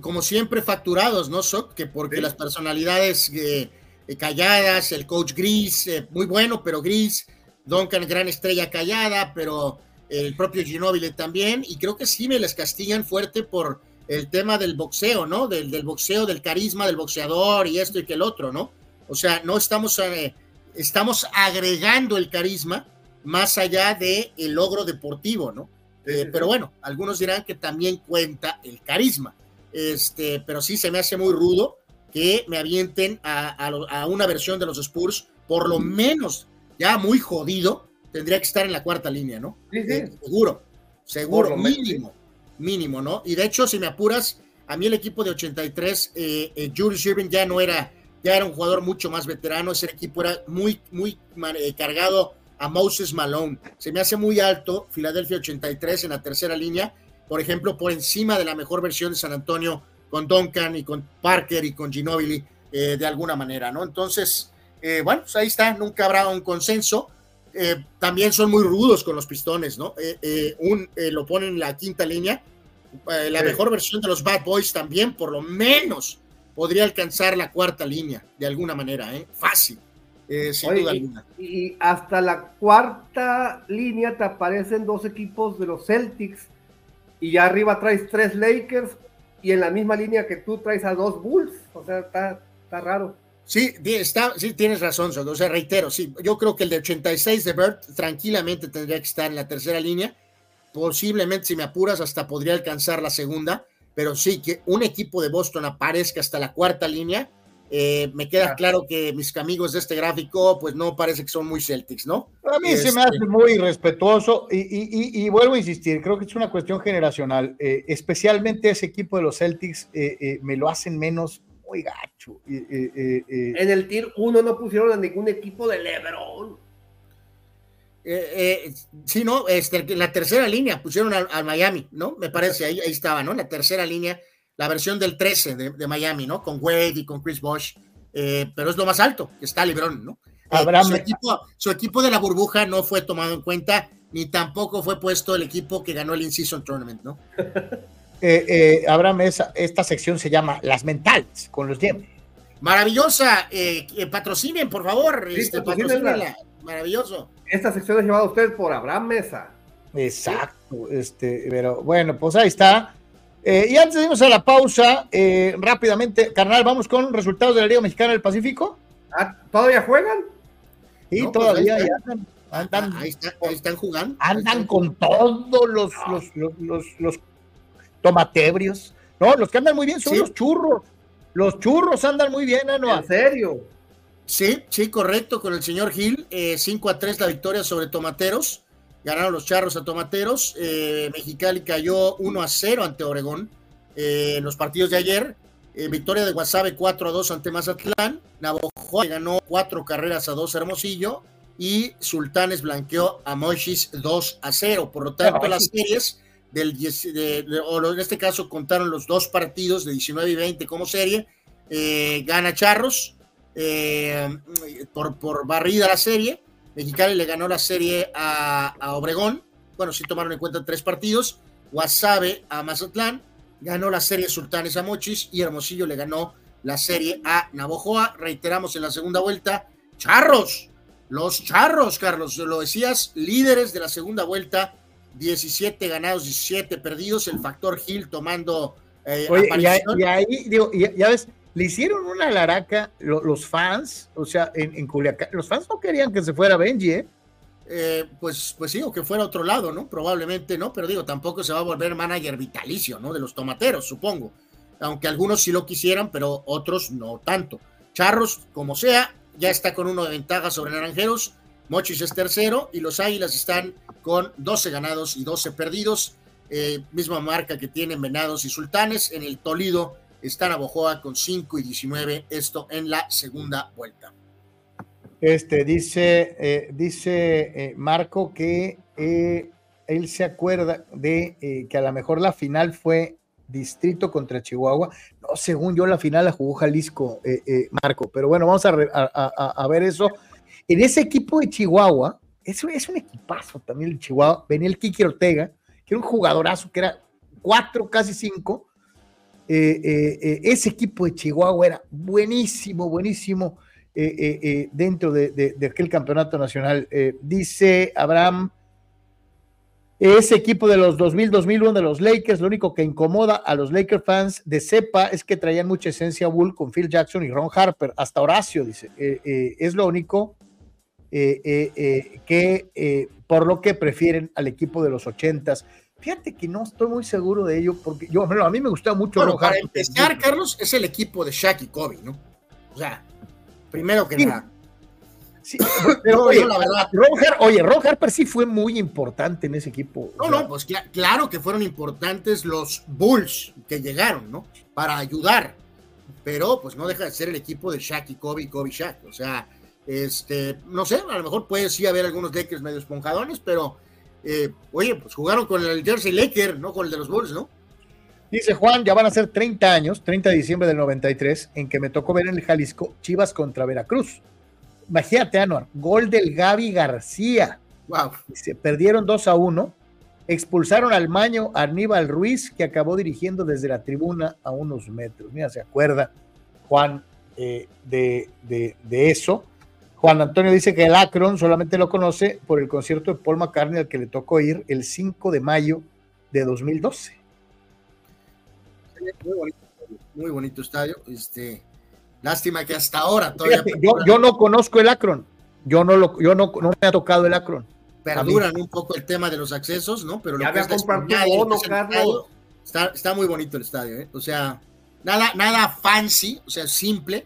J: como siempre, facturados, ¿no, Sok? Que porque
B: Sí.
J: las personalidades eh, eh, calladas, el coach gris, eh, muy bueno, pero gris, Duncan, gran estrella callada, pero el propio Ginóbili también, y creo que sí me les castigan fuerte por el tema del boxeo, ¿no? Del, del boxeo, del carisma del boxeador y esto y que el otro, ¿no? O sea, no estamos, eh, estamos agregando el carisma más allá del el logro deportivo, ¿no? Eh, pero bueno, algunos dirán que también cuenta el carisma. Este, pero sí se me hace muy rudo que me avienten a, a lo- a una versión de los Spurs, por lo menos ya muy jodido, tendría que estar en la cuarta línea, ¿no?
B: Sí, sí.
J: Eh, seguro. seguro, mínimo, mínimo, ¿no? Y de hecho, si me apuras, a mí el equipo de 83, eh, eh, Julius Irving ya no era, ya era un jugador mucho más veterano, ese equipo era muy, muy eh, cargado a Moses Malone. Se me hace muy alto Filadelfia 83 en la tercera línea, por ejemplo, por encima de la mejor versión de San Antonio con Duncan y con Parker y con Ginobili, eh, de alguna manera, ¿no? Entonces, eh, bueno, pues ahí está, nunca habrá un consenso. Eh, también son muy rudos con los pistones, ¿no? un, lo ponen en la quinta línea. la mejor versión de los Bad Boys también, por lo menos, podría alcanzar la cuarta línea, de alguna manera, ¿eh? Fácil. sin duda alguna.
B: Y hasta la cuarta línea te aparecen dos equipos de los Celtics y ya arriba traes tres Lakers y en la misma línea que tú traes a dos Bulls. O sea, está, está raro.
J: Sí, está, sí, tienes razón, O sea, reitero, sí, yo creo que el de 86 de Bert tranquilamente tendría que estar en la tercera línea. Posiblemente, si me apuras, hasta podría alcanzar la segunda. Pero sí, que un equipo de Boston aparezca hasta la cuarta línea, eh, me queda claro que mis amigos de este gráfico, pues no parece que son muy Celtics, ¿no?
A: A mí se me hace este muy respetuoso y, vuelvo a insistir, creo que es una cuestión generacional, eh, especialmente ese equipo de los Celtics eh, me lo hacen menos muy gacho.
B: en el Tier 1 no pusieron a ningún equipo de LeBron.
J: sí, no, este, la tercera línea pusieron al, Miami, ¿no? Me parece, ahí, ahí estaba, ¿no? La tercera línea la versión del 13 de, Miami, ¿no? Con Wade y con Chris Bosh, eh, pero es lo más alto, que está LeBron, ¿no? Eh, su, equipo, su, equipo, de la burbuja no fue tomado en cuenta, ni tampoco fue puesto el equipo que ganó el In-Season Tournament, ¿no?
A: eh, Abraham, esta sección se llama Las Mentales, con los dientes.
J: Maravillosa, eh, patrocinen, por favor, este, maravilloso.
B: Esta sección es llevada a usted por Abraham Mesa.
A: Exacto, este, pero bueno, pues ahí está. Eh, y antes de irnos a la pausa, eh, rápidamente, carnal, vamos con resultados de la Liga Mexicana del Pacífico.
B: Ah, ¿Todavía juegan?
A: Sí, pues todavía
J: andan, ahí, están jugando.
A: Andan con todos los, los, los, tomatebrios. No, los que andan muy bien son los churros. Los churros andan muy bien, ¿no?
B: ¿En serio?
J: Sí, sí, correcto, con el señor Gil. 5 eh, a 3 la victoria sobre Tomateros ganaron los Charros a Tomateros. Eh, Mexicali cayó 1 a 0 ante Oregón eh, en los partidos de ayer. Eh, victoria de Guasave 4 a 2 ante Mazatlán. Navojoa ganó 4 carreras a 2 Hermosillo. Y Sultanes blanqueó a Mochis 2 a 0. Por lo tanto, las series del o en este caso contaron los dos partidos de 19 y 20 como serie. gana Charros por, por barrida la serie Mexicali le ganó la serie a, Obregón. Bueno, sí tomaron en cuenta tres partidos. Guasave a Mazatlán. Ganó la serie Sultanes a Mochis. Y Hermosillo le ganó la serie a Navojoa. Reiteramos en la segunda vuelta. Charros. Los charros, Carlos. Lo decías, líderes de la segunda vuelta. 17 ganados, 17 perdidos. El factor Gil tomando.
A: Eh, y, ahí, digo, ya ves, le hicieron una laraca los fans, o sea, en, en, Culiacán, los fans no querían que se fuera Benji, ¿eh?
J: ¿eh? pues, pues sí, o que fuera a otro lado, ¿no? Probablemente no, pero digo, tampoco se va a volver manager vitalicio, ¿no? De los tomateros, supongo. Aunque algunos sí lo quisieran, pero otros no tanto. Charros, como sea, ya está con uno de ventaja sobre Naranjeros. Mochis es tercero y los Águilas están con 12 ganados y 12 perdidos. Eh, misma marca que tienen Venados y Sultanes. En el Tolido están a Bojoa con 5 y 19, esto en la segunda vuelta.
A: Este dice, eh, dice eh, Marco que eh, él se acuerda de que a lo mejor la final fue Distrito contra Chihuahua. No, según yo, la final la jugó Jalisco, Marco, pero bueno, vamos a, a, ver eso. En ese equipo de Chihuahua, es, un equipazo también el Chihuahua. Venía el Kiki Ortega, que era un jugadorazo, que era cuatro, casi cinco eh, eh, eh, ese equipo de Chihuahua era buenísimo, buenísimo dentro de, aquel campeonato nacional. dice Abraham, ese equipo de los 2000-2001 de los Lakers, lo único que incomoda a los Lakers fans de cepa es que traían mucha esencia Bull con Phil Jackson y Ron Harper, hasta Horacio, dice. es lo único que por lo que prefieren al equipo de los ochentas. Fíjate que no estoy muy seguro de ello, porque yo, a mí me gustaba mucho.
J: Bueno, para empezar, Carlos, es el equipo de Shaq y Kobe, ¿no? O sea, primero que nada.
A: Sí, pero oye, la verdad. Ron oye, Ron Harper sí fue muy importante en ese equipo.
J: No, no, pues claro que fueron importantes los Bulls que llegaron, ¿no? Para ayudar. Pero pues no deja de ser el equipo de Shaq y Kobe y Kobe Shaq. O sea, este, no sé, a lo mejor puede sí haber algunos Lakers medio esponjadones, pero eh, oye, pues jugaron con el Jersey Laker, no con el de los Bulls, ¿no?
A: Dice Juan, ya van a ser 30 años, 30 de diciembre del 93, en que me tocó ver en el Jalisco Chivas contra Veracruz. Imagínate, Anuar, gol del Gaby García.
J: Wow.
A: Se perdieron 2 a 1. Expulsaron al maño Aníbal Ruiz, que acabó dirigiendo desde la tribuna a unos metros. Mira, se acuerda Juan eh, de, de, eso. Juan Antonio dice que el Akron solamente lo conoce por el concierto de Paul McCartney al que le tocó ir el 5 de mayo de 2012.
J: Muy bonito, muy bonito estadio. Este, Lástima que hasta ahora todavía.
A: yo, no conozco el Akron. Yo no lo, yo no, no me ha tocado el Akron.
J: Perduran un poco el tema de los accesos, ¿no? Pero lo que está, está, muy bonito el estadio, ¿eh? O sea, nada, nada fancy, o sea, simple,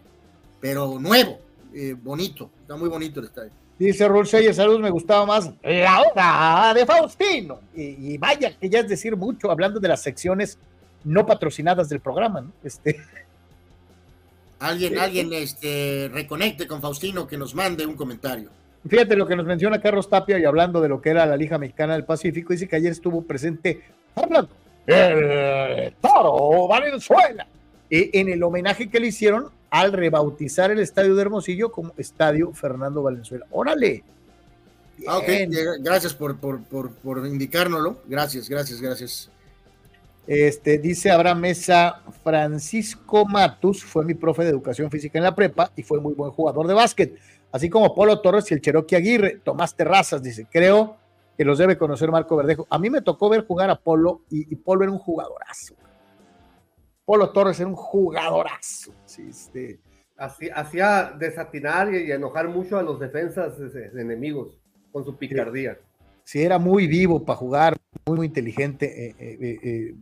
J: pero nuevo, eh, bonito. Está muy bonito el estadio.
A: Dice Raúl saludos, me gustaba más la hora de Faustino. Y, y, vaya, que ya es decir mucho, hablando de las secciones no patrocinadas del programa, ¿no? Este.
J: Alguien, alguien este, reconecte con Faustino, que nos mande un comentario.
A: Fíjate lo que nos menciona Carlos Tapia y hablando de lo que era la Liga Mexicana del Pacífico, dice que ayer estuvo presente hablando el Toro Valenzuela en el homenaje que le hicieron al rebautizar el estadio de Hermosillo como Estadio Fernando Valenzuela. ¡Órale!
J: Ah, ok, gracias por, por, por, por indicárnoslo. Gracias, gracias, gracias.
A: Este, dice Abraham Mesa, Francisco Matus fue mi profe de educación física en la prepa y fue muy buen jugador de básquet, así como Polo Torres y el Cherokee Aguirre. Tomás Terrazas dice, creo que los debe conocer Marco Verdejo. A mí me tocó ver jugar a Polo y, Polo era un jugadorazo. Polo Torres era un jugadorazo. este.
B: Hacía desatinar y enojar mucho a los defensas enemigos con su picardía.
A: Sí, era muy vivo para jugar, muy, muy inteligente. Eh, eh, eh,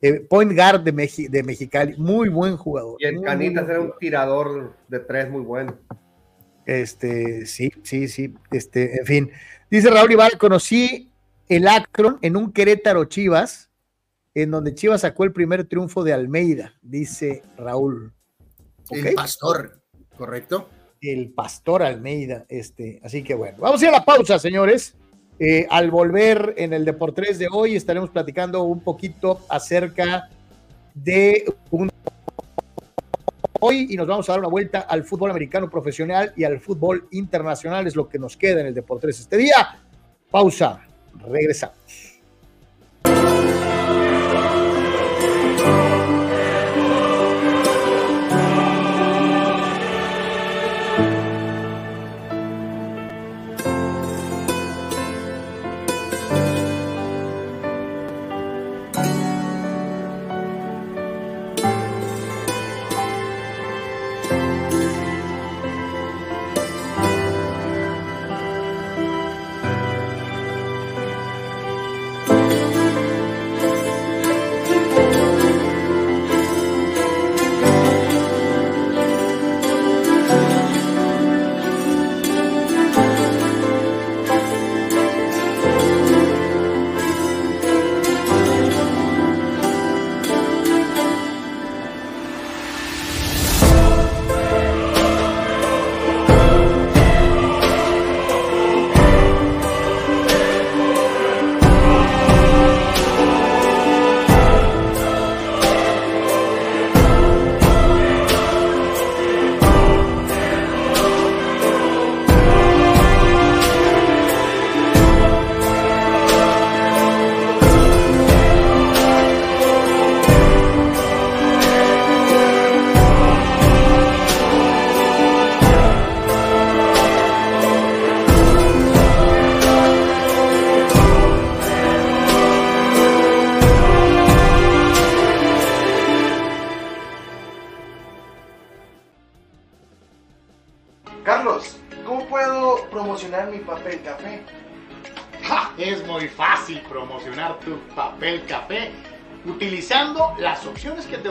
A: eh, point guard de, de Mexicali, muy buen jugador.
B: Y el Canitas era un tirador de tres muy bueno.
A: Este, sí, sí, sí, este, en fin. Dice Raúl Ibar, conocí el Akron en un Querétaro Chivas, en donde Chivas sacó el primer triunfo de Almeida, dice Raúl.
J: El pastor, ¿correcto?
A: El pastor Almeida, este, así que bueno, vamos a ir a la pausa, señores. Eh, al volver en el Deportes de hoy estaremos platicando un poquito acerca de un hoy y nos vamos a dar una vuelta al fútbol americano profesional y al fútbol internacional es lo que nos queda en el Deportes este día. Pausa, regresamos.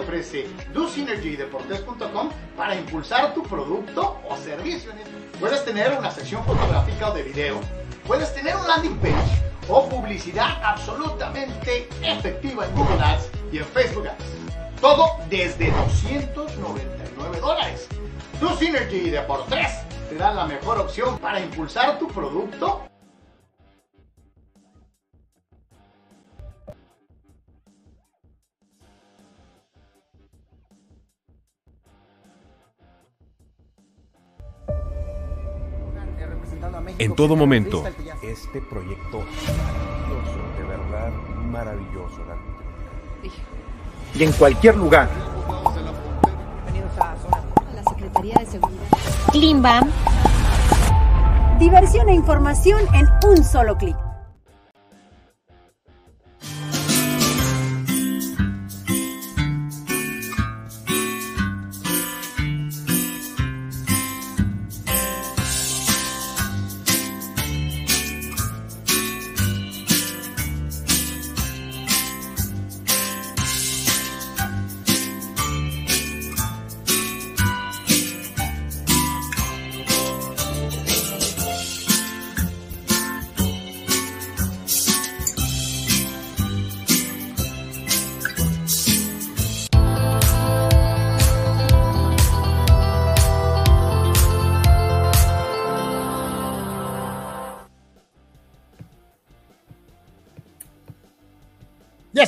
I: Ofrece DoSynergyDeportes.com para impulsar tu producto o servicio. Puedes tener una sección fotográfica o de video, puedes tener un landing page o publicidad absolutamente efectiva en Google Ads y en Facebook Ads. Todo desde 299 dólares. Tu Synergy de por 3 te da la mejor opción para impulsar tu producto
D: en todo momento.
E: Este proyecto maravilloso, de verdad maravilloso.
F: Y en cualquier lugar.
G: Bienvenidos a la Secretaría de Seguridad. Klimbam. Diversión e información en un solo clic.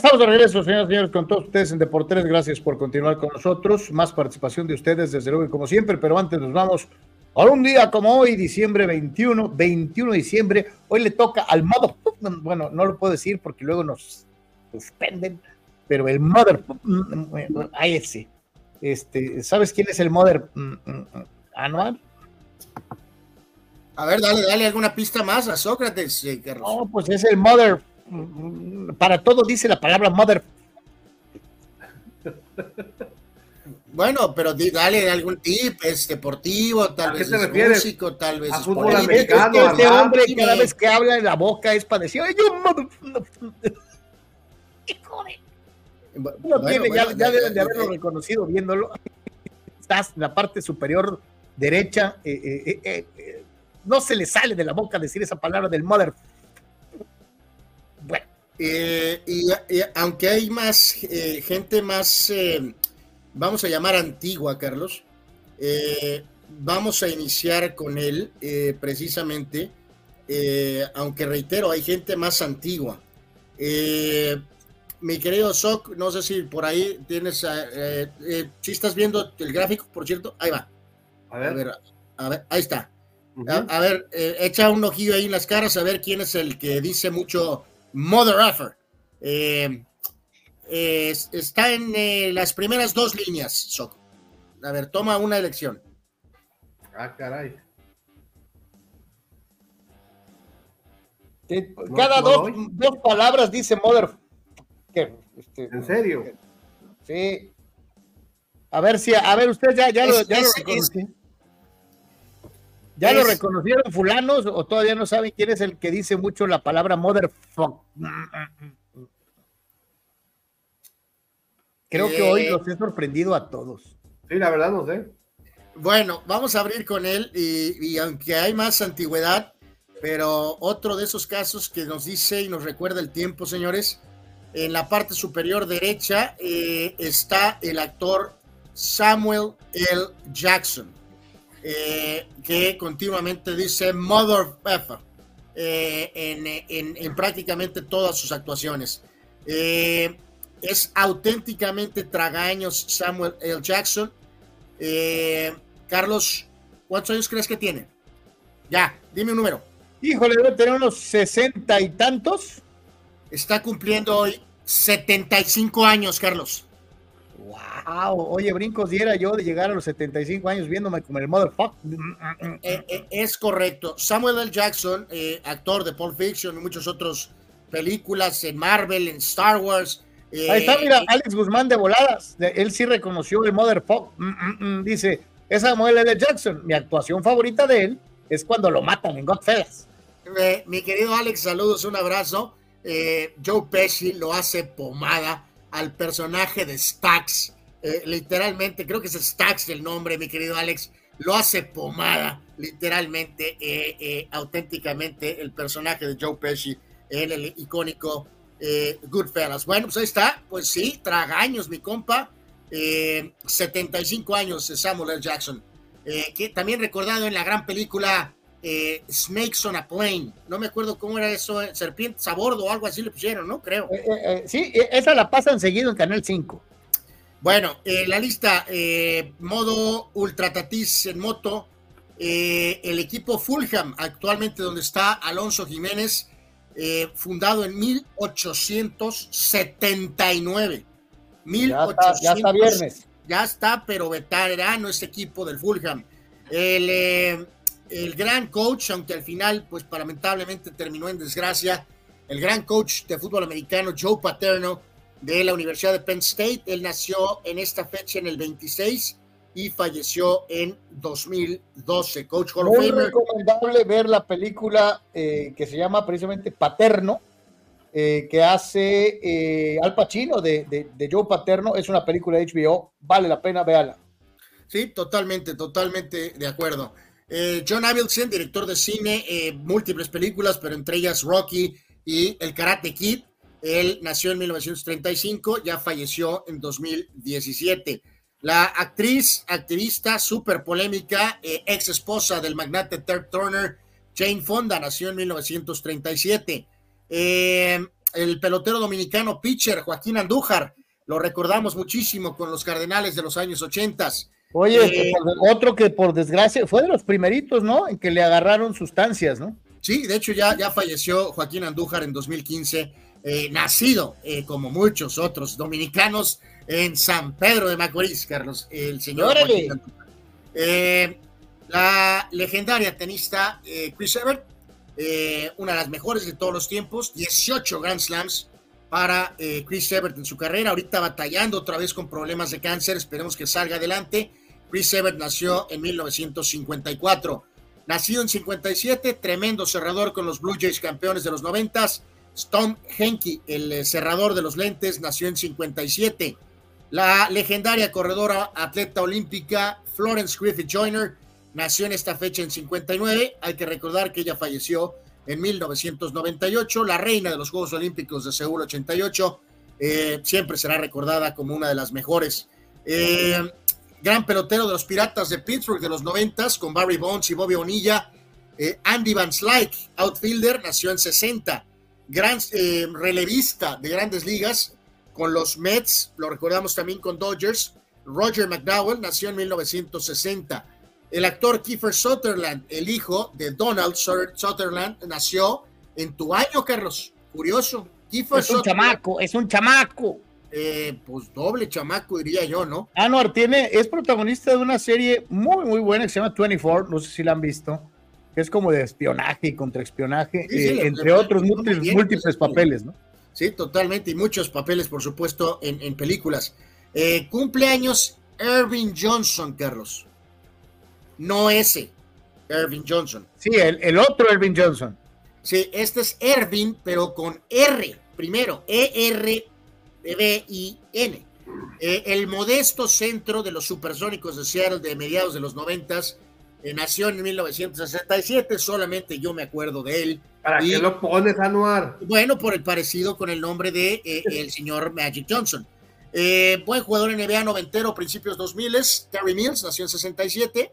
A: Estamos de regreso, señoras y señores, con todos ustedes en Deportes. Gracias por continuar con nosotros. Más participación de ustedes, desde luego, y como siempre, pero antes nos vamos a un día como hoy, diciembre 21, 21 de diciembre. Hoy le toca al Mother. Bueno, no lo puedo decir porque luego nos suspenden, pero el Mother. A ese. Este, ¿Sabes quién es el Mother anual?
J: A ver, dale, dale alguna pista más a Sócrates, eh.
A: No, pues es el Mother para todo dice la palabra mother.
J: Bueno, pero dale algún tip, es deportivo, tal vez es músico, tal vez
A: a es fútbol americano. este hombre cada vez que habla en la boca es para decir, ¡ay, yo mother! Bueno, tiene, bueno, ya, ya, deben de haberlo reconocido viéndolo. Estás en la parte superior derecha. Eh, eh, eh, eh, no se le sale de la boca decir esa palabra del mother.
J: Eh, y, y, aunque hay más eh, gente más, eh, vamos a llamar antigua, Carlos, vamos a iniciar con él precisamente, aunque reitero, hay gente más antigua. mi querido Soc, no sé si por ahí tienes, si estás viendo el gráfico, por cierto, ahí va.
B: A ver,
J: a ver, a ver ahí está. Uh -huh. a, a, ver, echa un ojillo ahí en las caras a ver quién es el que dice mucho Mother Effer. Eh, eh, está en eh, las primeras dos líneas, Soco. A ver, toma una elección.
B: Ah, caray.
A: Cada no, dos, no dos, palabras dice Mother.
B: Este, ¿En serio?
A: Sí. A ver si, a ver, usted ya, ya, es, lo, ya es, lo reconocí. ¿Ya es, lo reconocieron fulanos o todavía no saben quién es el que dice mucho la palabra motherfuck? Creo eh, que hoy los he sorprendido a todos.
B: Sí, la verdad no sé.
J: Bueno, vamos a abrir con él y, y, aunque hay más antigüedad, pero otro de esos casos que nos dice y nos recuerda el tiempo, señores, en la parte superior derecha eh, está el actor Samuel L. Jackson eh, que continuamente dice Mother Pepper eh, en, en, en, prácticamente todas sus actuaciones. Eh, es auténticamente tragaños Samuel L. Jackson. Carlos, ¿cuántos años crees que tiene? Ya, dime un número.
A: Híjole, debe tener unos sesenta y tantos.
J: Está cumpliendo hoy 75 años, Carlos.
A: Wow, oye, brincos diera yo de llegar a los 75 años viéndome como el motherfucker.
J: Eh, eh, es correcto. Samuel L. Jackson, eh, actor de Pulp Fiction y muchas otras películas en Marvel, en Star Wars.
A: Ahí está, mira, Alex Guzmán de voladas. Él sí reconoció el motherfucker. Dice, es Samuel L. Jackson. Mi actuación favorita de él es cuando lo matan en Godfellas.
J: mi querido Alex, saludos, un abrazo. Joe Pesci lo hace pomada al personaje de Stax. Eh, literalmente, creo que es Stax el nombre, mi querido Alex. Lo hace pomada, literalmente, eh, eh, auténticamente, el personaje de Joe Pesci en el icónico Goodfellas. Bueno, pues ahí está, pues sí, tragaños, mi compa. 75 años Samuel L. Jackson, que también recordado en la gran película eh, Snakes on a Plane. No me acuerdo cómo era eso, eh, Serpientes a bordo o algo así le pusieron, ¿no? Creo.
A: Eh, sí, esa la pasan seguido en Canal 5.
J: Bueno, la lista, modo Ultra Tatis en moto, el equipo Fulham, actualmente donde está Alonso Jiménez, fundado en 1879.
A: Ya está, ya está viernes.
J: Ya está, pero veterano este equipo del Fulham. El el gran coach, aunque al final, pues lamentablemente terminó en desgracia, el gran coach de fútbol americano, Joe Paterno, de la Universidad de Penn State. Él nació en esta fecha en el 26 y falleció en 2012. Coach
A: Hall Muy recomendable ver la película eh, que se llama precisamente Paterno, eh, que hace eh, Al Pacino de, de, Joe Paterno. Es una película de HBO, vale la pena, véala.
J: Sí, totalmente, totalmente de acuerdo. Eh, John Avildsen, director de cine, eh, múltiples películas, pero entre ellas Rocky y El Karate Kid. Él nació en 1935, ya falleció en 2017. La actriz, activista, súper polémica, eh, ex esposa del magnate Ted Turner, Jane Fonda, nació en 1937. el pelotero dominicano pitcher Joaquín Andújar, lo recordamos muchísimo con los Cardenales de los años 80.
A: Oye, eh, otro que por desgracia fue de los primeritos, ¿no? En que le agarraron sustancias, ¿no?
J: Sí, de hecho ya, ya falleció Joaquín Andújar en 2015, eh, nacido eh, como muchos otros dominicanos en San Pedro de Macorís, Carlos, el señor. la legendaria tenista Chris Evert, una de las mejores de todos los tiempos, 18 Grand Slams para Chris Evert en su carrera, ahorita batallando otra vez con problemas de cáncer, esperemos que salga adelante Chris Evert nació en 1954. Nacido en 57, tremendo cerrador con los Blue Jays campeones de los 90. Tom Henke, el eh, cerrador de los lentes, nació en 57. La legendaria corredora atleta olímpica Florence Griffith Joyner nació en esta fecha en 59. Hay que recordar que ella falleció en 1998. La reina de los Juegos Olímpicos de Seúl 88 eh, siempre será recordada como una de las mejores. Eh, gran pelotero de los Piratas de Pittsburgh de los noventas, con Barry Bonds y Bobby Onilla. Eh, Andy Van Slyke, outfielder, nació en 60. Gran eh, relevista de grandes ligas con los Mets, lo recordamos también con Dodgers. Roger McDowell nació en 1960. El actor Kiefer Sutherland, el hijo de Donald Sutherland, nació en tu año, Carlos. Curioso.
A: es un chamaco, es un chamaco.
J: Eh, pues doble chamaco, diría yo, ¿no?
A: Anwar tiene, es protagonista de una serie muy, muy buena que se llama 24, no sé si la han visto, que es como de espionaje y contraespionaje, eh, entre otros múltiples, papeles, ¿no?
J: Sí, totalmente, y muchos papeles, por supuesto, en, películas. Eh, cumpleaños Irving Johnson, Carlos. No ese, Irving Johnson.
A: Sí, el, el otro Irving Johnson.
J: Sí, este es Irving, pero con R primero, E-R B-I-N. Eh, el modesto centro de los supersónicos de Seattle de mediados de los noventas eh, nació en 1967, solamente yo me acuerdo de él.
B: ¿Para qué lo pones, Anuar?
J: Bueno, por el parecido con el nombre de eh, el señor Magic Johnson. buen jugador en NBA noventero, principios 2000, Terry Mills, nació en 67,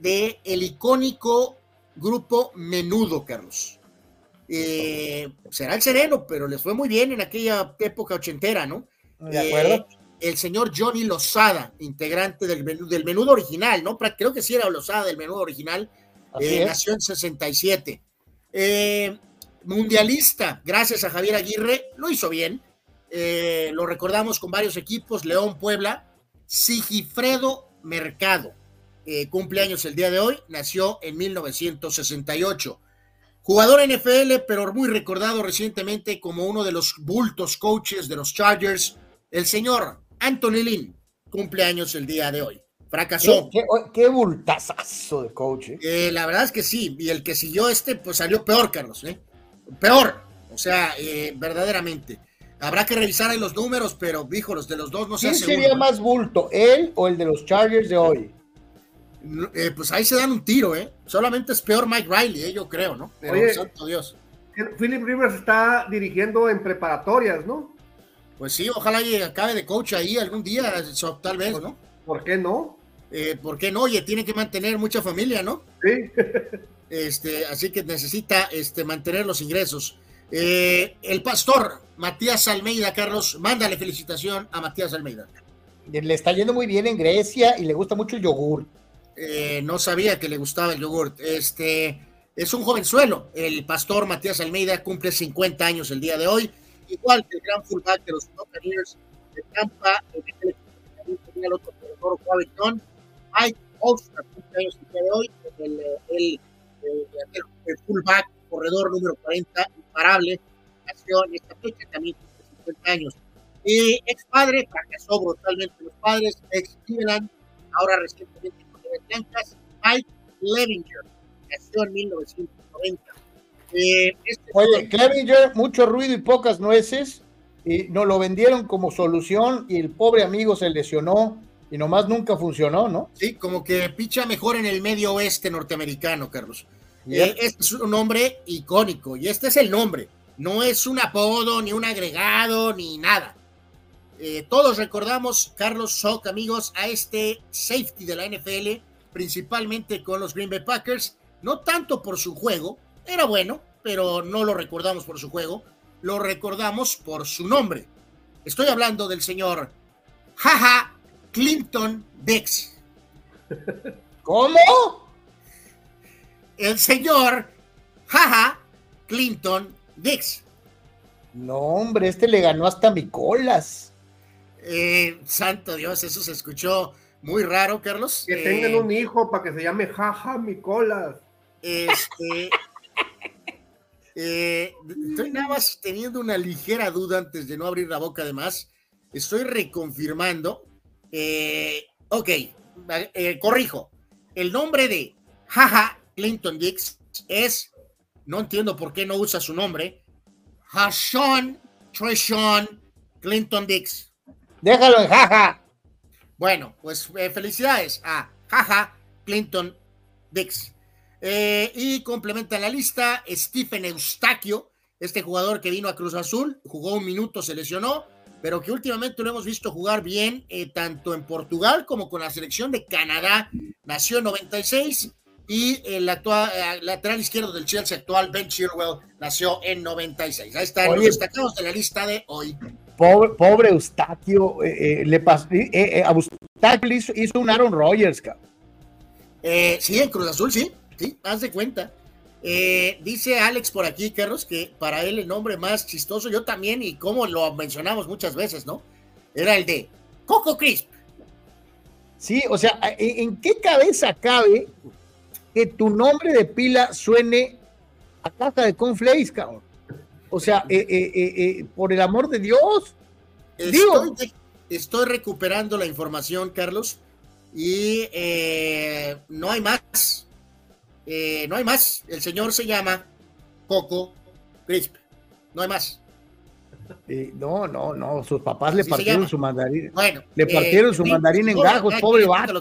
J: de el icónico grupo Menudo, Carlos. Eh, será el sereno, pero les fue muy bien en aquella época ochentera, ¿no?
A: De acuerdo. Eh,
J: el señor Johnny Lozada, integrante del, del menudo original, ¿no? Creo que sí era Lozada del menudo original, eh, nació en 67. mundialista, gracias a Javier Aguirre, lo hizo bien. lo recordamos con varios equipos, León, Puebla, Sigifredo Mercado, cumpleaños el día de hoy, nació en 1968. Jugador NFL, pero muy recordado recientemente como uno de los bultos coaches de los Chargers, el señor Anthony Lynn, cumpleaños el día de hoy. Fracasó.
A: Qué, bultazazo de coach.
J: ¿eh? Eh, la verdad es que sí, y el que siguió este, pues salió peor, Carlos. ¿eh? Peor, o sea, verdaderamente. Habrá que revisar ahí los números, pero dijo, los de los dos no se
A: ¿Quién sería más bulto, él o el de los Chargers de hoy?
J: Eh, pues ahí se dan un tiro, ¿eh? Solamente es peor Mike Riley, ¿eh? yo creo, ¿no? Pero
B: Oye,
J: santo Dios.
B: Philip Rivers está dirigiendo en preparatorias, ¿no?
J: Pues sí, ojalá y acabe de coach ahí algún día, tal vez, ¿no?
B: ¿Por qué no?
J: Eh, ¿Por qué no? Oye, tiene que mantener mucha familia, ¿no?
B: Sí.
J: este, así que necesita este, mantener los ingresos. Eh, el pastor Matías Almeida, Carlos, mándale felicitación a Matías Almeida.
A: Le está yendo muy bien en Grecia y le gusta mucho el yogur.
J: Eh, no sabía que le gustaba el yogurt. Este es un jovenzuelo. El pastor Matías Almeida cumple 50 años el día de hoy, igual que el gran fullback de los Buccaneers de Tampa, el otro corredor Washington, Mike Olster, cumple años el día de hoy, el, el, el, el fullback, corredor número 40, imparable, nació en esta fecha, también cumple 50 años. Eh, ex padre, fracasó brutalmente los padres, ex Cleveland, ahora recientemente Blancas, Mike Levinger, nació en 1990. Eh, este
A: Oye, Clevinger, mucho ruido y pocas nueces, y nos lo vendieron como solución y el pobre amigo se lesionó y nomás nunca funcionó, ¿no?
J: Sí, como que picha mejor en el medio oeste norteamericano, Carlos. Yeah. Eh, este es un nombre icónico y este es el nombre, no es un apodo, ni un agregado, ni nada. Eh, todos recordamos, Carlos Sock, amigos, a este safety de la NFL, principalmente con los Green Bay Packers, no tanto por su juego, era bueno, pero no lo recordamos por su juego, lo recordamos por su nombre. Estoy hablando del señor Jaja Clinton Dix.
A: ¿Cómo?
J: El señor Jaja Clinton Dix.
A: No, hombre, este le ganó hasta mi colas.
J: Eh, santo Dios, eso se escuchó muy raro, Carlos.
B: Que
J: eh,
B: tengan un hijo para que se llame Jaja Micolas.
J: Este. eh, estoy nada más teniendo una ligera duda antes de no abrir la boca, además. Estoy reconfirmando. Eh, ok, corrijo. El nombre de Jaja Clinton Dix es. No entiendo por qué no usa su nombre. Hashawn Treshon Clinton Dix.
A: Déjalo en jaja.
J: Bueno, pues eh, felicidades a Jaja Clinton Dix. Eh, y complementa la lista Stephen Eustaquio, este jugador que vino a Cruz Azul, jugó un minuto, se lesionó, pero que últimamente lo hemos visto jugar bien, eh, tanto en Portugal como con la selección de Canadá. Nació en 96 y el actual eh, lateral izquierdo del Chelsea actual, Ben Chilwell, nació en 96. Ahí están los destacados de la lista de hoy.
A: Pobre, pobre Eustaquio, eh, eh, le pasó, eh, a Eustaquio hizo, hizo un Aaron Rodgers, cabrón.
J: Sí, en Cruz Azul, sí, sí, haz de cuenta. Eh, dice Alex por aquí, Carlos, que para él el nombre más chistoso, yo también, y como lo mencionamos muchas veces, ¿no? Era el de Coco Crisp.
A: Sí, o sea, ¿en, en qué cabeza cabe que tu nombre de pila suene a caja de cornflakes, cabrón? O sea, eh, eh, eh, por el amor de Dios. Digo,
J: Estoy, estoy recuperando la información, Carlos, y eh, no hay más. No hay más. El señor se llama Coco Crisp. No hay más.
A: eh, no, no, no, sus papás le
J: Así
A: partieron su mandarín.
J: Bueno,
A: Le
J: eh,
A: partieron su mandarín en gajos, pobre vato.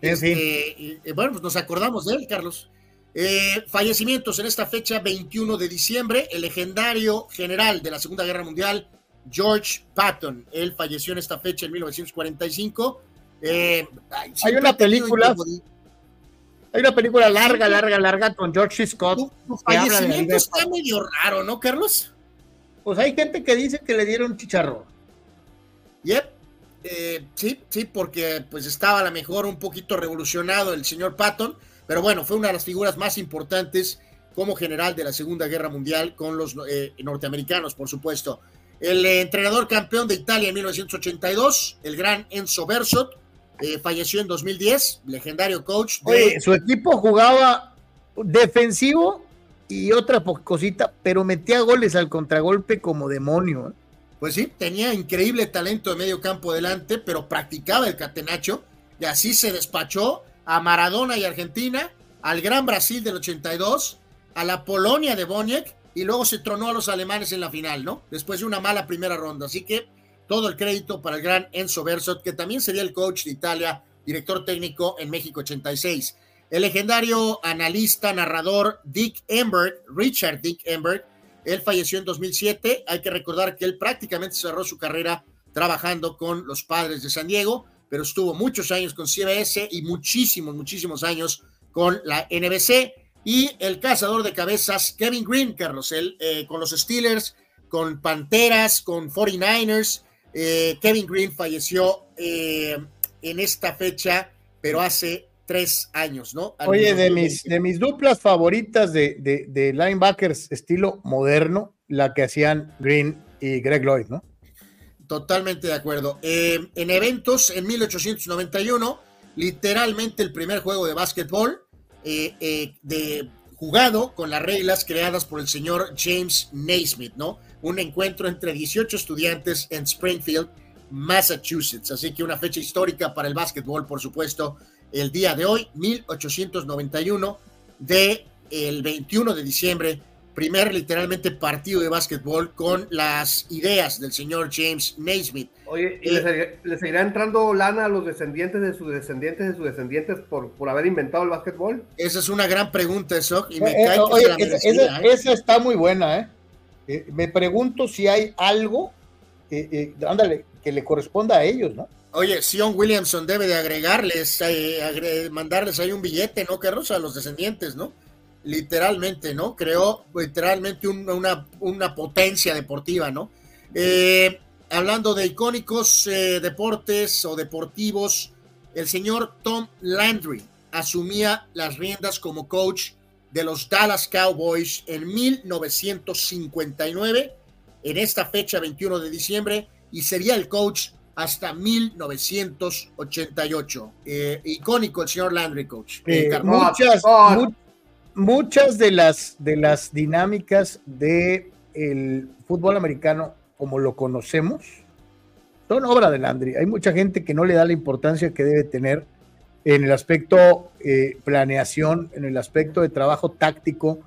A: En fin.
J: Este, bueno, pues nos acordamos de él, Carlos. Eh, fallecimientos en esta fecha, 21 de diciembre, el legendario general de la Segunda Guerra Mundial, George Patton. Él falleció en esta fecha en 1945. Eh, ay,
A: Hay una película, hay una película larga, larga, larga con George. Scott.
J: Tu fallecimiento está medio raro, ¿no, Carlos?
A: Pues hay gente que dice que le dieron chicharro.
J: Yep. Eh, sí, sí, porque pues estaba a lo mejor un poquito revolucionado el señor Patton, pero bueno, fue una de las figuras más importantes como general de la Segunda Guerra Mundial con los eh, norteamericanos, por supuesto. El eh, entrenador campeón de Italia en 1982, el gran Enzo Bersot, eh, falleció en 2010, legendario coach de...
A: Oye, su equipo jugaba defensivo y otra cosita, pero metía goles al contragolpe como demonio. ¿eh?
J: Pues sí, tenía increíble talento de medio campo delante, pero practicaba el catenacho y así se despachó a Maradona y Argentina, al Gran Brasil del 82, a la Polonia de Boniek y luego se tronó a los alemanes en la final, ¿no? Después de una mala primera ronda. Así que todo el crédito para el gran Enzo Bersot, que también sería el coach de Italia, director técnico en México 86. El legendario analista, narrador Dick Emberg, Richard Dick Emberg, él falleció en 2007. Hay que recordar que él prácticamente cerró su carrera trabajando con los padres de San Diego, pero estuvo muchos años con CBS y muchísimos, muchísimos años con la NBC. Y el cazador de cabezas, Kevin Green, Carlos, él eh, con los Steelers, con Panteras, con 49ers. Eh, Kevin Green falleció eh, en esta fecha, pero hace tres años, ¿no?
A: Oye, de mis, de mis duplas favoritas de, de, de, linebackers estilo moderno, la que hacían Green y Greg Lloyd, ¿no?
J: Totalmente de acuerdo. en eventos, en 1891, literalmente el primer juego de básquetbol eh, eh, de, jugado con las reglas creadas por el señor James Naismith, ¿no? Un encuentro entre 18 estudiantes en Springfield, Massachusetts. Así que una fecha histórica para el básquetbol, por supuesto, el día de hoy, 1891, de el 21 de diciembre primer literalmente partido de básquetbol con las ideas del señor James Naismith.
B: Oye, ¿y eh, ¿le, seguirá entrando lana a los descendientes de sus descendientes de sus descendientes por, por haber inventado el básquetbol?
J: Esa es una gran pregunta, eso. Y me
A: eh,
J: cae
A: eh, que esa, esa, está muy buena, ¿eh? me pregunto si hay algo, ándale, que le corresponda a ellos, ¿no?
J: Oye, Sion Williamson debe de agregarles, mandarles ahí un billete, ¿no, Carlos? A los descendientes, ¿no? Literalmente, ¿no? Creó literalmente una, una, potencia deportiva, ¿no? Eh, hablando de icónicos eh, deportes o deportivos, el señor Tom Landry asumía las riendas como coach de los Dallas Cowboys en 1959, en esta fecha 21 de diciembre, y sería el coach hasta 1988. Eh, icónico el señor Landry, coach.
A: muchas, muchas de las, de las dinámicas del el fútbol americano como lo conocemos son obra de Landry. Hay mucha gente que no le da la importancia que debe tener en el aspecto eh, planeación, en el aspecto de trabajo táctico,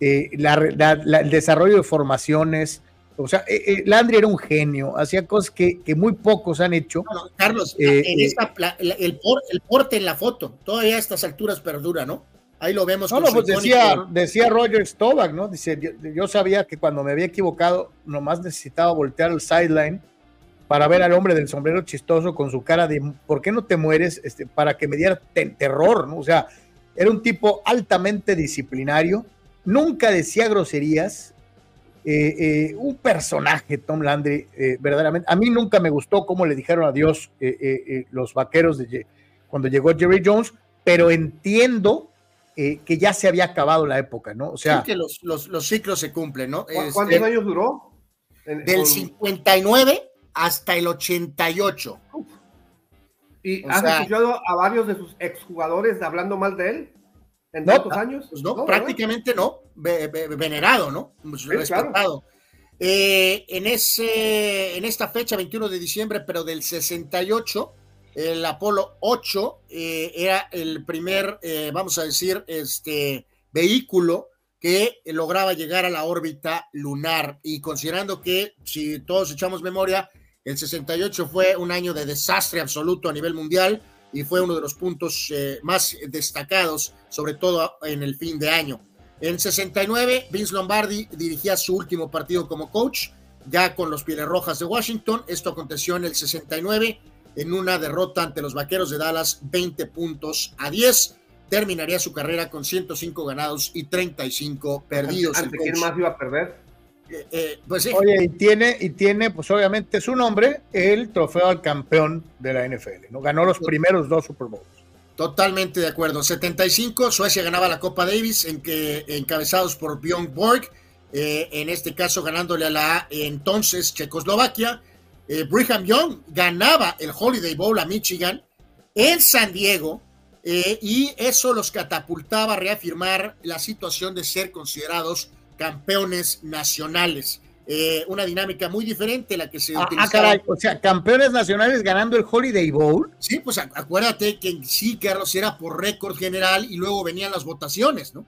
A: eh, el desarrollo de formaciones. O sea, eh, Landry era un genio, hacía cosas que, muy pocos han hecho.
J: Carlos, el, el, porte en la foto, todavía a estas alturas perdura, ¿no? Ahí lo vemos.
A: No, pues decía, decía Roger Stovak, ¿no? Dice, yo, sabía que cuando me había equivocado, nomás necesitaba voltear al sideline para ver al hombre del sombrero chistoso con su cara de ¿por qué no te mueres? Este, para que me diera terror, ¿no? O sea, era un tipo altamente disciplinario, nunca decía groserías, eh, eh, un personaje, Tom Landry, eh, verdaderamente. A mí nunca me gustó cómo le dijeron adiós los vaqueros de, cuando llegó Jerry Jones, pero entiendo eh, que ya se había acabado la época, ¿no? O sea,
J: que los, ciclos se cumplen, ¿no?
B: ¿Cuántos este, años duró?
J: del 59 hasta el 88.
B: ¿Y has escuchado a varios de sus exjugadores hablando mal de él? ¿En tantos años?
J: Pues no, prácticamente no. venerado, ¿no? respetado. Eh, en, ese, en esta fecha, 21 de diciembre, pero del 68, el Apolo 8 eh, era el primer, eh, vamos a decir, este vehículo que lograba llegar a la órbita lunar. Y considerando que, si todos echamos memoria, el 68 fue un año de desastre absoluto a nivel mundial y fue uno de los puntos eh, más destacados, sobre todo en el fin de año. En 69, Vince Lombardi dirigía su último partido como coach, ya con los Pieles Rojas de Washington. Esto aconteció en el 69 en una derrota ante los Vaqueros de Dallas 20 puntos a 10. Terminaría su carrera con 105 ganados y 35 perdidos.
B: ¿Ante quién más iba a perder?
A: Eh, eh, pues sí. Oye, y tiene, y tiene, pues obviamente su nombre, el trofeo al campeón de la NFL, ¿no? Ganó los primeros dos Super Bowls.
J: Totalmente de acuerdo. 75, Suecia ganaba la Copa Davis, en que, encabezados por Bjorn Borg, eh, en este caso ganándole a la entonces Checoslovaquia eh, Brigham Young ganaba el Holiday Bowl a Michigan en San Diego eh, y eso los catapultaba a reafirmar la situación de ser considerados campeones nacionales. Eh, una dinámica muy diferente la que se
A: ah, ah caray, o sea, campeones nacionales ganando el Holiday Bowl.
J: Sí, pues acuérdate que sí, Carlos, era por récord general y luego venían las votaciones, ¿no?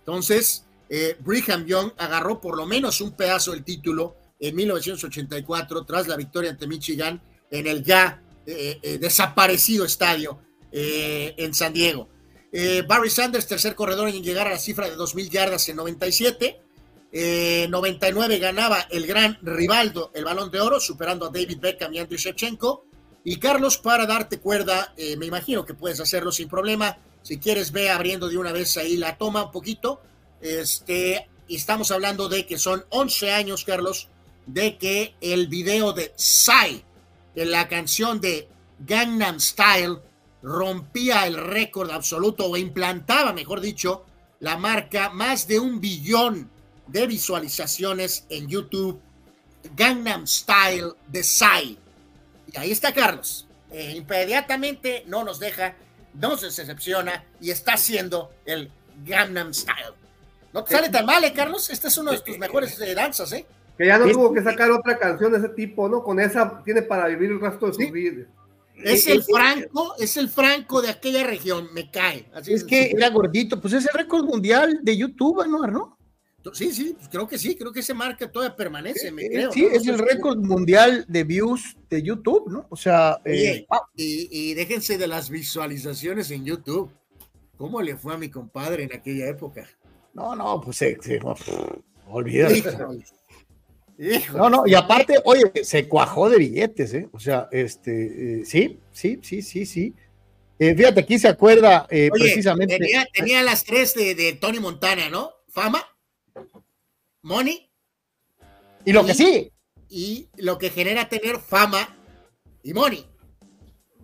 J: Entonces, eh, Brigham Young agarró por lo menos un pedazo del título en 1984 tras la victoria ante Michigan en el ya eh, eh, desaparecido estadio en San Diego. Barry Sanders, tercer corredor en llegar a la cifra de 2.000 yardas en 97. 99 ganaba el gran Rivaldo el balón de oro, superando a David Beckham y Andriy Shevchenko. Y Carlos, para darte cuerda, me imagino que puedes hacerlo sin problema. Si quieres, ve abriendo de una vez ahí la toma un poquito. Este, estamos hablando de que son 11 años, Carlos, de que el video de Psy, de la canción de Gangnam Style, rompía el récord absoluto o implantaba, mejor dicho, la marca más de un billón de visualizaciones en YouTube. Gangnam Style de Psy. Y ahí está Carlos. Eh, inmediatamente no nos deja, no se decepciona y está haciendo el Gangnam Style. No te sale tan mal, ¿eh, Carlos? Esta es una de tus mejores eh, danzas, ¿eh?
B: Que ya no tuvo que sacar otra canción de ese tipo, ¿no? Con esa tiene para vivir el resto de su vida.
J: Es el Franco, es el Franco de aquella región, me cae.
A: es, que era gordito, pues es el récord mundial de YouTube, ¿no, ¿no?
J: Sí, sí, pues creo que sí, creo que ese marca todavía permanece, me
A: creo. Sí, es el récord mundial de views de YouTube, ¿no? O sea,
J: eh, y, y, déjense de las visualizaciones en YouTube. ¿Cómo le fue a mi compadre en aquella época?
A: No, no, pues se, olvídate. No, no, y aparte, oye, se cuajó de billetes, ¿eh? O sea, este, eh, sí, sí, sí, sí, sí. Eh, fíjate, aquí se acuerda eh, precisamente.
J: Tenía, las tres de, Tony Montana, ¿no? Fama, money.
A: Y lo que sí.
J: Y lo que genera tener fama y money.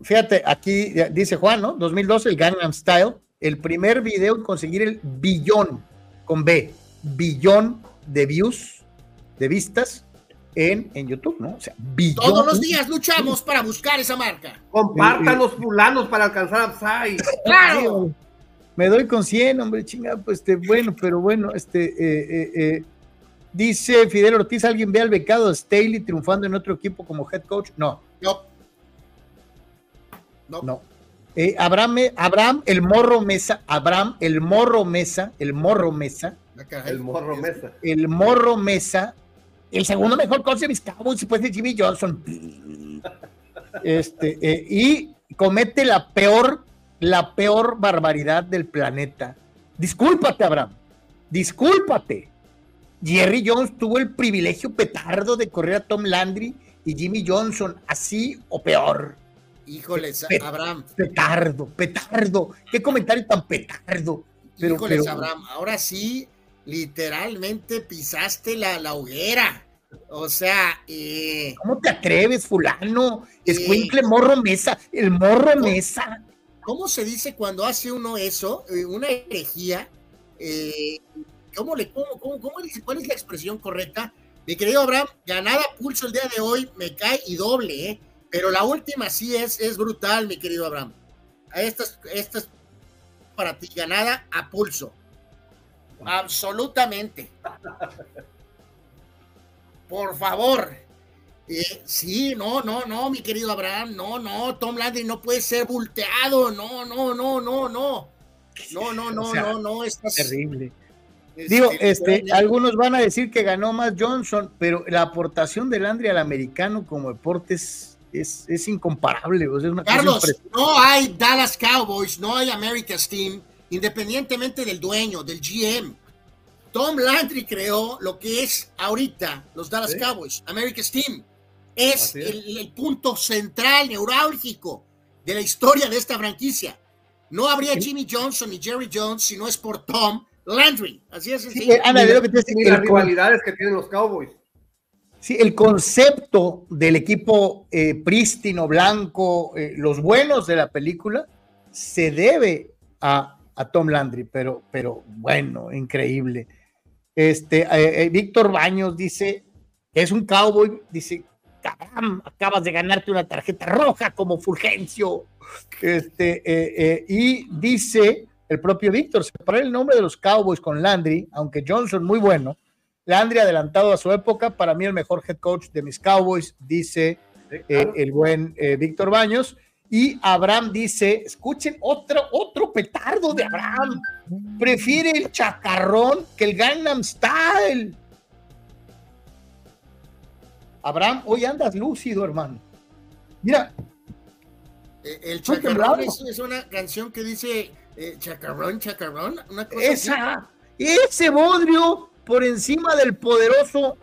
A: Fíjate, aquí dice Juan, ¿no? 2012, el Gangnam Style, el primer video en conseguir el billón con B, billón de views, de vistas en, en YouTube, ¿no? O sea,
J: billón. Todos los días luchamos para buscar esa marca.
B: Compartan los fulanos para alcanzar a Psy.
J: ¡Claro!
A: Me doy con 100, hombre, chingada, pues este, bueno, pero bueno, este, eh, eh, eh, dice Fidel Ortiz, ¿alguien ve al becado Staley triunfando en otro equipo como head coach? No.
J: No.
A: No. no. Eh, Abraham, Abraham, el morro mesa, Abraham, el morro mesa, el morro mesa.
B: El morro mesa.
A: El morro mesa, el segundo mejor coach de mis Cowboys después de Jimmy Johnson. Este, eh, y comete la peor, la peor barbaridad del planeta. Discúlpate, Abraham. Discúlpate. Jerry Jones tuvo el privilegio petardo de correr a Tom Landry y Jimmy Johnson, así o peor.
J: Híjoles, Abraham.
A: Petardo, petardo. Qué comentario tan petardo.
J: Pero, Híjoles, Abraham. Ahora sí, literalmente pisaste la, la hoguera. O sea, eh,
A: ¿cómo te atreves, fulano? Escuincle morro mesa, el morro mesa.
J: ¿Cómo se dice cuando hace uno eso? Eh, una herejía. Eh, ¿cómo le, cómo, cómo, cómo, ¿Cuál es la expresión correcta? Mi querido Abraham, ganada pulso el día de hoy, me cae y doble, ¿eh? Pero la última sí es, es brutal, mi querido Abraham. Esta es, para ti ganada a pulso. Absolutamente. Por favor. Eh, sí, no, no, no, mi querido Abraham, no, no, Tom Landry no puede ser volteado, no, no, no, no, no. No, no, no, no, no, es
A: terrible. Digo, este, algunos van a decir que ganó más Johnson, pero la aportación de Landry al americano como deporte es es, incomparable.
J: Carlos, no hay Dallas Cowboys, no hay America's Team, independientemente del dueño, del GM. Tom Landry creó lo que es ahorita los Dallas Cowboys, America's Team. Es, El, punto central, neurálgico de la historia de esta franquicia. No habría Jimmy Johnson ni Jerry Jones si no es por Tom Landry. Así es.
B: Sí, Ana, lo que las rivalidades que tienen los Cowboys.
A: Sí, el concepto del equipo eh, prístino, blanco, eh, los buenos de la película, se debe a, Tom Landry, pero, pero bueno, increíble. Este, eh, Víctor Baños dice que es un cowboy, dice, acabas de ganarte una tarjeta roja como Fulgencio. Este, y dice el propio Víctor, separar el nombre de los Cowboys con Landry, aunque Johnson muy bueno, Landry adelantado a su época, para mí el mejor head coach de mis Cowboys, dice eh, el buen eh, Víctor Baños. Y Abraham dice, escuchen otro, otro petardo de Abraham. Prefiere el chacarrón que el Gangnam Style. Abraham, hoy andas lúcido, hermano. Mira.
J: Eh, el chacarrón es, es, una canción que dice eh, chacarrón, chacarrón. Una cosa
A: Esa, así. ese bodrio por encima del poderoso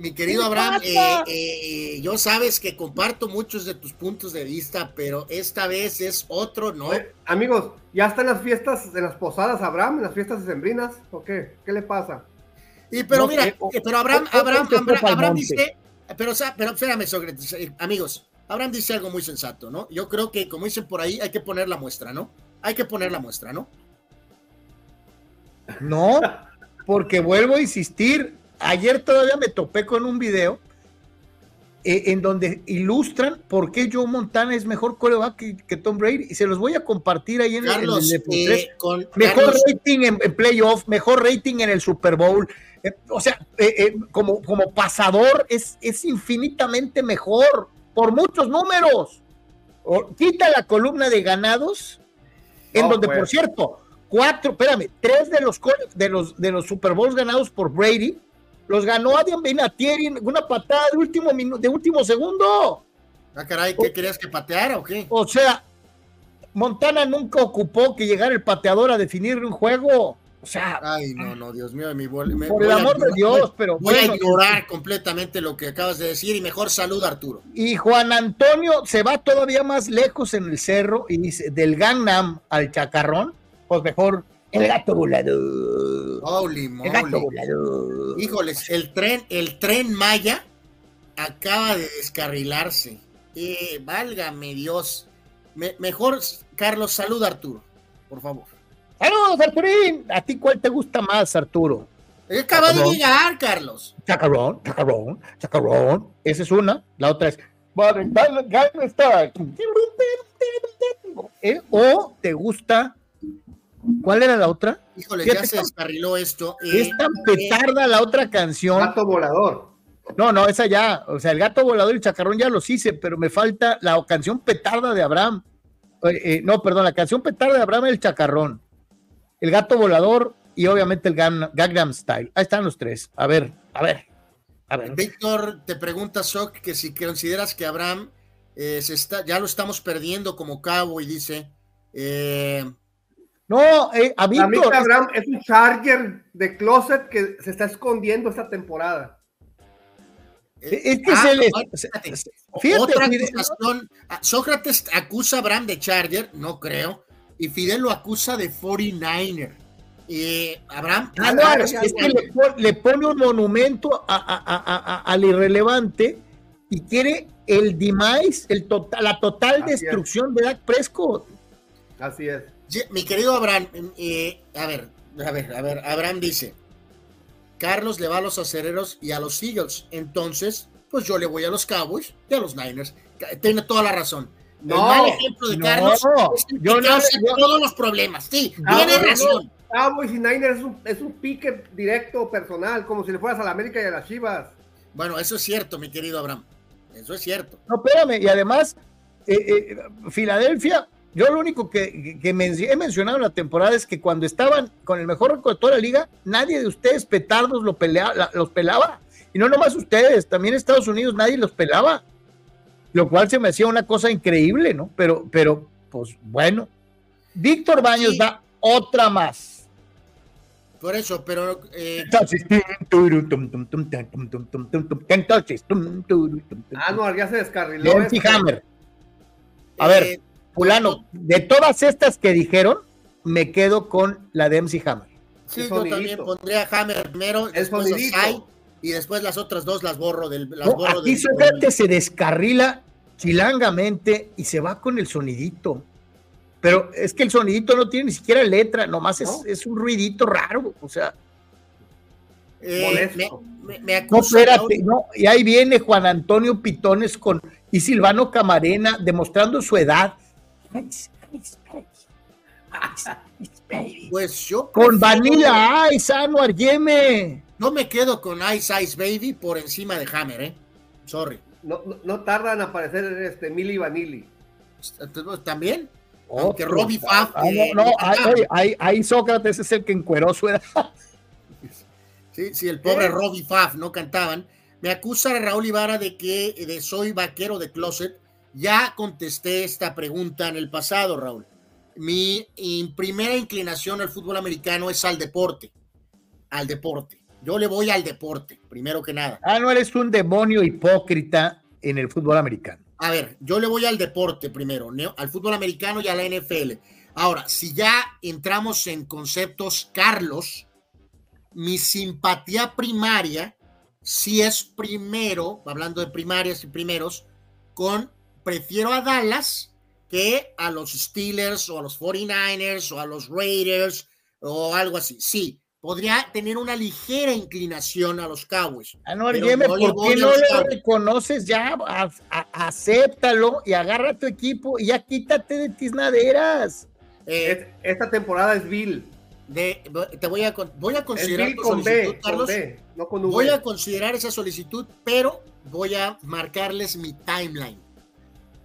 J: mi querido Abraham, eh, eh, yo sabes que comparto muchos de tus puntos de vista, pero esta vez es otro, ¿no?
B: Amigos, ¿ya están las fiestas de las posadas, Abraham, en las fiestas sembrinas? ¿O qué? ¿Qué le pasa?
J: Y pero no, mira, eh, pero Abraham, Abraham, Abraham, Abraham dice, pero, pero espérame, Sócrates, amigos, Abraham dice algo muy sensato, ¿no? Yo creo que, como dicen por ahí, hay que poner la muestra, ¿no? Hay que poner la muestra, ¿no?
A: No, porque vuelvo a insistir, ayer todavía me topé con un video eh, en donde ilustran por qué Joe Montana es mejor coreback que, que, Tom Brady y se los voy a compartir ahí en,
J: Carlos,
A: el,
J: el eh, con,
A: mejor
J: Carlos.
A: rating en, en, playoff, mejor rating en el Super Bowl. Eh, o sea, eh, como, como pasador es, es infinitamente mejor por muchos números. O, quita la columna de ganados, en donde,
B: pues.
A: por cierto, cuatro, espérame, tres de los, de los, de los Super Bowls ganados por Brady los ganó Adrian Vinatieri en una patada de último, de último segundo.
J: Ah, caray, ¿qué querías que pateara o qué?
A: O sea, Montana nunca ocupó que llegara el pateador a definir un juego. O sea,
J: Ay, no, no, Dios mío, mi bol-
A: por el
J: a
A: amor de Dios, pero
J: Voy a ignorar completamente lo que acabas de decir y mejor saluda Arturo.
A: Y Juan Antonio se va todavía más lejos en el cerro y dice, del Gangnam al Chacarrón, pues mejor el gato volador.
J: Holy
A: El gato
J: moly.
A: volador.
J: Híjoles, el tren, el tren Maya acaba de descarrilarse. Eh, válgame Dios. Me- mejor, Carlos, saluda Arturo, por favor.
A: Saludos, Arturín. ¿A ti cuál te gusta más, Arturo?
J: Acaba de llegar, Carlos.
A: Chacarrón, chacarrón, chacarrón. Esa es una. La otra es. ¿Eh? O te gusta. ¿Cuál era la otra?
J: Híjole,
A: Fíjate
J: ya se descarriló esto. Eh,
A: Es tan petarda la otra canción.
B: Gato volador.
A: No, no, esa ya. O sea, el gato volador y el chacarrón ya los hice, pero me falta la canción petarda de Abraham. Eh, eh, no, perdón, la canción petarda de Abraham y el chacarrón. El gato volador y obviamente el Gangnam, Gangnam Style. Ahí están los tres. A ver, a ver, a ver.
J: Víctor te pregunta, Sok, que si consideras que Abraham eh, se está, ya lo estamos perdiendo como cabo y dice. eh,
A: No, eh, a Víctor.
B: Abraham es un Charger de closet que se está escondiendo esta temporada.
A: Es que
J: ah,
A: se le.
J: no,
A: se-
J: espérate.
A: Fíjate,
J: Otra
A: Fidel,
J: acusación. ah, Sócrates acusa a Abraham de Charger, no creo. Y Fidel lo acusa de 49er. Eh, Abraham.
A: Ah, no, es que le, pon- le pone un monumento a- a- a- a- a- al irrelevante y quiere el demise, el total, la total
B: Así es.
A: destrucción de Dak Prescott.
B: Así es.
J: Mi querido Abraham, eh, a ver, a ver, a ver, Abraham dice, Carlos le va a los acereros y a los Eagles, entonces, pues yo le voy a los Cowboys y a los Niners. Tiene toda la razón. el
B: No,
J: mal ejemplo de
A: no,
J: Carlos es el
A: yo no- yo-
J: todos los problemas. Sí,
B: Ah,
J: tiene
B: no,
J: razón.
B: Cowboys y Niners es un, es un pique directo personal, como si le fueras a la América y a las Chivas.
J: Bueno, eso es cierto, mi querido Abraham. Eso es cierto.
A: No, espérame, y además, eh, eh, Filadelfia, yo lo único que, he mencionado en la temporada es que cuando estaban con el mejor récord de toda la liga, nadie de ustedes petardos lo pelea, los pelaba. Y no nomás ustedes, también Estados Unidos nadie los pelaba. Lo cual se me hacía una cosa increíble, ¿no? Pero, pero pues bueno. Víctor Baños
J: sí.
A: da otra más.
J: Por eso, pero... Eh...
B: Ah, no, ya se descarriló.
A: Hammer. A ver fulano, de todas estas que dijeron, me quedo con la de MC Hammer.
J: sí, yo también pondría a Hammer primero, después y después las otras dos las borro del. Las
A: No,
J: borro
A: aquí
J: del-
A: se descarrila chilangamente y se va con el sonidito. Pero es que el sonidito no tiene ni siquiera letra, nomás es,
B: ¿No?
A: es un ruidito raro. O sea,
J: Eh, me, me- me
A: no, espérate, no. Y ahí viene Juan Antonio Pitones con y Silvano Camarena demostrando su edad.
J: Pues yo
A: Con Vanilla Ice, Anuar Yeme.
J: No me quedo con Ice Ice Baby por encima de Hammer, ¿eh? Sorry.
B: no, no, no tardan en aparecer este Milli Vanilli.
J: También.
A: Oh,
J: Aunque Robbie Faf.
A: ah, no,
J: eh,
A: no,
J: no
A: ahí, ahí- ahí Sócrates es el que encueró su edad.
J: Sí, sí, el pobre Robbie Faf no cantaban. Me acusa Raúl Ibarra de que de soy vaquero de closet. Ya contesté esta pregunta en el pasado, Raúl. Mi primera inclinación al fútbol americano es al deporte. Al deporte. Yo le voy al deporte, primero que nada.
A: Ah, no eres un demonio hipócrita en el fútbol americano.
J: A ver, yo le voy al deporte primero, al fútbol americano y a la NFL. Ahora, si ya entramos en conceptos, Carlos, mi simpatía primaria, si es primero, hablando de primarias y primeros, con prefiero a Dallas que a los Steelers o a los 49ers o a los Raiders o algo así. Sí, podría tener una ligera inclinación a los Cowboys.
A: Anuar Yeme,
J: no
A: ¿por qué no
J: Cowboys.
A: reconoces ya? A- a- acéptalo y agarra a tu equipo y ya quítate de tiznaderas.
J: Eh,
B: esta temporada es Bill.
J: De, te voy a, con- voy a
B: Es
J: considerar
B: Bill
J: tu
B: con
J: solicitud,
B: B,
J: Carlos.
B: con B, no con V.
J: Voy a considerar esa solicitud, pero voy a marcarles mi timeline.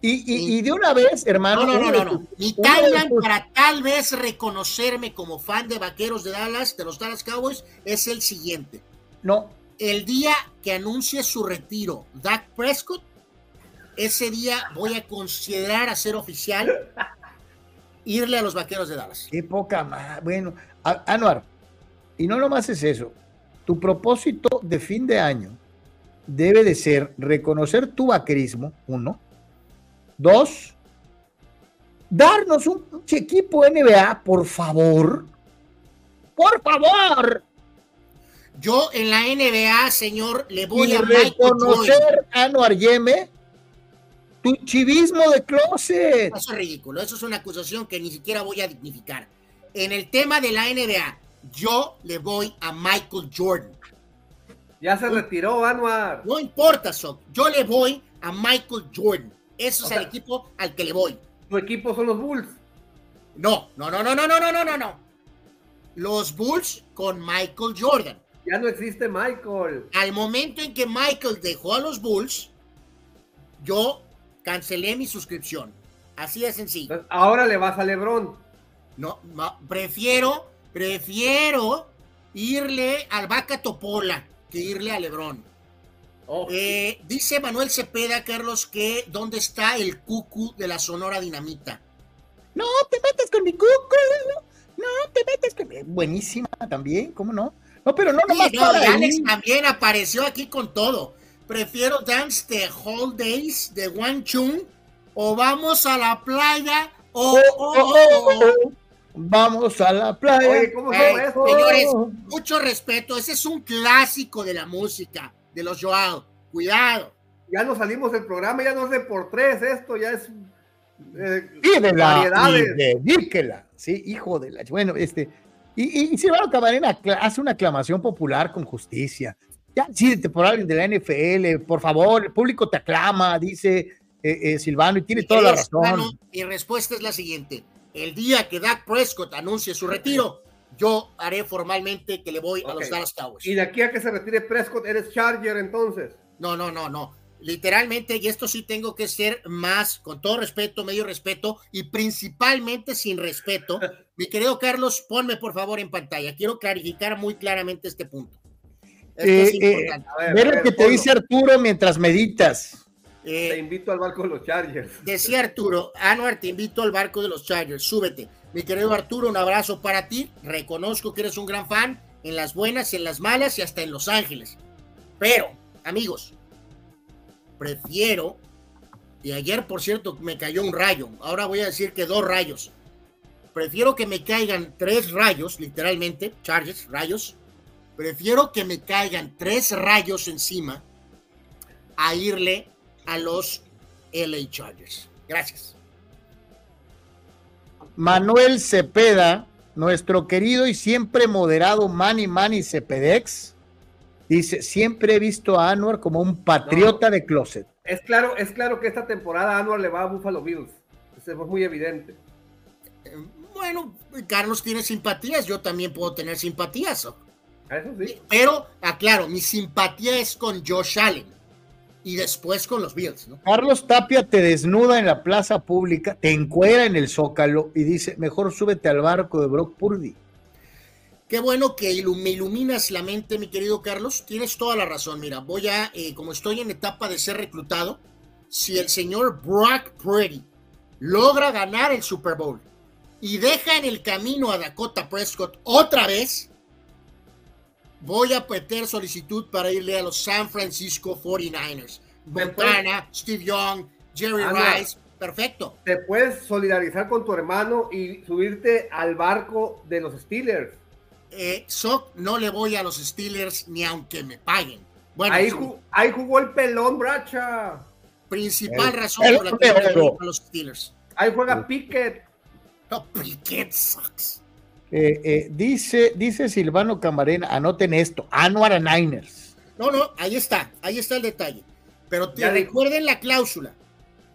A: Y, y- y de una vez, hermano.
J: No, no, no, no, no. Mi timeline
A: tus-
J: para tal vez reconocerme como fan de vaqueros de Dallas, de los Dallas Cowboys, es el siguiente.
A: No.
J: El día que anuncie su retiro Dak Prescott, ese día voy a considerar hacer oficial irle a los vaqueros de Dallas.
A: Qué poca más. Bueno, Anuar, y no nomás es eso. Tu propósito de fin de año debe de ser reconocer tu vaquerismo, uno. Dos, darnos un pinche equipo NBA, por favor. Por favor.
J: Yo en la NBA, señor, le voy
A: y
J: a
A: reconocer a Anuar Yeme tu chivismo de closet.
J: Eso es ridículo, eso es una acusación que ni siquiera voy a dignificar. En el tema de la NBA, yo le voy a Michael Jordan.
B: Ya se retiró, Anuar.
J: No importa, Sok, yo le voy a Michael Jordan. Eso
B: O
J: es
B: sea,
J: el equipo al que le voy.
B: Tu equipo son los Bulls.
J: No, no, no, no, no, no, no, no, no, no. Los Bulls con Michael Jordan.
B: Ya no existe Michael.
J: Al momento en que Michael dejó a los Bulls, yo cancelé mi suscripción. Así de sencillo.
B: Ahora le vas a LeBron.
J: No, ma- prefiero, prefiero irle al Vaca Topola que irle a Eh, dice Manuel Cepeda, Carlos, que dónde está el cucu de la Sonora Dinamita.
A: No te metas con mi cuco. No te metas con mi... Buenísima también, ¿cómo no? No, pero no
J: Sí,
A: nomás
J: no,
A: para ahí.
J: Alex también apareció aquí con todo. Prefiero Dance the Whole Days de Wang Chung o vamos a la playa o...
A: Oh, oh, oh, oh. Vamos a la playa.
B: Oye, ¿cómo
J: Eh, señores, mucho respeto. Ese es un clásico de la música, de los Joao. Cuidado.
B: Ya nos salimos del programa, ya no es de por tres esto, ya es eh,
A: Pídela
B: variedades.
A: y dedíquela. Sí, hijo de la... Bueno, este... Y, y, y Silvano Camarena hace una aclamación popular con justicia. Ya, sídete por alguien de la NFL, por favor, el público te aclama, dice eh, eh, Silvano, y tiene toda la razón.
J: Silvano, Mi respuesta es la siguiente. El día que Dak Prescott anuncie su retiro, yo haré formalmente que le voy a los. Dallas Cowboys.
B: Y de aquí a que se retire Prescott, eres Charger entonces.
J: No, no, no, no. Literalmente, y esto sí tengo que ser más, con todo respeto, medio respeto, y principalmente sin respeto. Mi querido Carlos, ponme por favor en pantalla. Quiero clarificar muy claramente este punto. Esto
A: Eh,
J: es
A: eh,
J: importante.
B: A ver,
A: Ve
B: a
A: lo
B: ver,
A: que te
B: ponlo.
A: dice Arturo mientras meditas.
J: Eh,
B: Te invito al barco de los Chargers.
J: Decía Arturo, Anuar, te invito al barco de los Chargers, súbete. Mi querido Arturo, un abrazo para ti. Reconozco que eres un gran fan en las buenas, en las malas y hasta en Los Ángeles. Pero, amigos, prefiero, y ayer por cierto me cayó un rayo, ahora voy a decir que dos rayos. Prefiero que me caigan tres rayos, literalmente, Chargers, rayos. Prefiero que me caigan tres rayos encima a irle a los LA Chargers. Gracias.
A: Manuel Cepeda, nuestro querido y siempre moderado Manny Manny Cepedex, dice, siempre he visto a Anwar como un patriota de closet.
B: Es claro, es claro que esta temporada Anuar le va a Buffalo Bills. Eso es muy evidente.
J: Eh, Bueno, Carlos tiene simpatías, yo también puedo tener simpatías.
B: Eso sí.
J: Pero, aclaro, mi simpatía es con Josh Allen. Y después con los Bills. ¿no?
A: Carlos Tapia te desnuda en la plaza pública, te encuera en el zócalo y dice, mejor súbete al barco de Brock Purdy.
J: Qué bueno que me iluminas la mente, mi querido Carlos. Tienes toda la razón. Mira, voy a, eh, como estoy en etapa de ser reclutado, si el señor Brock Purdy logra ganar el Super Bowl y deja en el camino a Dakota Prescott otra vez, voy a meter solicitud para irle a los San Francisco 49ers. Montana, Steve Young, Jerry Rice, perfecto.
B: Te puedes solidarizar con tu hermano y subirte al barco de los Steelers.
J: Eh, no le voy a los Steelers ni aunque me paguen. Bueno,
B: ahí, ahí jugó el pelón, Bracha.
J: Principal razón por la que no a los Steelers.
B: Ahí juega Pickett.
J: No, Pickett sucks.
A: Eh, eh, dice, dice Silvano Camarena, anoten esto, Anuar Niners.
J: No, no, ahí está, ahí está el detalle. Pero te recuerden la cláusula.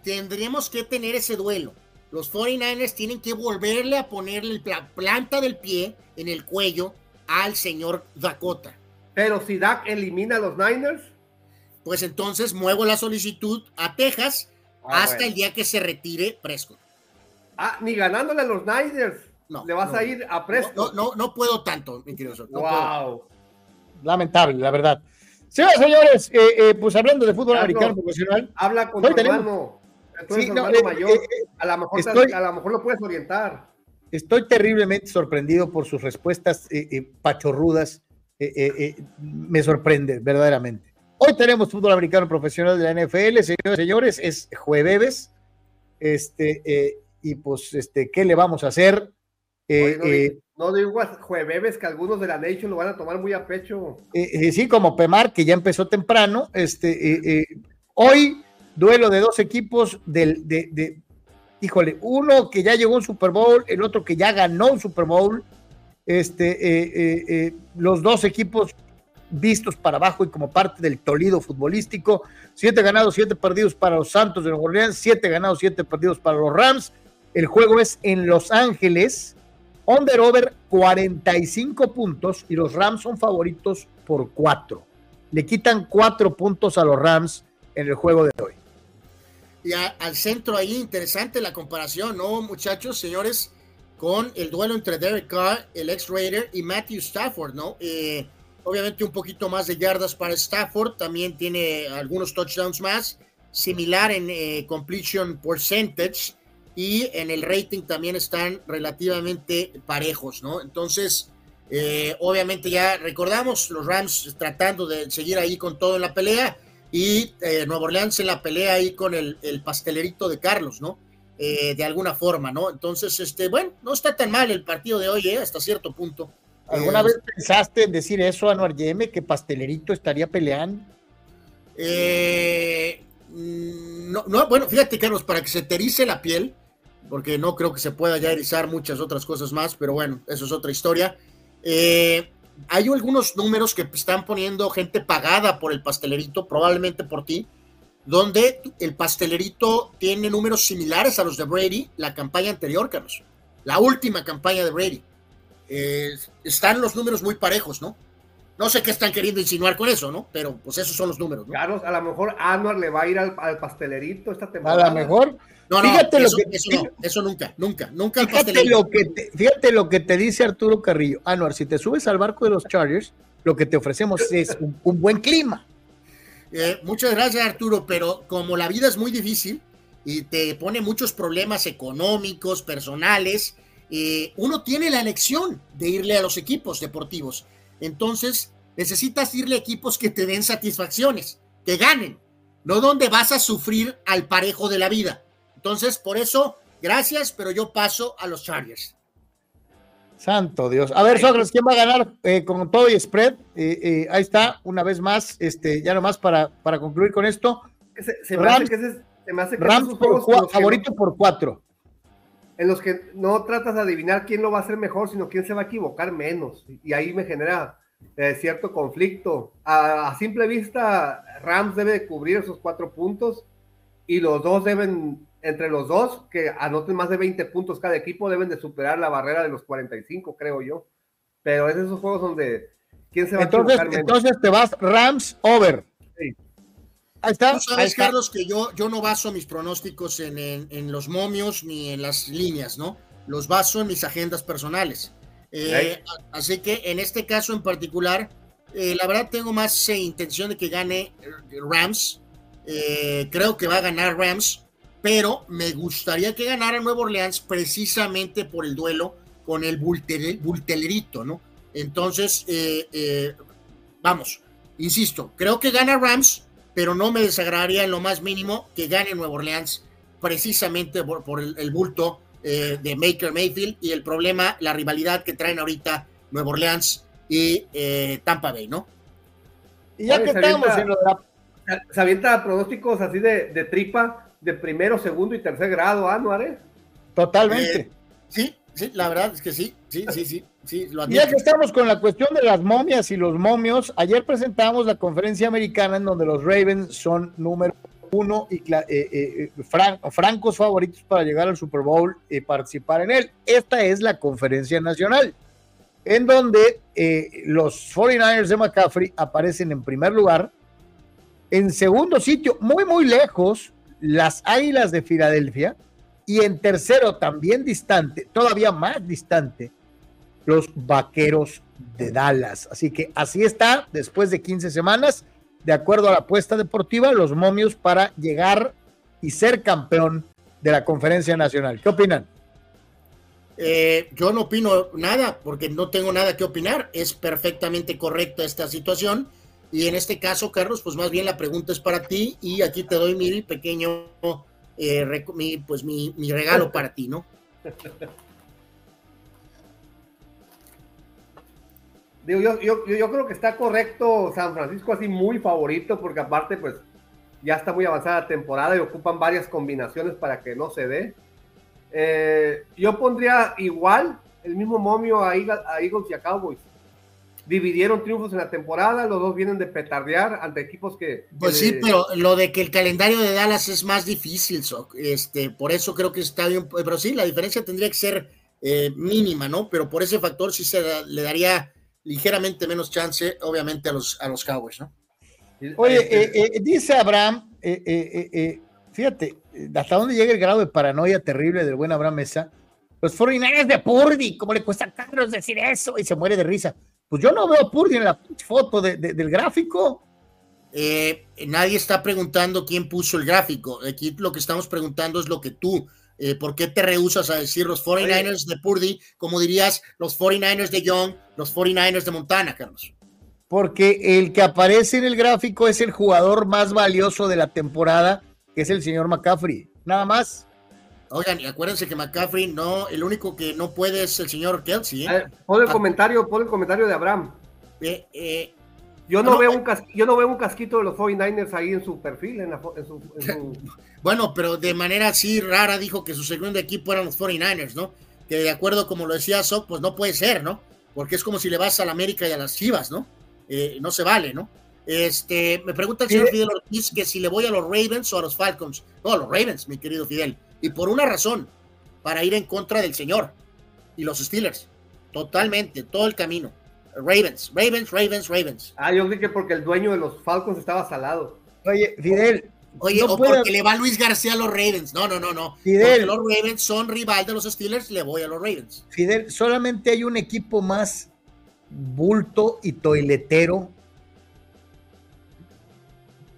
J: Tendremos que tener ese duelo. Los 49ers tienen que volverle a ponerle la planta del pie en el cuello al señor Dakota.
B: Pero si Dak elimina a los Niners.
J: Pues entonces muevo la solicitud a Texas ah, hasta el día que se retire Prescott.
B: Ah, ni ganándole a los Niners. No, Le vas a ir a Prescott.
J: No, no, no, puedo tanto, mi querido
B: Wow.
A: Lamentable, la verdad. Señores, señores, eh, eh, pues hablando de fútbol americano profesional.
B: Habla con tu hermano. Sí, no, eh, mayor. a, lo mejor a lo mejor lo puedes orientar.
A: Estoy terriblemente sorprendido por sus respuestas pachorrudas. me sorprende, verdaderamente. Hoy tenemos fútbol americano profesional de la NFL, señores, señores, es jueves. Este, y pues, este, ¿qué le vamos a hacer?
B: Eh, no, digo jueves que algunos de la Nation lo van a tomar muy a pecho.
A: Eh, eh, sí, como Pemar, que ya empezó temprano. Este, hoy, duelo de dos equipos del, de, híjole, uno que ya llegó a un Super Bowl, el otro que ya ganó un Super Bowl. Este, los dos equipos vistos para abajo y como parte del Tolido futbolístico. Siete ganados, siete perdidos para los Santos de Nueva Orleans, siete ganados, siete perdidos para los Rams. El juego es en Los Ángeles Under over 45 puntos y los Rams son favoritos por 4. Le quitan 4 puntos a los Rams en el juego de hoy.
J: Y al centro ahí, interesante la comparación, ¿no, muchachos, señores? Con el duelo entre Derek Carr, el ex Raider, y Matthew Stafford, ¿no? Eh, obviamente un poquito más de yardas para Stafford, también tiene algunos touchdowns más, similar en eh, completion percentage y en el rating también están relativamente parejos, ¿no? Entonces, eh, obviamente ya recordamos los Rams tratando de seguir ahí con todo en la pelea y eh, Nuevo Orleans en la pelea ahí con el, pastelerito de Carlos, ¿no? Eh, de alguna forma, ¿no? Entonces, este, bueno, no está tan mal el partido de hoy, ¿eh? hasta cierto punto.
A: ¿Alguna vez pensaste en decir eso, Anuar Yeme, que pastelerito estaría peleando?
J: Mm, no, no, bueno, fíjate, Carlos, para que se te la piel, porque no creo que se pueda ya erizar muchas otras cosas más, pero bueno, eso es otra historia. Eh, hay algunos números que están poniendo gente pagada por el pastelerito, probablemente por ti, donde el pastelerito tiene números similares a los de Brady, la campaña anterior, Carlos, la última campaña de Brady. Eh, están los números muy parejos, ¿no? No sé qué están queriendo insinuar con eso, ¿no? Pero pues esos son los números. ¿no?
B: Carlos, a lo mejor Anuar le va a ir al, al pastelerito esta temporada.
A: A lo mejor,
J: no, no, fíjate eso, lo que, eso, no, eso nunca, nunca, nunca.
A: Fíjate lo, que te, fíjate lo que te dice Arturo Carrillo. Anuar, si te subes al barco de los Chargers, lo que te ofrecemos es un, buen clima.
J: Eh, muchas gracias, Arturo, pero como la vida es muy difícil y te pone muchos problemas económicos, personales, eh, uno tiene la elección de irle a los equipos deportivos. Entonces, necesitas irle a equipos que te den satisfacciones, que ganen, no donde vas a sufrir al parejo de la vida. Entonces, por eso, gracias, pero yo paso a los Chargers.
A: Santo Dios. A ver, Sócrates, ¿quién va a ganar eh, con todo y spread? Eh, eh, ahí está, una vez más, este, ya nomás para, para concluir con esto.
B: Se, me hace que ese, se me hace que
A: Rams por favorito por cuatro.
B: En los que no tratas de adivinar quién lo va a hacer mejor, sino quién se va a equivocar menos. Y ahí me genera cierto conflicto. A, a, simple vista, Rams debe cubrir esos cuatro puntos y los dos deben entre los dos, que anoten más de 20 puntos cada equipo, deben de superar la barrera de los 45, creo yo. Pero es esos juegos donde... ¿Quién se va
A: entonces,
B: a
A: Entonces te vas Rams over. Ahí está.
J: Tú sabes, Carlos, que yo, yo no baso mis pronósticos en, en, los momios ni en las líneas, ¿no? Los baso en mis agendas personales. Eh, así que en este caso en particular, eh, la verdad tengo más eh, intención de que gane Rams. creo que va a ganar Rams, pero me gustaría que ganara Nuevo Orleans precisamente por el duelo con el Bultelerito, ¿no? Entonces, vamos, insisto, creo que gana Rams, pero no me desagradaría en lo más mínimo que gane Nuevo Orleans precisamente por, el, bulto eh, de Maker Mayfield y el problema, la rivalidad que traen ahorita Nuevo Orleans y eh, Tampa Bay, ¿no?
B: Y ya que estamos en Se avienta pronósticos así de, tripa de primero, segundo y tercer grado, ¿ah, no,
A: Totalmente.
J: Eh, sí, sí, la verdad es que sí, sí, sí, sí. Sí,
A: ya que estamos con la cuestión de las momias y los momios, ayer presentamos la conferencia americana en donde los Ravens son número uno y eh, eh, eh, francos favoritos para llegar al Super Bowl y participar en él. Esta es la conferencia nacional, en donde los 49ers de McCaffrey aparecen en primer lugar. En segundo sitio, muy, muy lejos, las Águilas de Filadelfia. Y en tercero, también distante, todavía más distante, los Vaqueros de Dallas. Así que así está, después de 15 semanas, de acuerdo a la apuesta deportiva, los momios para llegar y ser campeón de la conferencia nacional. ¿Qué opinan?
J: Eh, yo no opino nada porque no tengo nada que opinar. Es perfectamente correcta esta situación. Y en este caso, Carlos, pues más bien la pregunta es para ti y aquí te doy mi pequeño, eh, pues mi, mi regalo para ti, ¿no?
B: yo, yo, yo, creo que está correcto San Francisco así muy favorito porque aparte pues ya está muy avanzada la temporada y ocupan varias combinaciones para que no se dé. Eh, yo pondría igual el mismo momio a Eagles, y a Cowboys. Dividieron triunfos en la temporada, los dos vienen de petardear ante equipos que...
J: Pues sí, pero lo de que el calendario de Dallas es más difícil, este, por eso creo que está bien, pero sí, la diferencia tendría que ser eh, mínima, ¿no? Pero por ese factor sí se le daría ligeramente menos chance, obviamente, a los, a los Cowboys, ¿no?
A: Oye, eh, eh, dice Abraham, eh, fíjate, hasta dónde llega el grado de paranoia terrible del buen Abraham Mesa. Los 49 de Purdy, ¿cómo le cuesta a Carlos decir eso? Y se muere de risa. Pues yo no veo a Purdy en la foto del gráfico.
J: nadie está preguntando quién puso el gráfico. Aquí lo que estamos preguntando es lo que tú eh, ¿Por qué te rehusas a decir los 49ers de Purdy, como dirías los 49ers de Young, los 49ers de Montana, Carlos?
A: Porque el que aparece en el gráfico es el jugador más valioso de la temporada, que es el señor McCaffrey. Nada más.
J: Oigan, y acuérdense que McCaffrey no, el único que no puede es el señor Kelsey.
B: ¿eh? pon el ah. comentario, pon el comentario de Abraham. Eh, eh yo no, veo un yo no veo un casquito de los 49ers ahí en su perfil, en, su,
J: Bueno, pero de manera así rara dijo que su segundo equipo eran los 49ers, ¿no? Que de acuerdo como lo decía Sok, pues no puede ser, ¿no? Porque es como si le vas a la América y a las Chivas, ¿no? Eh, no se vale, ¿no? Este, me pregunta el señor Fidel Ortiz que si le voy a los Ravens o a los Falcons. No, a los Ravens, mi querido Fidel. Y por una razón, para ir en contra del señor y los Steelers. Totalmente, todo el camino. Ravens, Ravens, Ravens, Ravens.
B: Ah, yo dije que porque el dueño de los Falcons estaba salado.
A: Oye, Fidel.
J: Oye, o porque le va Luis García a los Ravens. No, no, no, no. Fidel. Porque los Ravens son rival de los Steelers, le voy a los Ravens.
A: Fidel, solamente hay un equipo más bulto y toiletero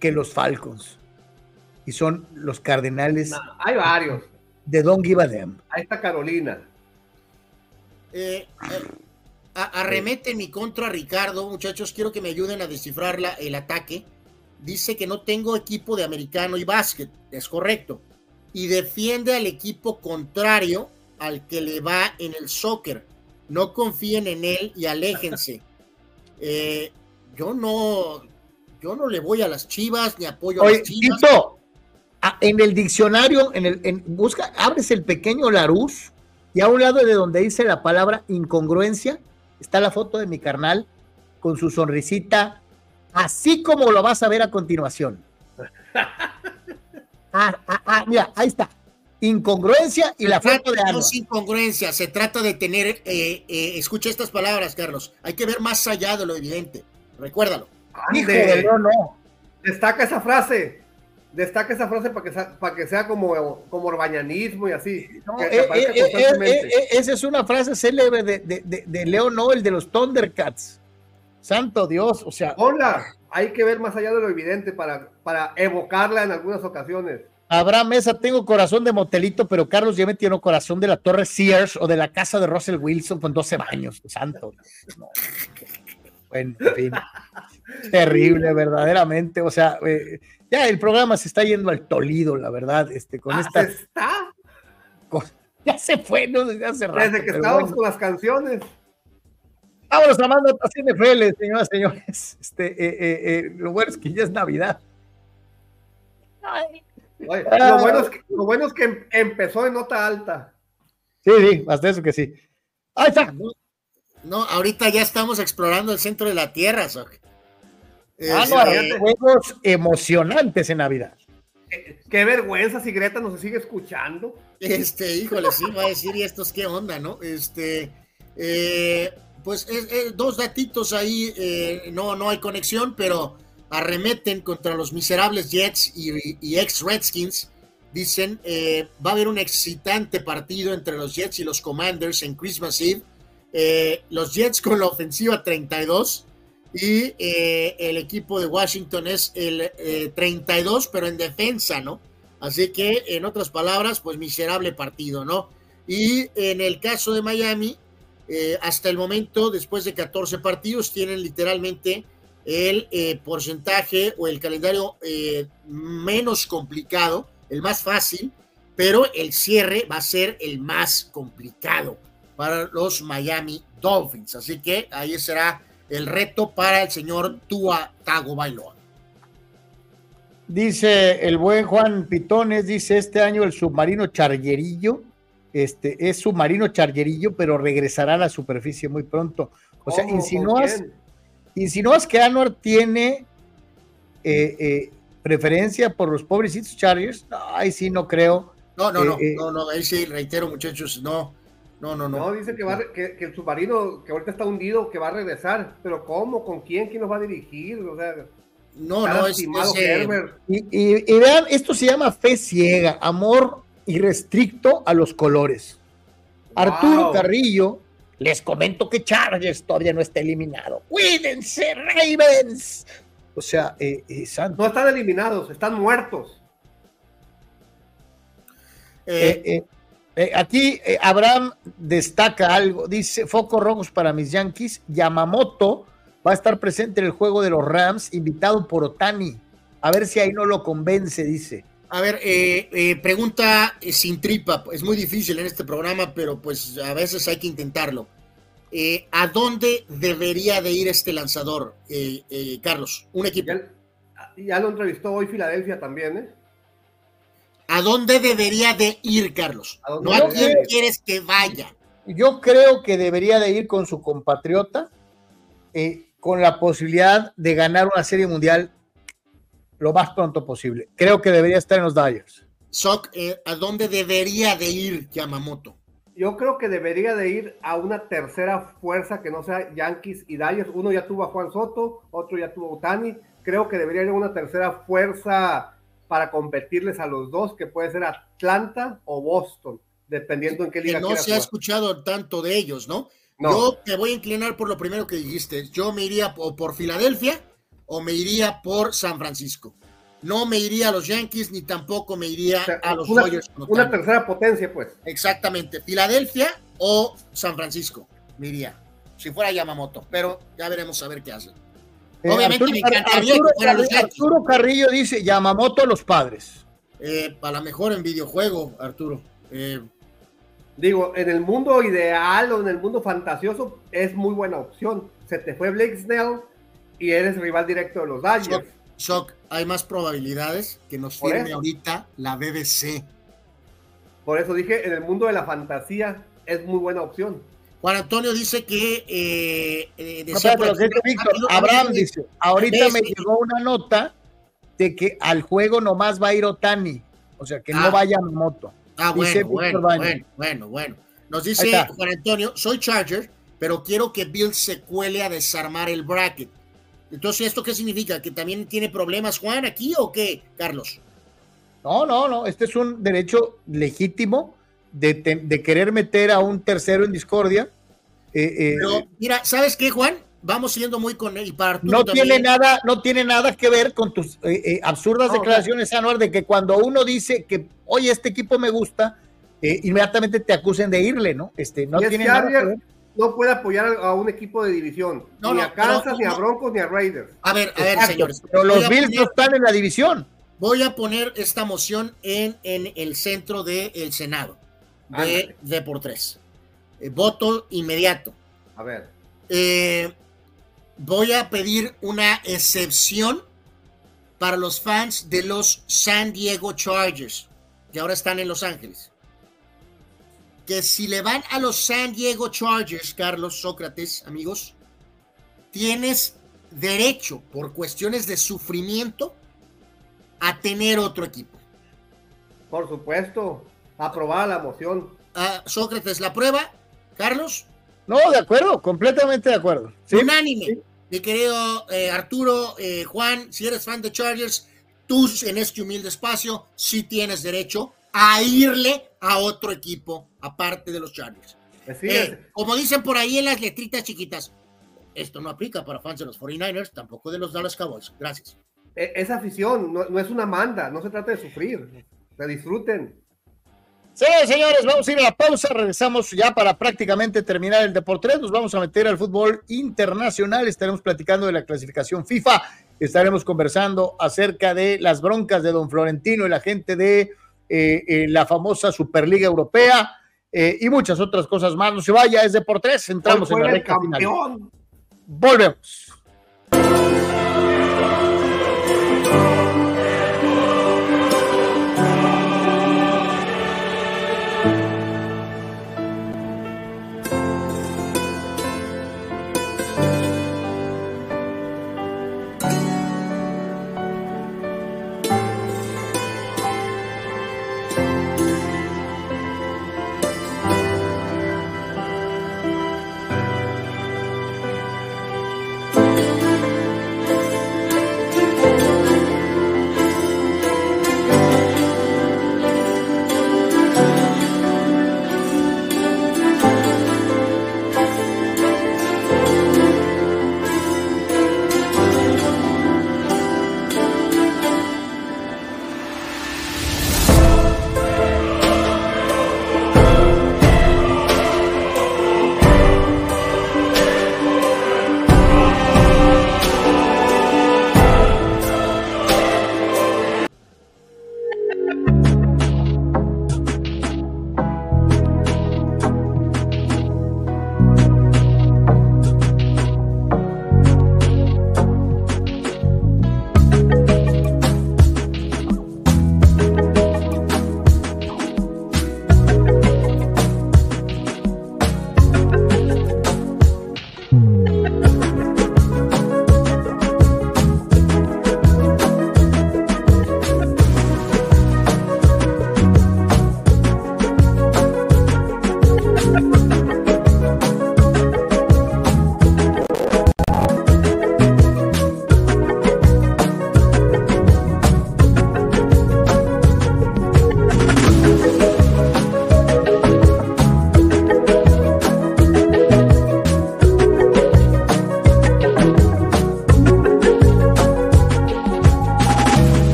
A: que los Falcons. Y son los Cardenales.
B: hay varios.
A: De Don Give a Them.
B: Ahí está Carolina.
J: Eh, eh, arremete en mi contra Ricardo, muchachos, quiero que me ayuden a descifrar el ataque. Dice que no tengo equipo de americano y básquet, es correcto. Y defiende al equipo contrario al que le va en el soccer. No confíen en él y aléjense. Eh, yo no, yo no le voy a las chivas ni apoyo a las chivas.
A: en el diccionario, en el, en, busca, abres el pequeño Larus y a un lado de donde dice la palabra incongruencia, está la foto de mi carnal con su sonrisita, así como lo vas a ver a continuación. Ah, ah, ah, mira, ahí está. Incongruencia y la foto de
J: No es incongruencia, se trata de tener, eh, eh, escucha estas palabras, Carlos, hay que ver más allá de lo evidente, recuérdalo.
A: Hijo de no, no.
B: Destaca esa frase. Destaca esa frase para que sea, para que sea como, como orbañanismo y así.
A: No, eh, eh, eh, esa es una frase célebre de, de, de, de Leo Noel de los Thundercats. Santo Dios, o sea.
B: Hola, hay que ver más allá de lo evidente para, para evocarla en algunas ocasiones.
A: Abraham Mesa, tengo corazón de motelito, pero Carlos ya me tiene corazón de la Torre Sears o de la casa de Russell Wilson con 12 baños. Santo. No. Bueno, en fin. Terrible, verdaderamente. O sea, eh, ya el programa se está yendo al tolido, la verdad. Este, con
B: ¿Ah,
A: esta.
B: ¿se está?
A: Con, ya se fue, ¿no? Desde hace rato.
B: Desde que estábamos bueno. con las canciones.
A: Vámonos a más notas NFL, señoras y señores. Este, eh, eh, eh, lo bueno es que ya es Navidad.
B: Ay. Oye, lo, bueno es que, lo bueno es que empezó en nota alta.
A: Sí, sí, hasta eso que sí. Ahí está.
J: No, no ahorita ya estamos explorando el centro de la Tierra, Soc.
A: Ah, no, hay juegos emocionantes en Navidad.
B: Qué, qué vergüenza si Greta nos sigue escuchando.
J: Este, híjole, sí, va a decir, ¿y estos qué onda, no? Este, eh, pues eh, eh, dos datitos ahí, eh, no, no hay conexión, pero arremeten contra los miserables Jets y, y ex Redskins. Dicen, eh, va a haber un excitante partido entre los Jets y los Commanders en Christmas Eve. Eh, los Jets con la ofensiva 32 y eh, el equipo de Washington es el 32, pero en defensa, ¿no? Así que, en otras palabras, pues miserable partido, ¿no? Y en el caso de Miami, hasta el momento, después de 14 partidos, tienen literalmente el eh, porcentaje o el calendario eh, menos complicado, el más fácil, pero el cierre va a ser el más complicado para los Miami Dolphins. Así que ahí será el reto para el señor Tua Tagovailoa.
A: Dice el buen Juan Pitones, dice este año el submarino Charguerillo, este es submarino Charguerillo, pero regresará a la superficie muy pronto. O sea, insinúas, insinúas que Anwar tiene eh, eh, preferencia por los pobrecitos Chargers. No, ahí sí no creo.
J: No, no, no,
A: Eh,
J: no, no, ahí sí, reitero, muchachos, no, no, no, no.
B: No, dice que, va, que, que el submarino que ahorita está hundido, que va a regresar. Pero ¿cómo? ¿Con quién? ¿Quién nos va a dirigir? O sea,
J: no, no, es,
B: es
A: eh, y, y, y, vean, esto se llama fe ciega, amor irrestricto a los colores. Wow. Arturo Carrillo, les comento que Chargers todavía no está eliminado. Cuídense, Ravens. O sea, eh, eh, Santos.
B: No están eliminados, están muertos.
A: Eh, aquí Abraham destaca algo, dice, focos rojos para mis Yankees, Yamamoto va a estar presente en el juego de los Rams, invitado por Otani. A ver si ahí no lo convence, dice.
J: A ver, eh, eh, pregunta sin tripa, es muy difícil en este programa, pero pues a veces hay que intentarlo. Eh, ¿A dónde debería de ir este lanzador, Carlos? Un equipo.
B: Ya, ya, lo entrevistó hoy Filadelfia también, ¿eh?
J: ¿A dónde debería de ir, Carlos? ¿A no a quién quieres que vaya.
A: Yo creo que debería de ir con su compatriota, con la posibilidad de ganar una serie mundial lo más pronto posible. Creo que debería estar en los Dyers.
J: Soc, eh, ¿a dónde debería de ir Yamamoto?
B: Yo creo que debería de ir a una tercera fuerza que no sea Yankees y Dyers. Uno ya tuvo a Juan Soto, otro ya tuvo a Utani. Creo que debería ir a una tercera fuerza para competirles a los dos, que puede ser Atlanta o Boston, dependiendo en qué liga.
J: Que no se
B: jugar.
J: ha escuchado tanto de ellos, ¿no?
B: no.
J: Yo te voy a inclinar por lo primero que dijiste. Yo me iría por, por Filadelfia o me iría por San Francisco. No me iría a los Yankees ni tampoco me iría
B: o sea,
J: a los
B: una. Una tercera potencia, pues.
J: Exactamente. Filadelfia o San Francisco me iría. Si fuera Yamamoto, pero ya veremos a ver qué hace.
A: Eh, Obviamente Arturo, me encantaría Arturo, que fuera los Yankees. Arturo Carrillo dice Yamamoto a los padres.
J: Eh, para mejor en videojuego, Arturo. Eh,
B: Digo, en el mundo ideal o en el mundo fantasioso es muy buena opción. Se te fue Blake Snell, y eres rival directo de los Dodgers.
J: Shock, shock. hay más probabilidades que nos firme ahorita la BBC.
B: Por eso dije, en el mundo de la fantasía es muy buena opción.
J: Juan Antonio dice que eh, eh,
A: no, pero, pero Víctor, Abraham dice, ahorita me llegó una nota de que al juego nomás va a ir Otani, o sea que ah. no vaya moto.
J: Ah, bueno, bueno, bueno, bueno, bueno, Nos dice Juan Antonio, soy Charger, pero quiero que Bill se cuele a desarmar el bracket. Entonces, ¿esto qué significa? ¿Que también tiene problemas Juan aquí o qué, Carlos?
A: No, no, no. Este es un derecho legítimo de, de querer meter a un tercero en discordia.
J: Eh, eh, Pero, mira, ¿sabes qué, Juan? Vamos siendo muy con él. Para
A: no tiene nada, no tiene nada que ver con tus eh, absurdas declaraciones, Anuar, de que cuando uno dice que, oye, este equipo me gusta, inmediatamente te acusen de irle, ¿no? Este, no tiene nada que ver
B: no puede apoyar a un equipo de división. ni a Kansas, ni a Broncos, ni a Raiders.
J: A ver, a ver, señores.
A: Pero los Bills no están en la división.
J: Voy a poner esta moción en, en el centro del Senado de, de, por tres. Eh, voto inmediato.
B: A ver.
J: Eh, voy a pedir una excepción para los fans de los San Diego Chargers, que ahora están en Los Ángeles que si le van a los San Diego Chargers, Carlos Sócrates, amigos, tienes derecho por cuestiones de sufrimiento a tener otro equipo.
B: Por supuesto, aprobada la moción.
J: Ah, Sócrates, ¿la prueba? Carlos.
A: No, de acuerdo, completamente de acuerdo.
J: Unánime. Mi querido eh, Arturo, eh, Juan, si eres fan de Chargers, tú en este humilde espacio sí tienes derecho a irle a otro equipo aparte de los Chargers. Eh, como dicen por ahí en las letritas chiquitas, esto no aplica para fans de los 49ers, tampoco de los Dallas Cowboys. Gracias.
B: E, esa afición no, es una manda, no se trata de sufrir, la disfruten.
A: Sí, señores, vamos a ir a la pausa, regresamos ya para prácticamente terminar el Deportes, nos vamos a meter al fútbol internacional, estaremos platicando de la clasificación FIFA, estaremos conversando acerca de las broncas de don Florentino y la gente de eh, eh, la famosa Superliga Europea eh, y muchas otras cosas más. No se vaya, es de por tres. Entramos en la recta final. Volvemos.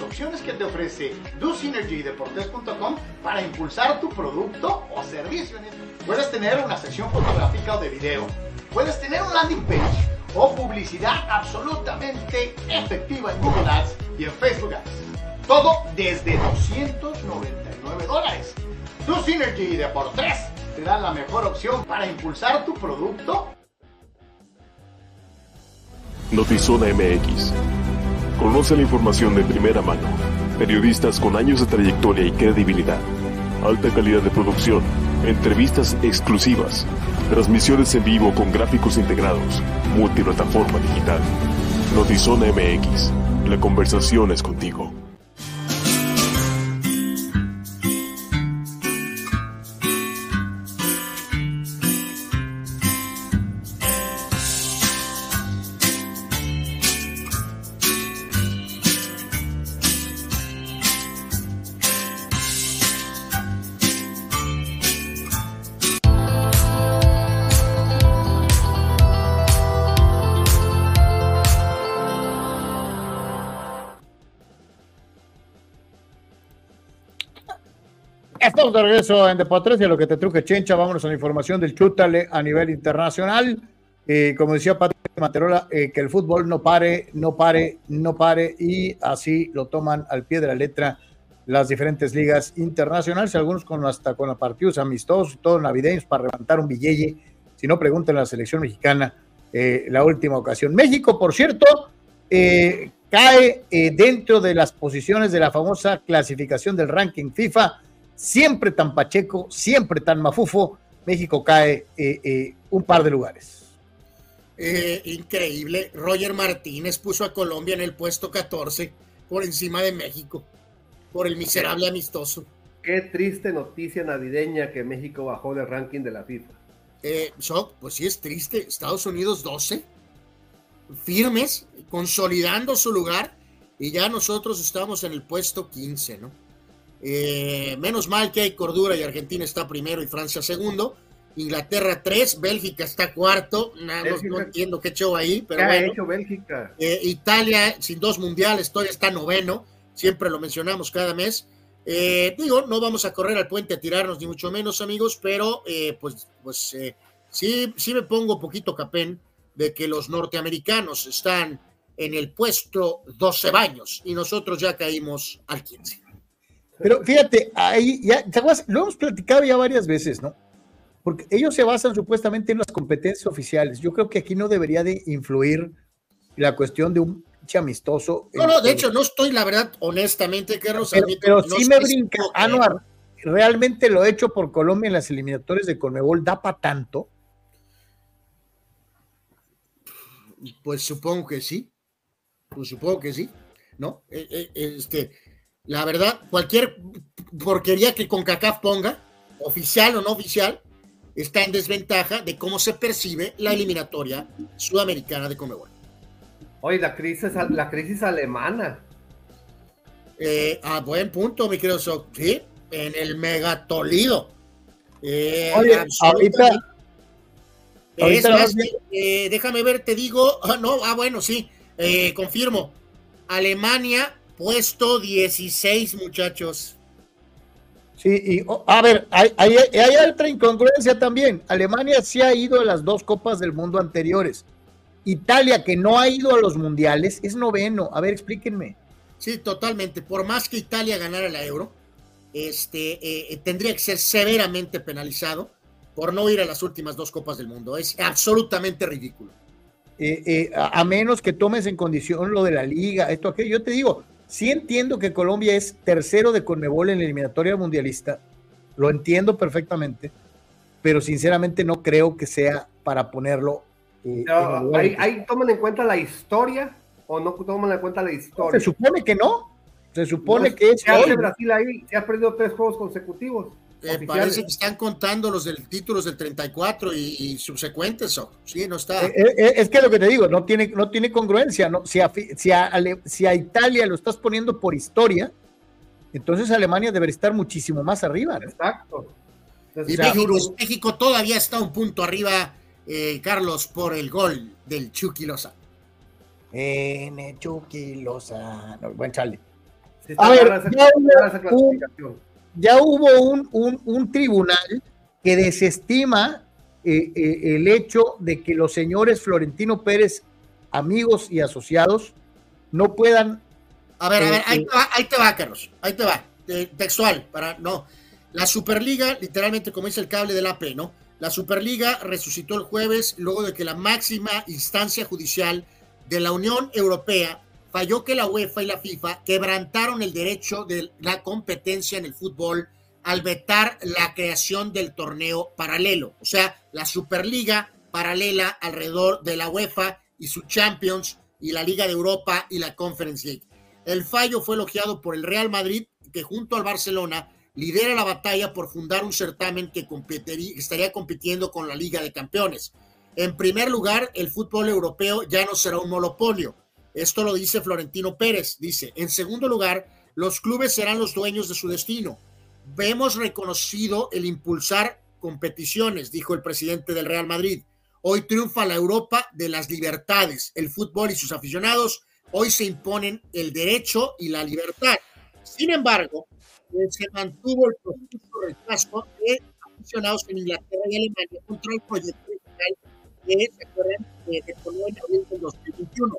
A: Opciones que te ofrece DoSynergy y Deportes.com para impulsar tu producto o servicio. Puedes tener una sección fotográfica o de video. Puedes tener un landing page o publicidad absolutamente efectiva en Google Ads y en Facebook Ads.
I: Todo desde 299 dólares. Tu Synergy de por 3 te da la mejor opción para impulsar tu producto.
H: Notizona MX. Conoce la información de primera mano. Periodistas con años de trayectoria y credibilidad. Alta calidad de producción. Entrevistas exclusivas. Transmisiones en vivo con gráficos integrados. Multiplataforma digital. Notizona MX. La conversación es contigo.
A: De regreso en Deportes y lo que te truje Chencha. Vámonos a la información del Chútale a nivel internacional. Eh, como decía Patrick Materola, eh, que el fútbol no pare, no pare, no pare y así lo toman al pie de la letra las diferentes ligas internacionales, algunos con hasta con partidos amistosos, todos navideños para levantar un billete. Si no, pregunten a la selección mexicana eh, la última ocasión. México, por cierto, eh, cae eh, dentro de las posiciones de la famosa clasificación del ranking FIFA siempre tan pacheco, siempre tan mafufo, México cae eh, eh, un par de lugares.
J: Eh, increíble. Roger Martínez puso a Colombia en el puesto 14 por encima de México, por el miserable amistoso.
B: Qué triste noticia navideña que México bajó del ranking de la FIFA.
J: Eh, so, pues sí es triste. Estados Unidos 12, firmes, consolidando su lugar, y ya nosotros estamos en el puesto 15, ¿no? Eh, menos mal que hay cordura y Argentina está primero y Francia segundo. Inglaterra 3, Bélgica está cuarto. No, no- no entiendo qué show ahí, pero
B: ¿Qué ha
J: bueno.
B: hecho Bélgica?
J: Eh, Italia, sin dos mundiales, todavía está noveno. Siempre lo mencionamos cada mes. Eh, digo, no vamos a correr al puente a tirarnos, ni mucho menos, amigos, pero eh, pues, pues eh, sí, sí me pongo poquito capén de que los norteamericanos están en el puesto 12 baños y nosotros ya caímos al 15.
A: Pero fíjate, ahí ya, ¿te acuerdas? Lo hemos platicado ya varias veces, ¿no? Porque ellos se basan supuestamente en las competencias oficiales. Yo creo que aquí no debería de influir la cuestión de un pinche amistoso.
J: No, no, de hecho, no estoy, la verdad, honestamente, Carlos.
A: pero,
J: admito
A: pero
J: no
A: sí me brinca,
J: que-
A: Anuar, realmente lo hecho por Colombia en las eliminatorias de Conmebol da para tanto.
J: Pues supongo que sí. Pues supongo que sí. ¿No? Eh, eh, este, la verdad, cualquier porquería que CONCACAF ponga, oficial o no oficial, está en desventaja de cómo se percibe la eliminatoria sudamericana de Conmebol.
B: Oye, la crisis, la crisis alemana.
J: Eh, a buen punto, mi querido Soc. Sí, en el megatolido. Eh,
A: Oye, ahorita-
J: Es
A: ahorita
J: más,
A: más
J: eh, déjame ver, te digo, ah, no, ah, bueno, sí, eh, confirmo. Alemania, puesto 16, muchachos.
A: Sí, y oh, a ver, hay, hay, hay otra incongruencia también. Alemania sí ha ido a las dos copas del mundo anteriores. Italia, que no ha ido a los mundiales, es noveno. A ver, explíquenme.
J: Sí, totalmente. Por más que Italia ganara la euro, este, eh, eh, tendría que ser severamente penalizado por no ir a las últimas dos copas del mundo. Es absolutamente ridículo.
A: Eh, eh, a, a menos que tomes en condición lo de la liga, esto, aquello. Yo te digo, sí entiendo que Colombia es tercero de Conmebol en la eliminatoria mundialista. Lo entiendo perfectamente, pero sinceramente no creo que sea para ponerlo. eh,
B: ¿ahí, toman en cuenta la historia o no toman en cuenta la historia?
A: Se supone que no. Se supone
B: No,
A: que es
B: ¿Qué hace. Brasil ahí? Se ha perdido tres juegos consecutivos.
J: Eh, parece que están contando los del títulos del 34 y, y subsecuentes. o sí, no está.
A: Eh, eh, es que lo que te digo, no tiene, no tiene congruencia. ¿no? Si, a, si, a, si a Italia lo estás poniendo por historia, entonces Alemania debería estar muchísimo más arriba. ¿no?
B: Exacto.
J: Y
A: o sea,
J: México, México todavía está un punto arriba, eh, Carlos, por el gol del Chucky Loza.
A: N. Chucky Lozano. Buen Charlie.
B: Sí está
A: A ver, ya hubo. Ya hubo un, un- un tribunal que desestima eh, eh, el hecho de que los señores Florentino Pérez, amigos y asociados, no puedan
J: A ver, a ver, ahí, te va, ahí te va, Carlos. Ahí te va. textual, para no. La Superliga, literalmente, como dice el cable del AP, ¿no? La Superliga resucitó el jueves luego de que la máxima instancia judicial de la Unión Europea falló que la UEFA y la FIFA quebrantaron el derecho de la competencia en el fútbol al vetar la creación del torneo paralelo, o sea, la Superliga paralela alrededor de la UEFA y su Champions y la Liga de Europa y la Conference League. El fallo fue elogiado por el Real Madrid, que junto al Barcelona lidera la batalla por fundar un certamen que estaría compitiendo con la Liga de Campeones. En primer lugar, el fútbol europeo ya no será un monopolio. Esto lo dice Florentino Pérez. Dice, en segundo lugar, los clubes serán los dueños de su destino. Vemos reconocido el impulsar competiciones, dijo el presidente del Real Madrid. Hoy triunfa la Europa de las libertades. El fútbol y sus aficionados hoy se imponen el derecho y la libertad. Sin embargo, eh, se mantuvo el de rechazo de aficionados en Inglaterra y Alemania contra el proyecto que se acuerdan de, de en abril del 2021.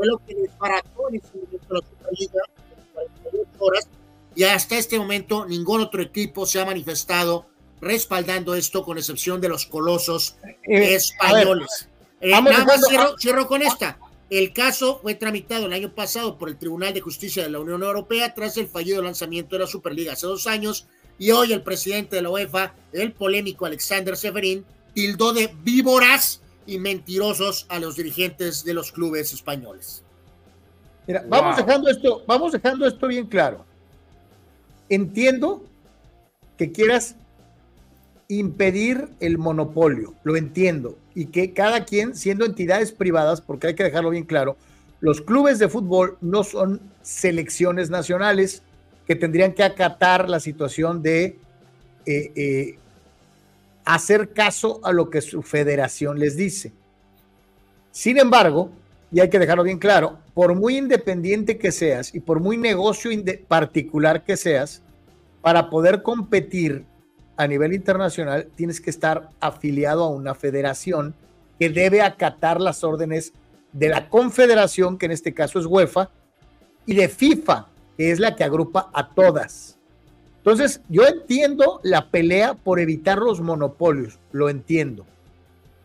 J: Fue lo que desbarató en ese momento la Superliga en 48 horas y hasta este momento ningún otro equipo se ha manifestado respaldando esto, con excepción de los colosos eh, españoles. Eh, nada más cierro, cierro, con esta. El caso fue tramitado el año pasado por el Tribunal de Justicia de la Unión Europea tras el fallido lanzamiento de la Superliga hace dos años y hoy el presidente de la UEFA, el polémico Alexander Severin, tildó de víboras y mentirosos a los dirigentes de los clubes españoles.
A: Mira, vamos dejando esto, vamos dejando esto bien claro. Entiendo que quieras impedir el monopolio, lo entiendo, y que cada quien, siendo entidades privadas, porque hay que dejarlo bien claro, los clubes de fútbol no son selecciones nacionales que tendrían que acatar la situación de eh, eh, hacer caso a lo que su federación les dice. Sin embargo, y hay que dejarlo bien claro, por muy independiente que seas y por muy negocio particular que seas, para poder competir a nivel internacional tienes que estar afiliado a una federación que debe acatar las órdenes de la confederación, que en este caso es UEFA, y de FIFA, que es la que agrupa a todas. Entonces, yo entiendo la pelea por evitar los monopolios, lo entiendo,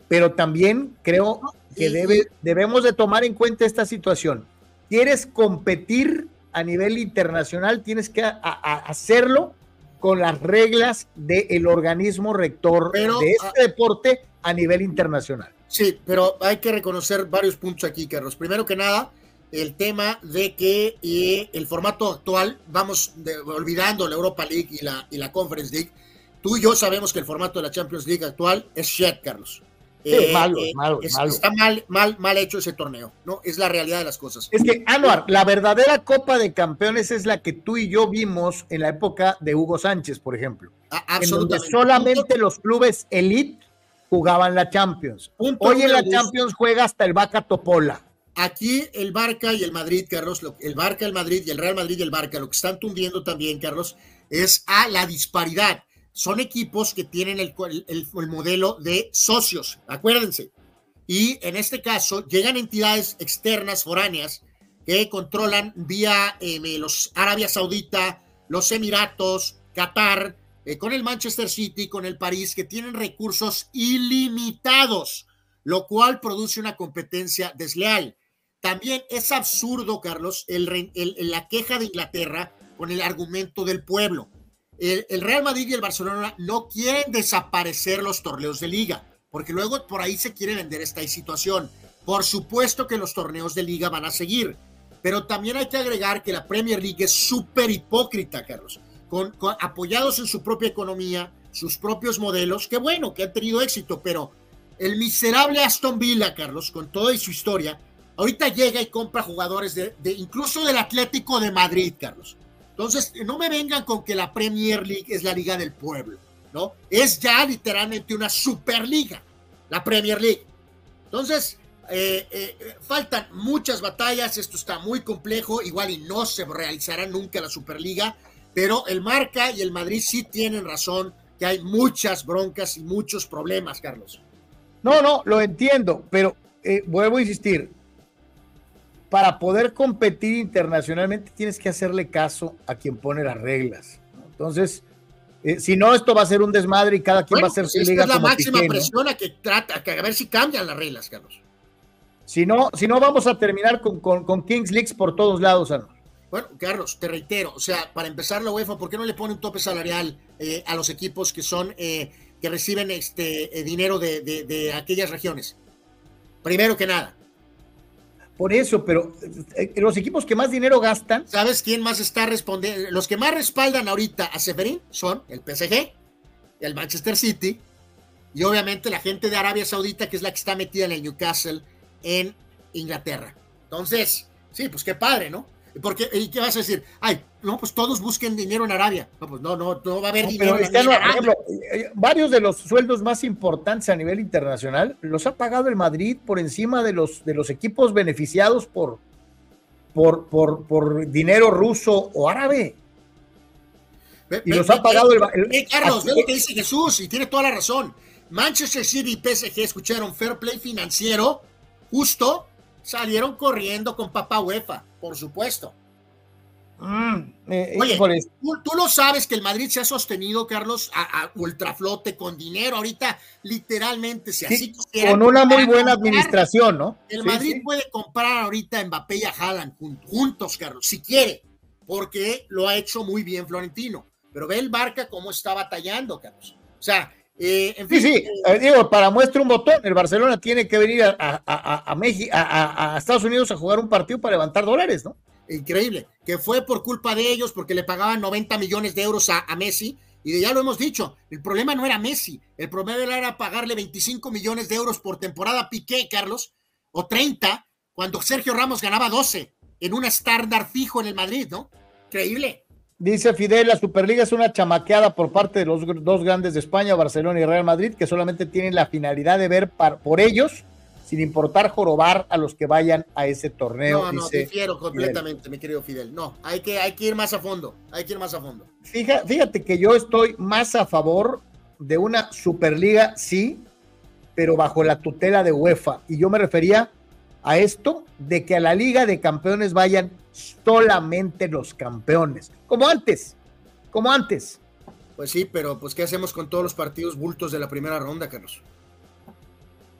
A: pero también creo que debe, debemos de tomar en cuenta esta situación. ¿Quieres competir a nivel internacional? Tienes que hacerlo con las reglas del organismo rector de este ah, deporte a nivel internacional.
J: Sí, pero hay que reconocer varios puntos aquí, Carlos. Primero que nada, el tema de que eh, el formato actual, vamos olvidando la Europa League y la, y la Conference League, tú y yo sabemos que el formato de la Champions League actual es shit, Carlos.
A: Eh, malo, eh, malo,
J: Está mal, mal, mal hecho ese torneo, ¿no? Es la realidad de las cosas.
A: Es que, Anuar, la verdadera Copa de Campeones es la que tú y yo vimos en la época de Hugo Sánchez, por ejemplo. absolutamente. solamente los clubes elite jugaban la Champions. Hoy en la Champions juega hasta el Vaca Topola.
J: Aquí el Barca y el Madrid, Carlos, el Barca, el Madrid y el Real Madrid y el Barca, lo que están tundiendo también, Carlos, es a la disparidad. Son equipos que tienen el, el, modelo de socios, acuérdense. Y en este caso llegan entidades externas, foráneas, que controlan vía eh, los Arabia Saudita, los Emiratos, Qatar, eh, con el Manchester City, con el París, que tienen recursos ilimitados, lo cual produce una competencia desleal. También es absurdo, Carlos, el, la queja de Inglaterra con el argumento del pueblo. El, Real Madrid y el Barcelona no quieren desaparecer los torneos de liga, porque luego por ahí se quiere vender esta situación. Por supuesto que los torneos de liga van a seguir, pero también hay que agregar que la Premier League es súper hipócrita, Carlos, apoyados en su propia economía, sus propios modelos, que bueno, que han tenido éxito, pero el miserable Aston Villa, Carlos, con toda su historia, Ahorita llega y compra jugadores de, incluso del Atlético de Madrid, Carlos. Entonces, no me vengan con que la Premier League es la liga del pueblo, ¿no? Es ya literalmente una superliga, la Premier League. Entonces, eh, eh, faltan muchas batallas, esto está muy complejo, igual y no se realizará nunca la Superliga, pero el Marca y el Madrid sí tienen razón que hay muchas broncas y muchos problemas, Carlos.
A: No, no, lo entiendo, pero eh, vuelvo a insistir, para poder competir internacionalmente tienes que hacerle caso a quien pone las reglas. Entonces, eh, si no, esto va a ser un desmadre y cada quien va a hacer su
J: esta
A: liga.
J: es la
A: como
J: máxima
A: Piqué, ¿no?
J: presión a que trata, que a ver si cambian las reglas, Carlos.
A: Si no, si no, vamos a terminar con, con, con Kings Leagues por todos lados, Anuar.
J: Bueno, Carlos, te reitero, o sea, para empezar la UEFA, ¿por qué no le pone un tope salarial eh, a los equipos que son eh, que reciben este eh, dinero de, de- de aquellas regiones? Primero que nada.
A: Por eso, pero eh, los equipos que más dinero gastan.
J: ¿Sabes quién más está respondiendo? Los que más respaldan ahorita a Severín son el PSG, el Manchester City y obviamente la gente de Arabia Saudita, que es la que está metida en el Newcastle en Inglaterra. Entonces, sí, pues qué padre, ¿no? Porque, ¿y qué vas a decir? Ay, no, pues todos busquen dinero en Arabia. No, pues no, no, no va a haber
A: No,
J: dinero
A: pero
J: en Arabia.
A: ejemplo, eh, varios de los sueldos más importantes a nivel internacional los ha pagado el Madrid por encima de los, de los equipos beneficiados por, por, por, por dinero ruso o árabe.
J: Ve-
A: Y
J: ve-
A: los ha pagado el el-
J: Carlos, ve lo que dice Jesús y tiene toda la razón. Manchester City y PSG escucharon fair play financiero, justo, salieron corriendo con papá UEFA, por supuesto.
A: Eh,
J: Oye, tú, tú lo sabes que el Madrid se ha sostenido, Carlos, a, a ultraflote con dinero. Ahorita, literalmente, si así
A: sí,
J: quisieran,
A: con una muy buena
J: comprar,
A: administración, ¿no?
J: El
A: Sí,
J: Madrid
A: sí.
J: puede comprar ahorita Mbappé y a Haaland jun- juntos, Carlos, si quiere, porque lo ha hecho muy bien Florentino. Pero ve el Barca cómo está batallando, Carlos. O sea, eh, en
A: Sí,
J: fin.
A: sí, eh, digo, para muestra un botón, el Barcelona tiene que venir a, a, a, a México, a, a- a Estados Unidos a jugar un partido para levantar dólares, ¿no?
J: Increíble, que fue por culpa de ellos, porque le pagaban 90 millones de euros a, a Messi, y ya lo hemos dicho, el problema no era Messi, el problema era pagarle 25 millones de euros por temporada a Piqué, Carlos, o 30, cuando Sergio Ramos ganaba 12, en un estándar fijo en el Madrid, ¿no? Increíble.
A: Dice Fidel, la Superliga es una chamaqueada por parte de los dos grandes de España, Barcelona y Real Madrid, que solamente tienen la finalidad de ver par- por ellos, sin importar jorobar a los que vayan a ese torneo.
J: No, no, difiero
A: Fidel.
J: completamente, mi querido Fidel. No, hay que, hay que ir más a fondo, hay que ir más a fondo.
A: Fija- Fíjate que yo estoy más a favor de una Superliga, sí, pero bajo la tutela de UEFA. Y yo me refería a esto de que a la Liga de Campeones vayan solamente los campeones, como antes, como antes.
J: Pues sí, pero pues ¿qué hacemos con todos los partidos bultos de la primera ronda, Carlos?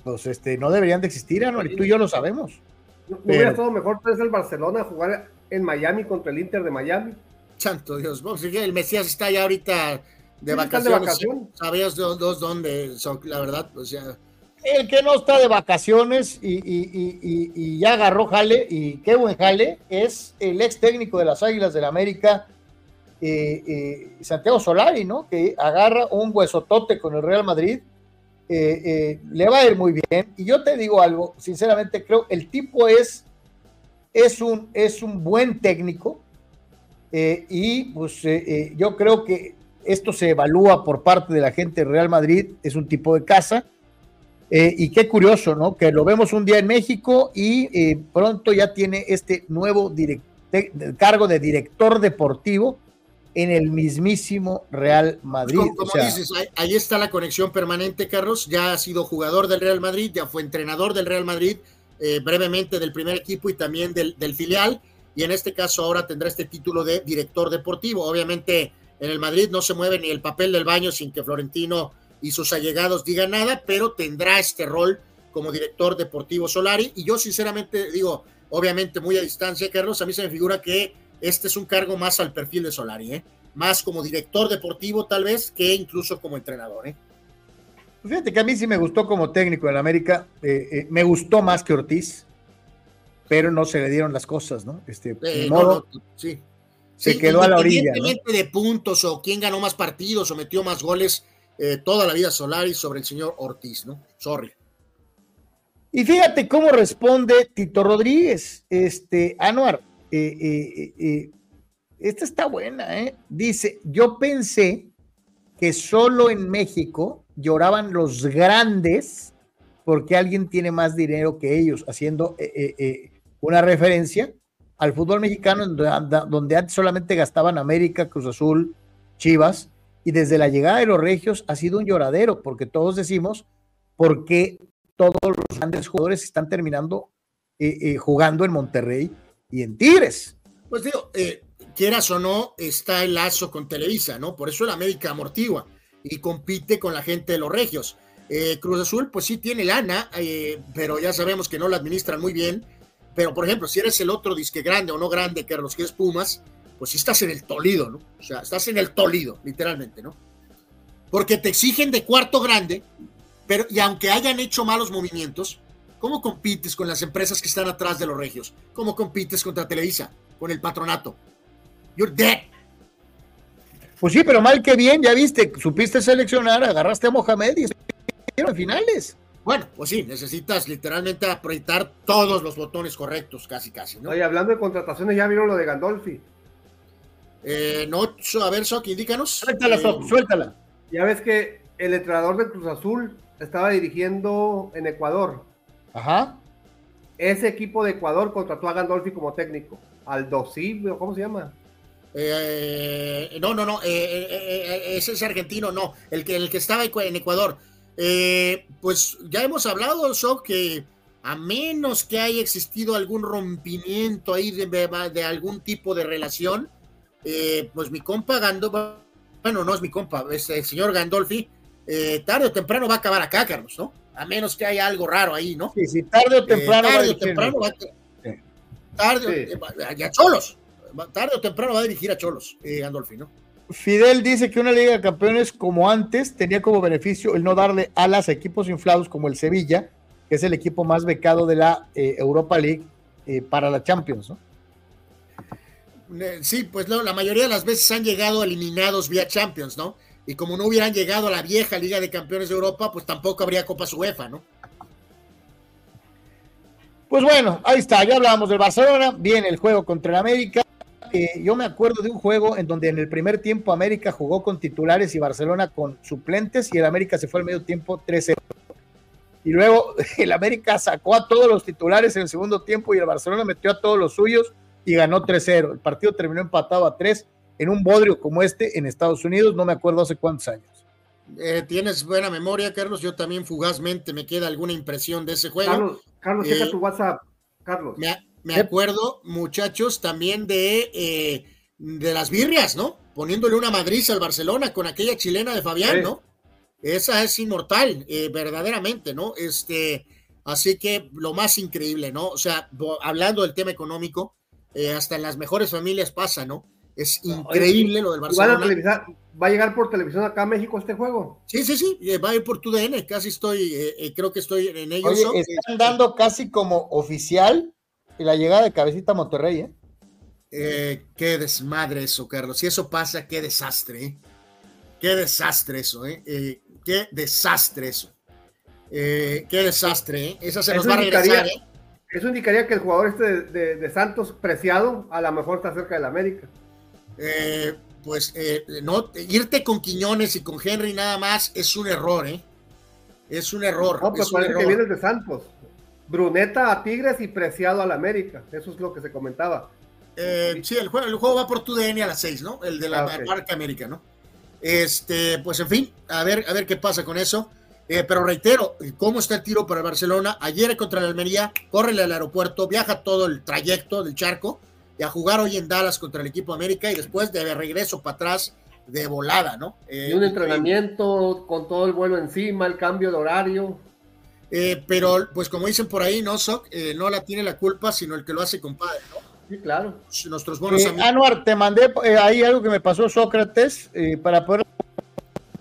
A: Pues este, no deberían de existir, Anuel, y tú y yo lo sabemos.
B: ¿No
A: Pero-
B: hubiera estado mejor traerse el Barcelona a jugar en Miami contra el Inter de Miami?
J: Santo Dios, el Mesías está ya ahorita de
B: están de
J: vacaciones. ¿Sabías dos, dos dónde son? La verdad, pues ya.
A: El que no está de vacaciones y, y- ya agarró jale, y qué buen jale, es el ex técnico de las Águilas del América, eh, eh, Santiago Solari, ¿no? Que agarra un huesotote con el Real Madrid, eh, le va a ir muy bien. Y yo te digo algo, sinceramente creo, el tipo es, es, un, es un buen técnico, y pues yo creo que esto se evalúa por parte de la gente del Real Madrid, es un tipo de casa. Eh, y qué curioso, ¿no? Que lo vemos un día en México y eh, pronto ya tiene este nuevo cargo de director deportivo en el mismísimo Real Madrid.
J: Como, como
A: O sea,
J: dices, ahí, ahí está la conexión permanente, Carlos. Ya ha sido jugador del Real Madrid, ya fue entrenador del Real Madrid, eh, brevemente del primer equipo y también del, del filial. Y en este caso ahora tendrá este título de director deportivo. Obviamente en el Madrid no se mueve ni el papel del baño sin que Florentino y sus allegados digan nada, pero tendrá este rol como director deportivo Solari. Y yo sinceramente digo, obviamente muy a distancia, Carlos, a mí se me figura que este es un cargo más al perfil de Solari, ¿eh? más como director deportivo tal vez que incluso como entrenador. ¿eh?
A: fíjate que a mí sí me gustó como técnico en América, eh, me gustó más que Ortiz, pero no se le dieron las cosas, ¿no? Este,
J: no,
A: modo,
J: no, sí.
A: se
J: Sí,
A: quedó a la orilla. ¿no?
J: Independientemente de puntos o quién ganó más partidos o metió más goles, eh, toda la vida Solari sobre el señor Ortiz, ¿no? Sorry.
A: Y fíjate cómo responde Tito Rodríguez, este, Anuar, eh, eh, esta está buena, ¿eh? Dice, yo pensé que solo en México lloraban los grandes porque alguien tiene más dinero que ellos, haciendo una referencia al fútbol mexicano donde antes solamente gastaban América, Cruz Azul, Chivas, y desde la llegada de los regios ha sido un lloradero, porque todos decimos, ¿por qué todos los grandes jugadores están terminando jugando en Monterrey y en Tigres.
J: Pues digo, quieras o no, está el lazo con Televisa, ¿no? Por eso el América amortigua y compite con la gente de los regios. Cruz Azul, pues sí tiene lana, pero ya sabemos que no la administran muy bien. Pero, por ejemplo, si eres el otro disque grande o no grande que los que es Pumas, pues sí estás en el Tolido, ¿no? O sea, estás en el Tolido, literalmente, ¿no? Porque te exigen de cuarto grande, pero y aunque hayan hecho malos movimientos, ¿cómo compites con las empresas que están atrás de los regios? ¿Cómo compites contra Televisa, con el patronato? You're dead.
A: Pues sí, pero mal que bien, ya viste, supiste seleccionar, agarraste a Mohamed y en finales.
J: Bueno, pues sí, necesitas literalmente apretar todos los botones correctos, casi, casi, ¿no?
B: Oye, hablando de contrataciones, ¿ya vieron lo de Gandolfi?
J: Eh, no, a ver, Sok, indícanos.
A: Suéltala, Sok, eh, suéltala.
B: Ya ves que el entrenador de Cruz Azul estaba dirigiendo en Ecuador.
A: Ajá.
B: Ese equipo de Ecuador contrató a Gandolfi como técnico. Al ¿cómo se llama?
J: Eh, no, no, no, ese es argentino, no, el que, el que estaba en Ecuador. pues ya hemos hablado, Sok, que a menos que haya existido algún rompimiento ahí de, de algún tipo de relación, eh, pues mi compa Gandolfi, bueno, no es mi compa, es el señor Gandolfi, eh, tarde o temprano va a acabar acá, Carlos, ¿no? A menos que haya algo raro ahí, ¿no?
A: Sí, sí, tarde o eh, temprano.
J: tarde o temprano va a, tarde, a Cholos, tarde o temprano va a dirigir a Cholos, Gandolfi, ¿no?
A: Fidel dice que una Liga de Campeones como antes tenía como beneficio el no darle alas a equipos inflados como el Sevilla, que es el equipo más becado de la Europa League para la Champions, ¿no?
J: Sí, pues la mayoría de las veces han llegado eliminados vía Champions, ¿no? Y como no hubieran llegado a la vieja Liga de Campeones de Europa, pues tampoco habría Copa UEFA, ¿no?
A: Pues bueno, ahí está, ya hablábamos del Barcelona, viene el juego contra el América. Eh, yo me acuerdo de un juego en donde en el primer tiempo América jugó con titulares y Barcelona con suplentes y el América se fue al medio tiempo 3-0. Y luego el América sacó a todos los titulares en el segundo tiempo y el Barcelona metió a todos los suyos y ganó 3-0. El partido terminó empatado a 3 en un bodrio como este en Estados Unidos, no me acuerdo hace cuántos años.
J: Eh, tienes buena memoria, Carlos. Yo también fugazmente me queda alguna impresión de ese juego.
B: Carlos, Carlos checa eh, tu WhatsApp, Carlos.
J: Me, acuerdo, muchachos, también de, eh, de las birrias, ¿no? Poniéndole una madriz al Barcelona con aquella chilena de Fabián, ¿no? Esa es inmortal, verdaderamente, ¿no? Este, así que lo más increíble, ¿no? O sea, hablando del tema económico, eh, hasta en las mejores familias pasa, ¿no? Es increíble lo del Barcelona.
B: ¿Va a llegar por televisión acá a México este juego?
J: Sí, sí, sí, eh, va a ir por tu DN, casi estoy, eh, creo que estoy en ellos.
A: Oye, están dando casi como oficial la llegada de Cabecita Monterrey,
J: ¿eh? qué desmadre eso, Carlos. Si eso pasa, qué desastre, ¿eh? Qué desastre eso, ¿eh? qué desastre eso. qué desastre, ¿eh? Esa se nos va a regresar, ¿eh?
B: Eso indicaría que el jugador este de, Santos, preciado, a lo mejor está cerca del América.
J: Eh, pues eh, no, irte con Quiñones y con Henry nada más es un error, ¿eh? Es un error.
B: No, pero parece que viene de Santos. Bruneta a Tigres y Preciado al América. Eso es lo que se comentaba.
J: Eh, sí, el juego, el juego va por tu DN a las 6, ¿no? El de la ah, Marca América, ¿no? Este, pues en fin, a ver, a ver qué pasa con eso. Eh, pero reitero, ¿cómo está el tiro para Barcelona? Ayer contra la Almería, córrele al aeropuerto, viaja todo el trayecto del charco y a jugar hoy en Dallas contra el equipo América y después de regreso para atrás de volada, ¿no?
B: y un eh, entrenamiento con todo el vuelo encima, el cambio de horario.
J: Eh, pero, pues como dicen por ahí, no, Soc, no la tiene la culpa, sino el que lo hace compadre, ¿no?
B: Sí, claro.
J: Nuestros buenos amigos.
A: Anuar, te mandé ahí algo que me pasó Sócrates para poder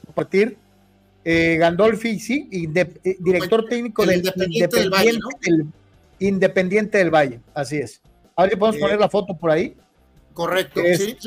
A: compartir eh, Gandolfi, sí, eh, director técnico del Independiente, del, Valle, Independiente del Valle, así es. A ver si podemos poner la foto por ahí.
J: Correcto,
B: es, sí,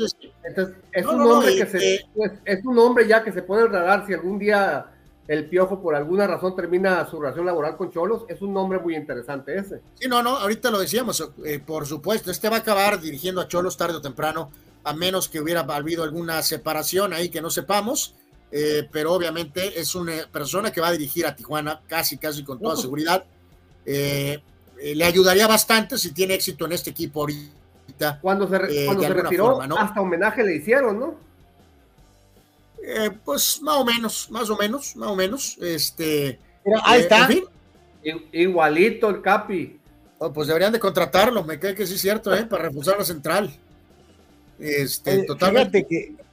B: es un nombre que se, pues, es un hombre ya que se puede radar si algún día el Piojo por alguna razón termina su relación laboral con Cholos, es un nombre muy interesante ese.
J: Sí, no, no, ahorita lo decíamos, eh, por supuesto, este va a acabar dirigiendo a Cholos tarde o temprano, a menos que hubiera habido alguna separación ahí que no sepamos. Eh, pero obviamente es una persona que va a dirigir a Tijuana casi, casi con toda seguridad. Eh, eh, le ayudaría bastante si tiene éxito en este equipo ahorita.
B: Cuando se, retiró, hasta homenaje le hicieron, ¿no?
J: pues más o menos, más o menos, más o menos. Este,
B: ahí está. Igualito el Capi.
J: Oh, pues deberían de contratarlo, me cae que sí es cierto, ¿eh? para reforzar la central. Este,
A: Eh,
J: totalmente.
A: fíjate que.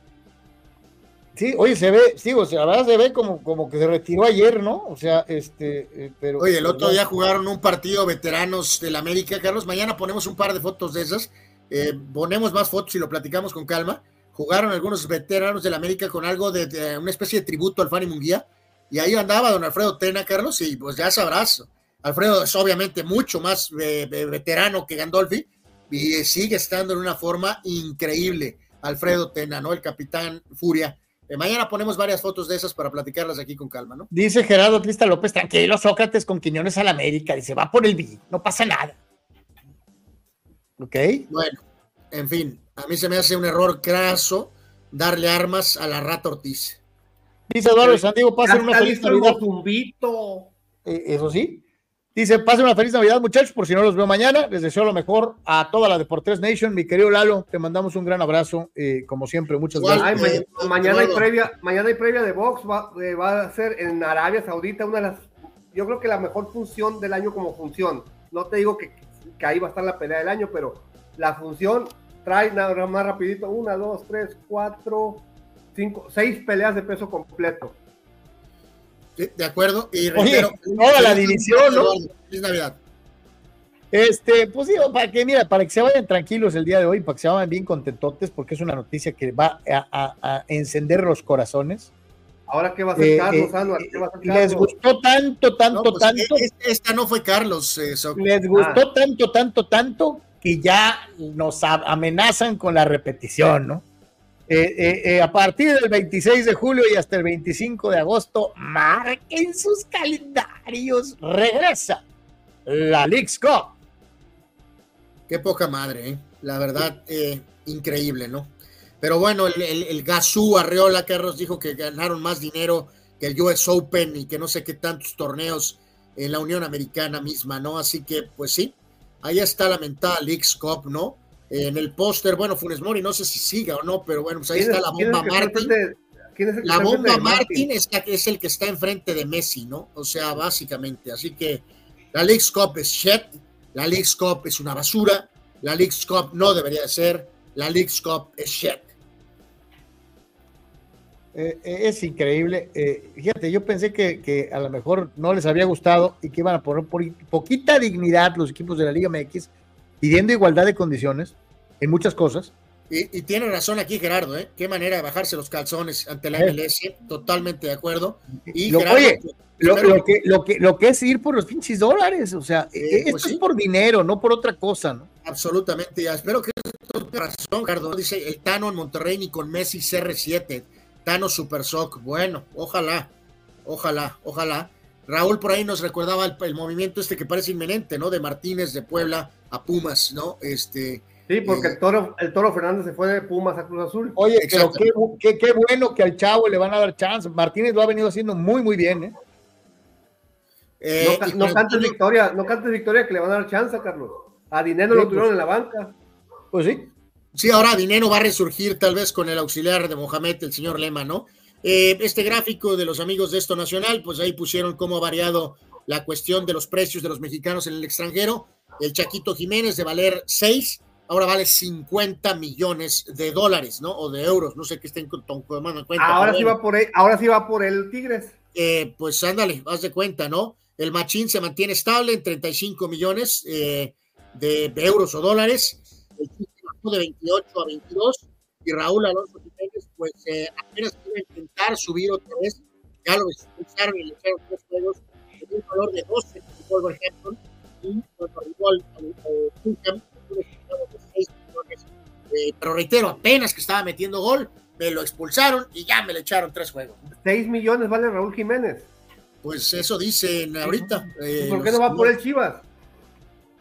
A: Sí, oye, se ve, sí, o sea, la verdad se ve como, como que se retiró ayer, ¿no? O sea, este, eh, pero.
J: Oye, el otro día jugaron un partido veteranos del América, Carlos. Mañana ponemos un par de fotos de esas. Eh, ponemos más fotos y lo platicamos con calma. Jugaron algunos veteranos del América con algo de, de una especie de tributo al Fanny Munguía. Y ahí andaba don Alfredo Tena, Carlos, y pues ya sabrás. Alfredo es obviamente mucho más eh, veterano que Gandolfi y sigue estando en una forma increíble. Alfredo Tena, ¿no? El capitán Furia. Eh, mañana ponemos varias fotos de esas para platicarlas aquí con calma, ¿no?
A: Dice Gerardo Crista López, tranquilo, Sócrates con Quiñones al América. Dice, va por el B, no pasa nada. ¿Ok?
J: Bueno, en fin, a mí se me hace un error craso darle armas a la rata Ortiz.
A: Dice Eduardo Santiago, pasen una
B: está
A: feliz. Eh, eso sí. Dice, pasen una feliz Navidad, muchachos, por si no los veo mañana. Les deseo lo mejor a toda la Deportes Nation. Mi querido Lalo, te mandamos un gran abrazo. eh, como siempre, muchas
B: Ay,
A: gracias.
B: ma- mañana hay previa, mañana hay previa de box, va, eh, va a ser en Arabia Saudita una de las, yo creo que la mejor función del año como función. No te digo que, que ahí va a estar la pelea del año, pero la función trae nada más rapidito, una, dos, tres, cuatro, cinco, seis peleas de peso completo.
J: De acuerdo. Y
A: Oye,
J: reitero,
A: toda la división, ¿no?
J: Feliz Navidad.
A: Este, pues digo, para que, mira, para que se vayan tranquilos el día de hoy, para que se vayan bien contentotes, porque es una noticia que va a, a- a encender los corazones.
B: Ahora, ¿qué va a hacer
A: Eh,
B: Carlos,
A: eh,
B: Anuar? ¿Qué va a hacer
A: Les gustó tanto, tanto,
J: No, pues,
A: tanto.
J: eh, esta no fue Carlos. eh.
A: Les gustó tanto, tanto, tanto que ya nos amenazan con la repetición, ¿no? Eh, eh, eh, a partir del 26 de julio y hasta el 25 de agosto, marquen sus calendarios. Regresa la League's Cup.
J: Qué poca madre. La verdad, increíble, ¿no? Pero bueno, el, el, el Gazú Arreola Carlos dijo que ganaron más dinero que el US Open y que no sé qué tantos torneos en la Unión Americana misma, ¿no? Así que, pues sí, ahí está la mentada League's Cup, ¿no? En el póster, bueno, Funes Mori, no sé si siga o no, pero bueno, pues ahí
B: ¿Quién
J: está
B: es-
J: la bomba Martín.
B: es
J: La bomba Martín es, es el que está enfrente de Messi, ¿no? O sea, básicamente. Así que la League's Cup es shit, la League's Cup es una basura, la League's Cup no debería de ser, la League's Cup es shit.
A: Eh, eh, es increíble. Eh, fíjate, yo pensé que, que a lo mejor no les había gustado y que iban a poner por poquita dignidad los equipos de la Liga MX, pidiendo igualdad de condiciones en muchas cosas.
J: Y, y tiene razón aquí Gerardo, ¿eh? Qué manera de bajarse los calzones ante la
A: Eh.
J: MLS, totalmente de acuerdo. Y
A: Lo-
J: Gerardo,
A: oye,
J: pues,
A: Lo, que, lo, que, lo que es ir por los pinches dólares, o sea,
J: Sí,
A: eh,
J: pues
A: esto
J: sí.
A: es por dinero, no por otra cosa, ¿no?
J: Absolutamente, ya espero que razón, Gerardo. Dice el Tano en Monterrey ni con Messi CR7, Tano Super Sock. Bueno, ojalá, ojalá, ojalá. Raúl por ahí nos recordaba el, el movimiento este que parece inminente, ¿no? De Martínez de Puebla a Pumas, ¿no? Este,
B: Sí, porque
J: eh,
B: el toro, el toro Fernández se fue de Pumas a Cruz Azul.
A: Oye, pero qué, bu- qué, qué bueno que al chavo le van a dar chance. Martínez lo ha venido haciendo muy, muy bien, ¿eh?
J: eh,
B: No, ca-
J: y
B: no
J: con-
B: cantes victoria, no cantes victoria que le van a dar chance, Carlos. A Dinero
A: Sí,
B: lo tuvieron
A: pues.
B: en la banca.
A: Pues sí.
J: Sí, ahora Dinero va a resurgir tal vez con el auxiliar de Mohamed, el señor Lema, ¿no? Eh, este gráfico de los amigos de Esto Nacional, pues ahí pusieron cómo ha variado la cuestión de los precios de los mexicanos en el extranjero. El Chaquito Jiménez de valer 6, ahora vale 50 millones de dólares, ¿no? O de euros, no sé qué estén con- tomando en cuenta.
B: Ahora sí va por él, ahora sí va por el Tigres.
J: Eh, pues ándale, haz de cuenta, ¿no? El machín se mantiene estable en 35 millones eh, de, de euros o dólares. El de 28 a 22 y Raúl Alonso Jiménez, pues eh, apenas a intentar subir otra vez. Ya lo expulsaron y le echaron tres juegos en un valor de 12 por Wolverhampton y cuando arribó al, Fulham, de 6 millones. Eh, pero reitero, apenas que estaba metiendo gol, me lo expulsaron y ya me le echaron tres juegos.
B: 6 millones vale Raúl Jiménez.
J: Pues eso dicen ahorita. eh,
B: ¿Y por qué no va por el Chivas?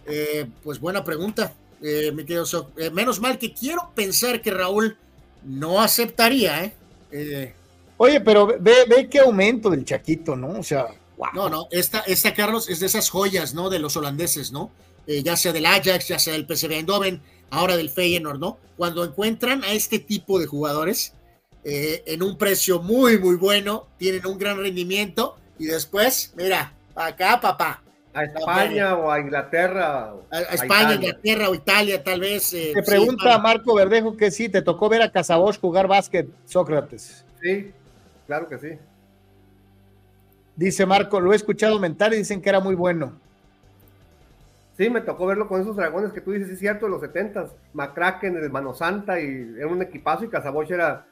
J: Eh, pues buena pregunta, eh, mi querido. Eh, menos mal que quiero pensar que Raúl no aceptaría, ¿eh? Eh,
A: Oye, pero ve, ve qué aumento del Chaquito, ¿no? O sea, wow.
J: no, no, esta, esta, Carlos, es de esas joyas, ¿no? De los holandeses, ¿no? Ya sea del Ajax, ya sea del PSV Eindhoven, ahora del Feyenoord, ¿no? Cuando encuentran a este tipo de jugadores en un precio muy, muy bueno, tienen un gran rendimiento y después, mira, acá, papá,
B: A España o a Inglaterra.
J: A, España, Inglaterra o Italia, tal vez.
A: Eh, te pregunta Marco Verdejo que sí, te tocó ver a Casabosch jugar básquet, Sócrates.
B: Sí, claro que sí.
A: Dice Marco, lo he escuchado mental y dicen que era muy bueno.
B: Sí, me tocó verlo con esos dragones que tú dices, es cierto, de los 70 Macraken, el Mano Santa, y era un equipazo y Casabosch era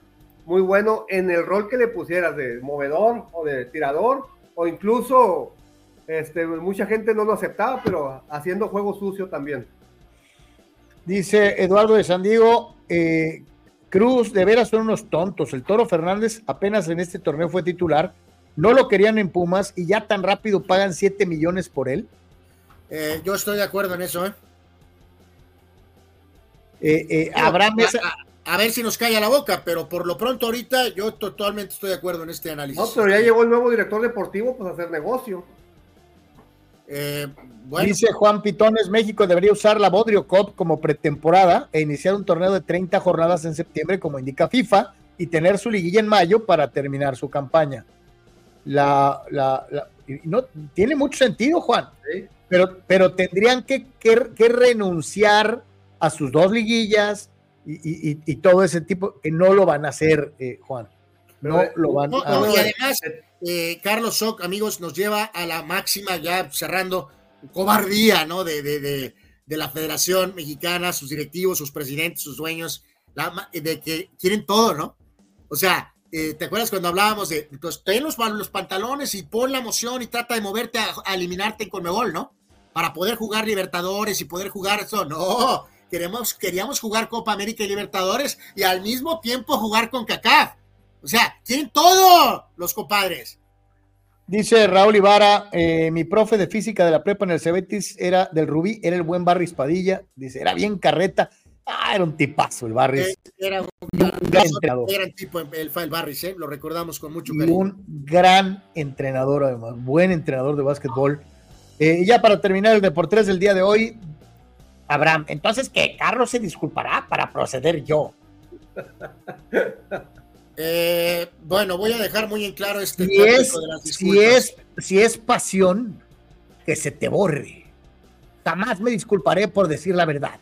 B: muy bueno en el rol que le pusieras de movedor o de tirador, o incluso este, mucha gente no lo aceptaba, pero haciendo juego sucio también.
A: Dice Eduardo de San Diego, eh, Cruz, de veras son unos tontos. El Toro Fernández apenas en este torneo fue titular, no lo querían en Pumas y ya tan rápido pagan 7 millones por él.
J: Eh, yo estoy de acuerdo en eso, ¿eh?
A: eh, eh Abraham
J: a, ver si nos calla la boca, pero por lo pronto ahorita yo totalmente estoy de acuerdo en este análisis.
B: No, pero ya llegó el nuevo director deportivo pues a hacer negocio.
A: Dice Juan Pitones, México debería usar la Bodrio Cup como pretemporada e iniciar un torneo de 30 jornadas en septiembre como indica FIFA y tener su liguilla en mayo para terminar su campaña. La, la, no tiene mucho sentido, Juan. ¿Sí? pero, tendrían que, renunciar a sus dos liguillas y, todo ese tipo, que no lo van a hacer, eh, Juan. No lo van a
J: hacer. Y además, eh, Carlos Soc, amigos, nos lleva a la máxima, ya cerrando, cobardía, ¿no? De, de, la Federación Mexicana, sus directivos, sus presidentes, sus dueños, de que quieren todo, ¿no? O sea, eh, ¿te acuerdas cuando hablábamos de, pues ten los, los, pantalones y pon la moción y trata de moverte a, a eliminarte en Conmebol, ¿no? para poder jugar Libertadores y poder jugar eso. No, queremos, queríamos jugar Copa América y Libertadores y al mismo tiempo jugar con CACAF. O sea, tienen todo los compadres.
A: Dice Raúl Ibarra, eh, mi profe de física de la prepa en el Cebetis era del Rubí, era el buen Barris Padilla. Dice, era bien carreta. Ah, era un tipazo el Barris. Eh,
J: era un, gran entrenador. Era un tipo el, el Barris, ¿eh? lo recordamos con mucho cariño.
A: un gran entrenador, además, buen entrenador de básquetbol eh, ya para terminar el Deportes del día de hoy, Abraham, entonces que Carlos se disculpará para proceder yo.
J: Eh, bueno, voy a dejar muy en claro este
A: si es, de las si es, si es pasión, que se te borre. Jamás me disculparé por decir la verdad.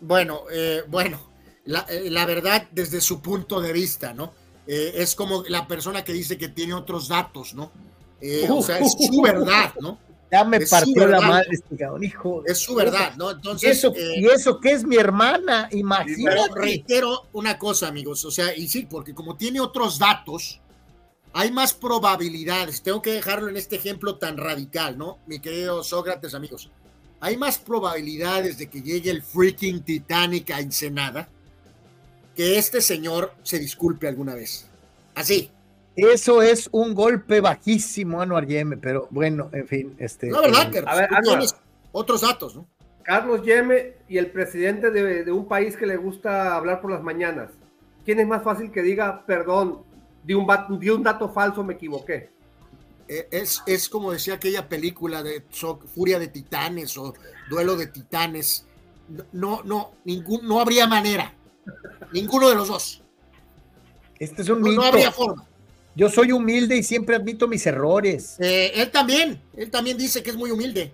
J: Bueno, eh, bueno, la, la, verdad desde su punto de vista, ¿no? es como la persona que dice que tiene otros datos, ¿no? Eh, o sea, es su verdad, ¿no?
A: Ya me partió la madre este hijo.
J: Es su verdad, ¿no? Entonces.
A: Eso, eh, y eso que es mi hermana, imagínate.
J: Pero reitero una cosa, amigos, o sea, y sí, porque como tiene otros datos, hay más probabilidades. Tengo que dejarlo en este ejemplo tan radical, ¿no? Mi querido Sócrates, amigos. Hay más probabilidades de que llegue el freaking Titanic a Ensenada que este señor se disculpe alguna vez. Así.
A: Eso es un golpe bajísimo, Anuar Yeme, pero bueno, en fin. Este,
J: no, ¿verdad? Eh, a ver, otros datos, ¿no?
B: Carlos Yeme y el presidente de, un país que le gusta hablar por las mañanas. ¿Quién es más fácil que diga, perdón, de un, dato falso, me equivoqué?
J: Eh, es, es como decía aquella película de Furia de Titanes o Duelo de Titanes. No, no, ningún, no habría manera. Ninguno de los dos.
A: Este es un no, no habría forma. Yo soy humilde y siempre admito mis errores.
J: Eh, él también, él también dice que es muy humilde.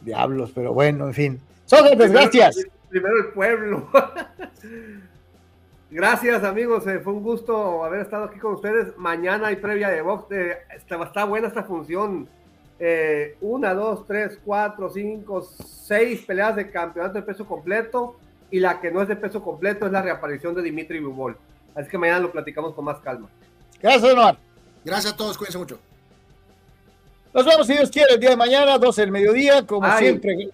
A: Diablos, pero bueno, en fin. Sócrates, gracias.
B: Primero el pueblo. gracias, amigos. Eh, fue un gusto haber estado aquí con ustedes. Mañana hay previa de box. Eh, está, buena esta función. una, dos, tres, cuatro, cinco, seis peleas de campeonato de peso completo. Y la que no es de peso completo es la reaparición de Dimitri Bubol. Así que mañana lo platicamos con más calma.
A: Gracias, Omar.
J: Gracias a todos, cuídense mucho.
A: Nos vemos, si Dios quiere, el día de mañana, 12 del mediodía, como siempre.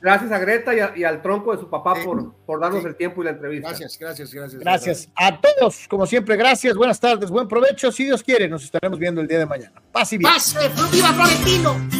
B: Gracias a Greta y, al tronco de su papá por, por darnos el tiempo y la entrevista.
J: Gracias, gracias, gracias.
A: Gracias a todos, como siempre, gracias, buenas tardes, buen provecho. Si Dios quiere, nos estaremos viendo el día de mañana. Paz y bien.
J: ¡Pase! ¡Viva Florentino!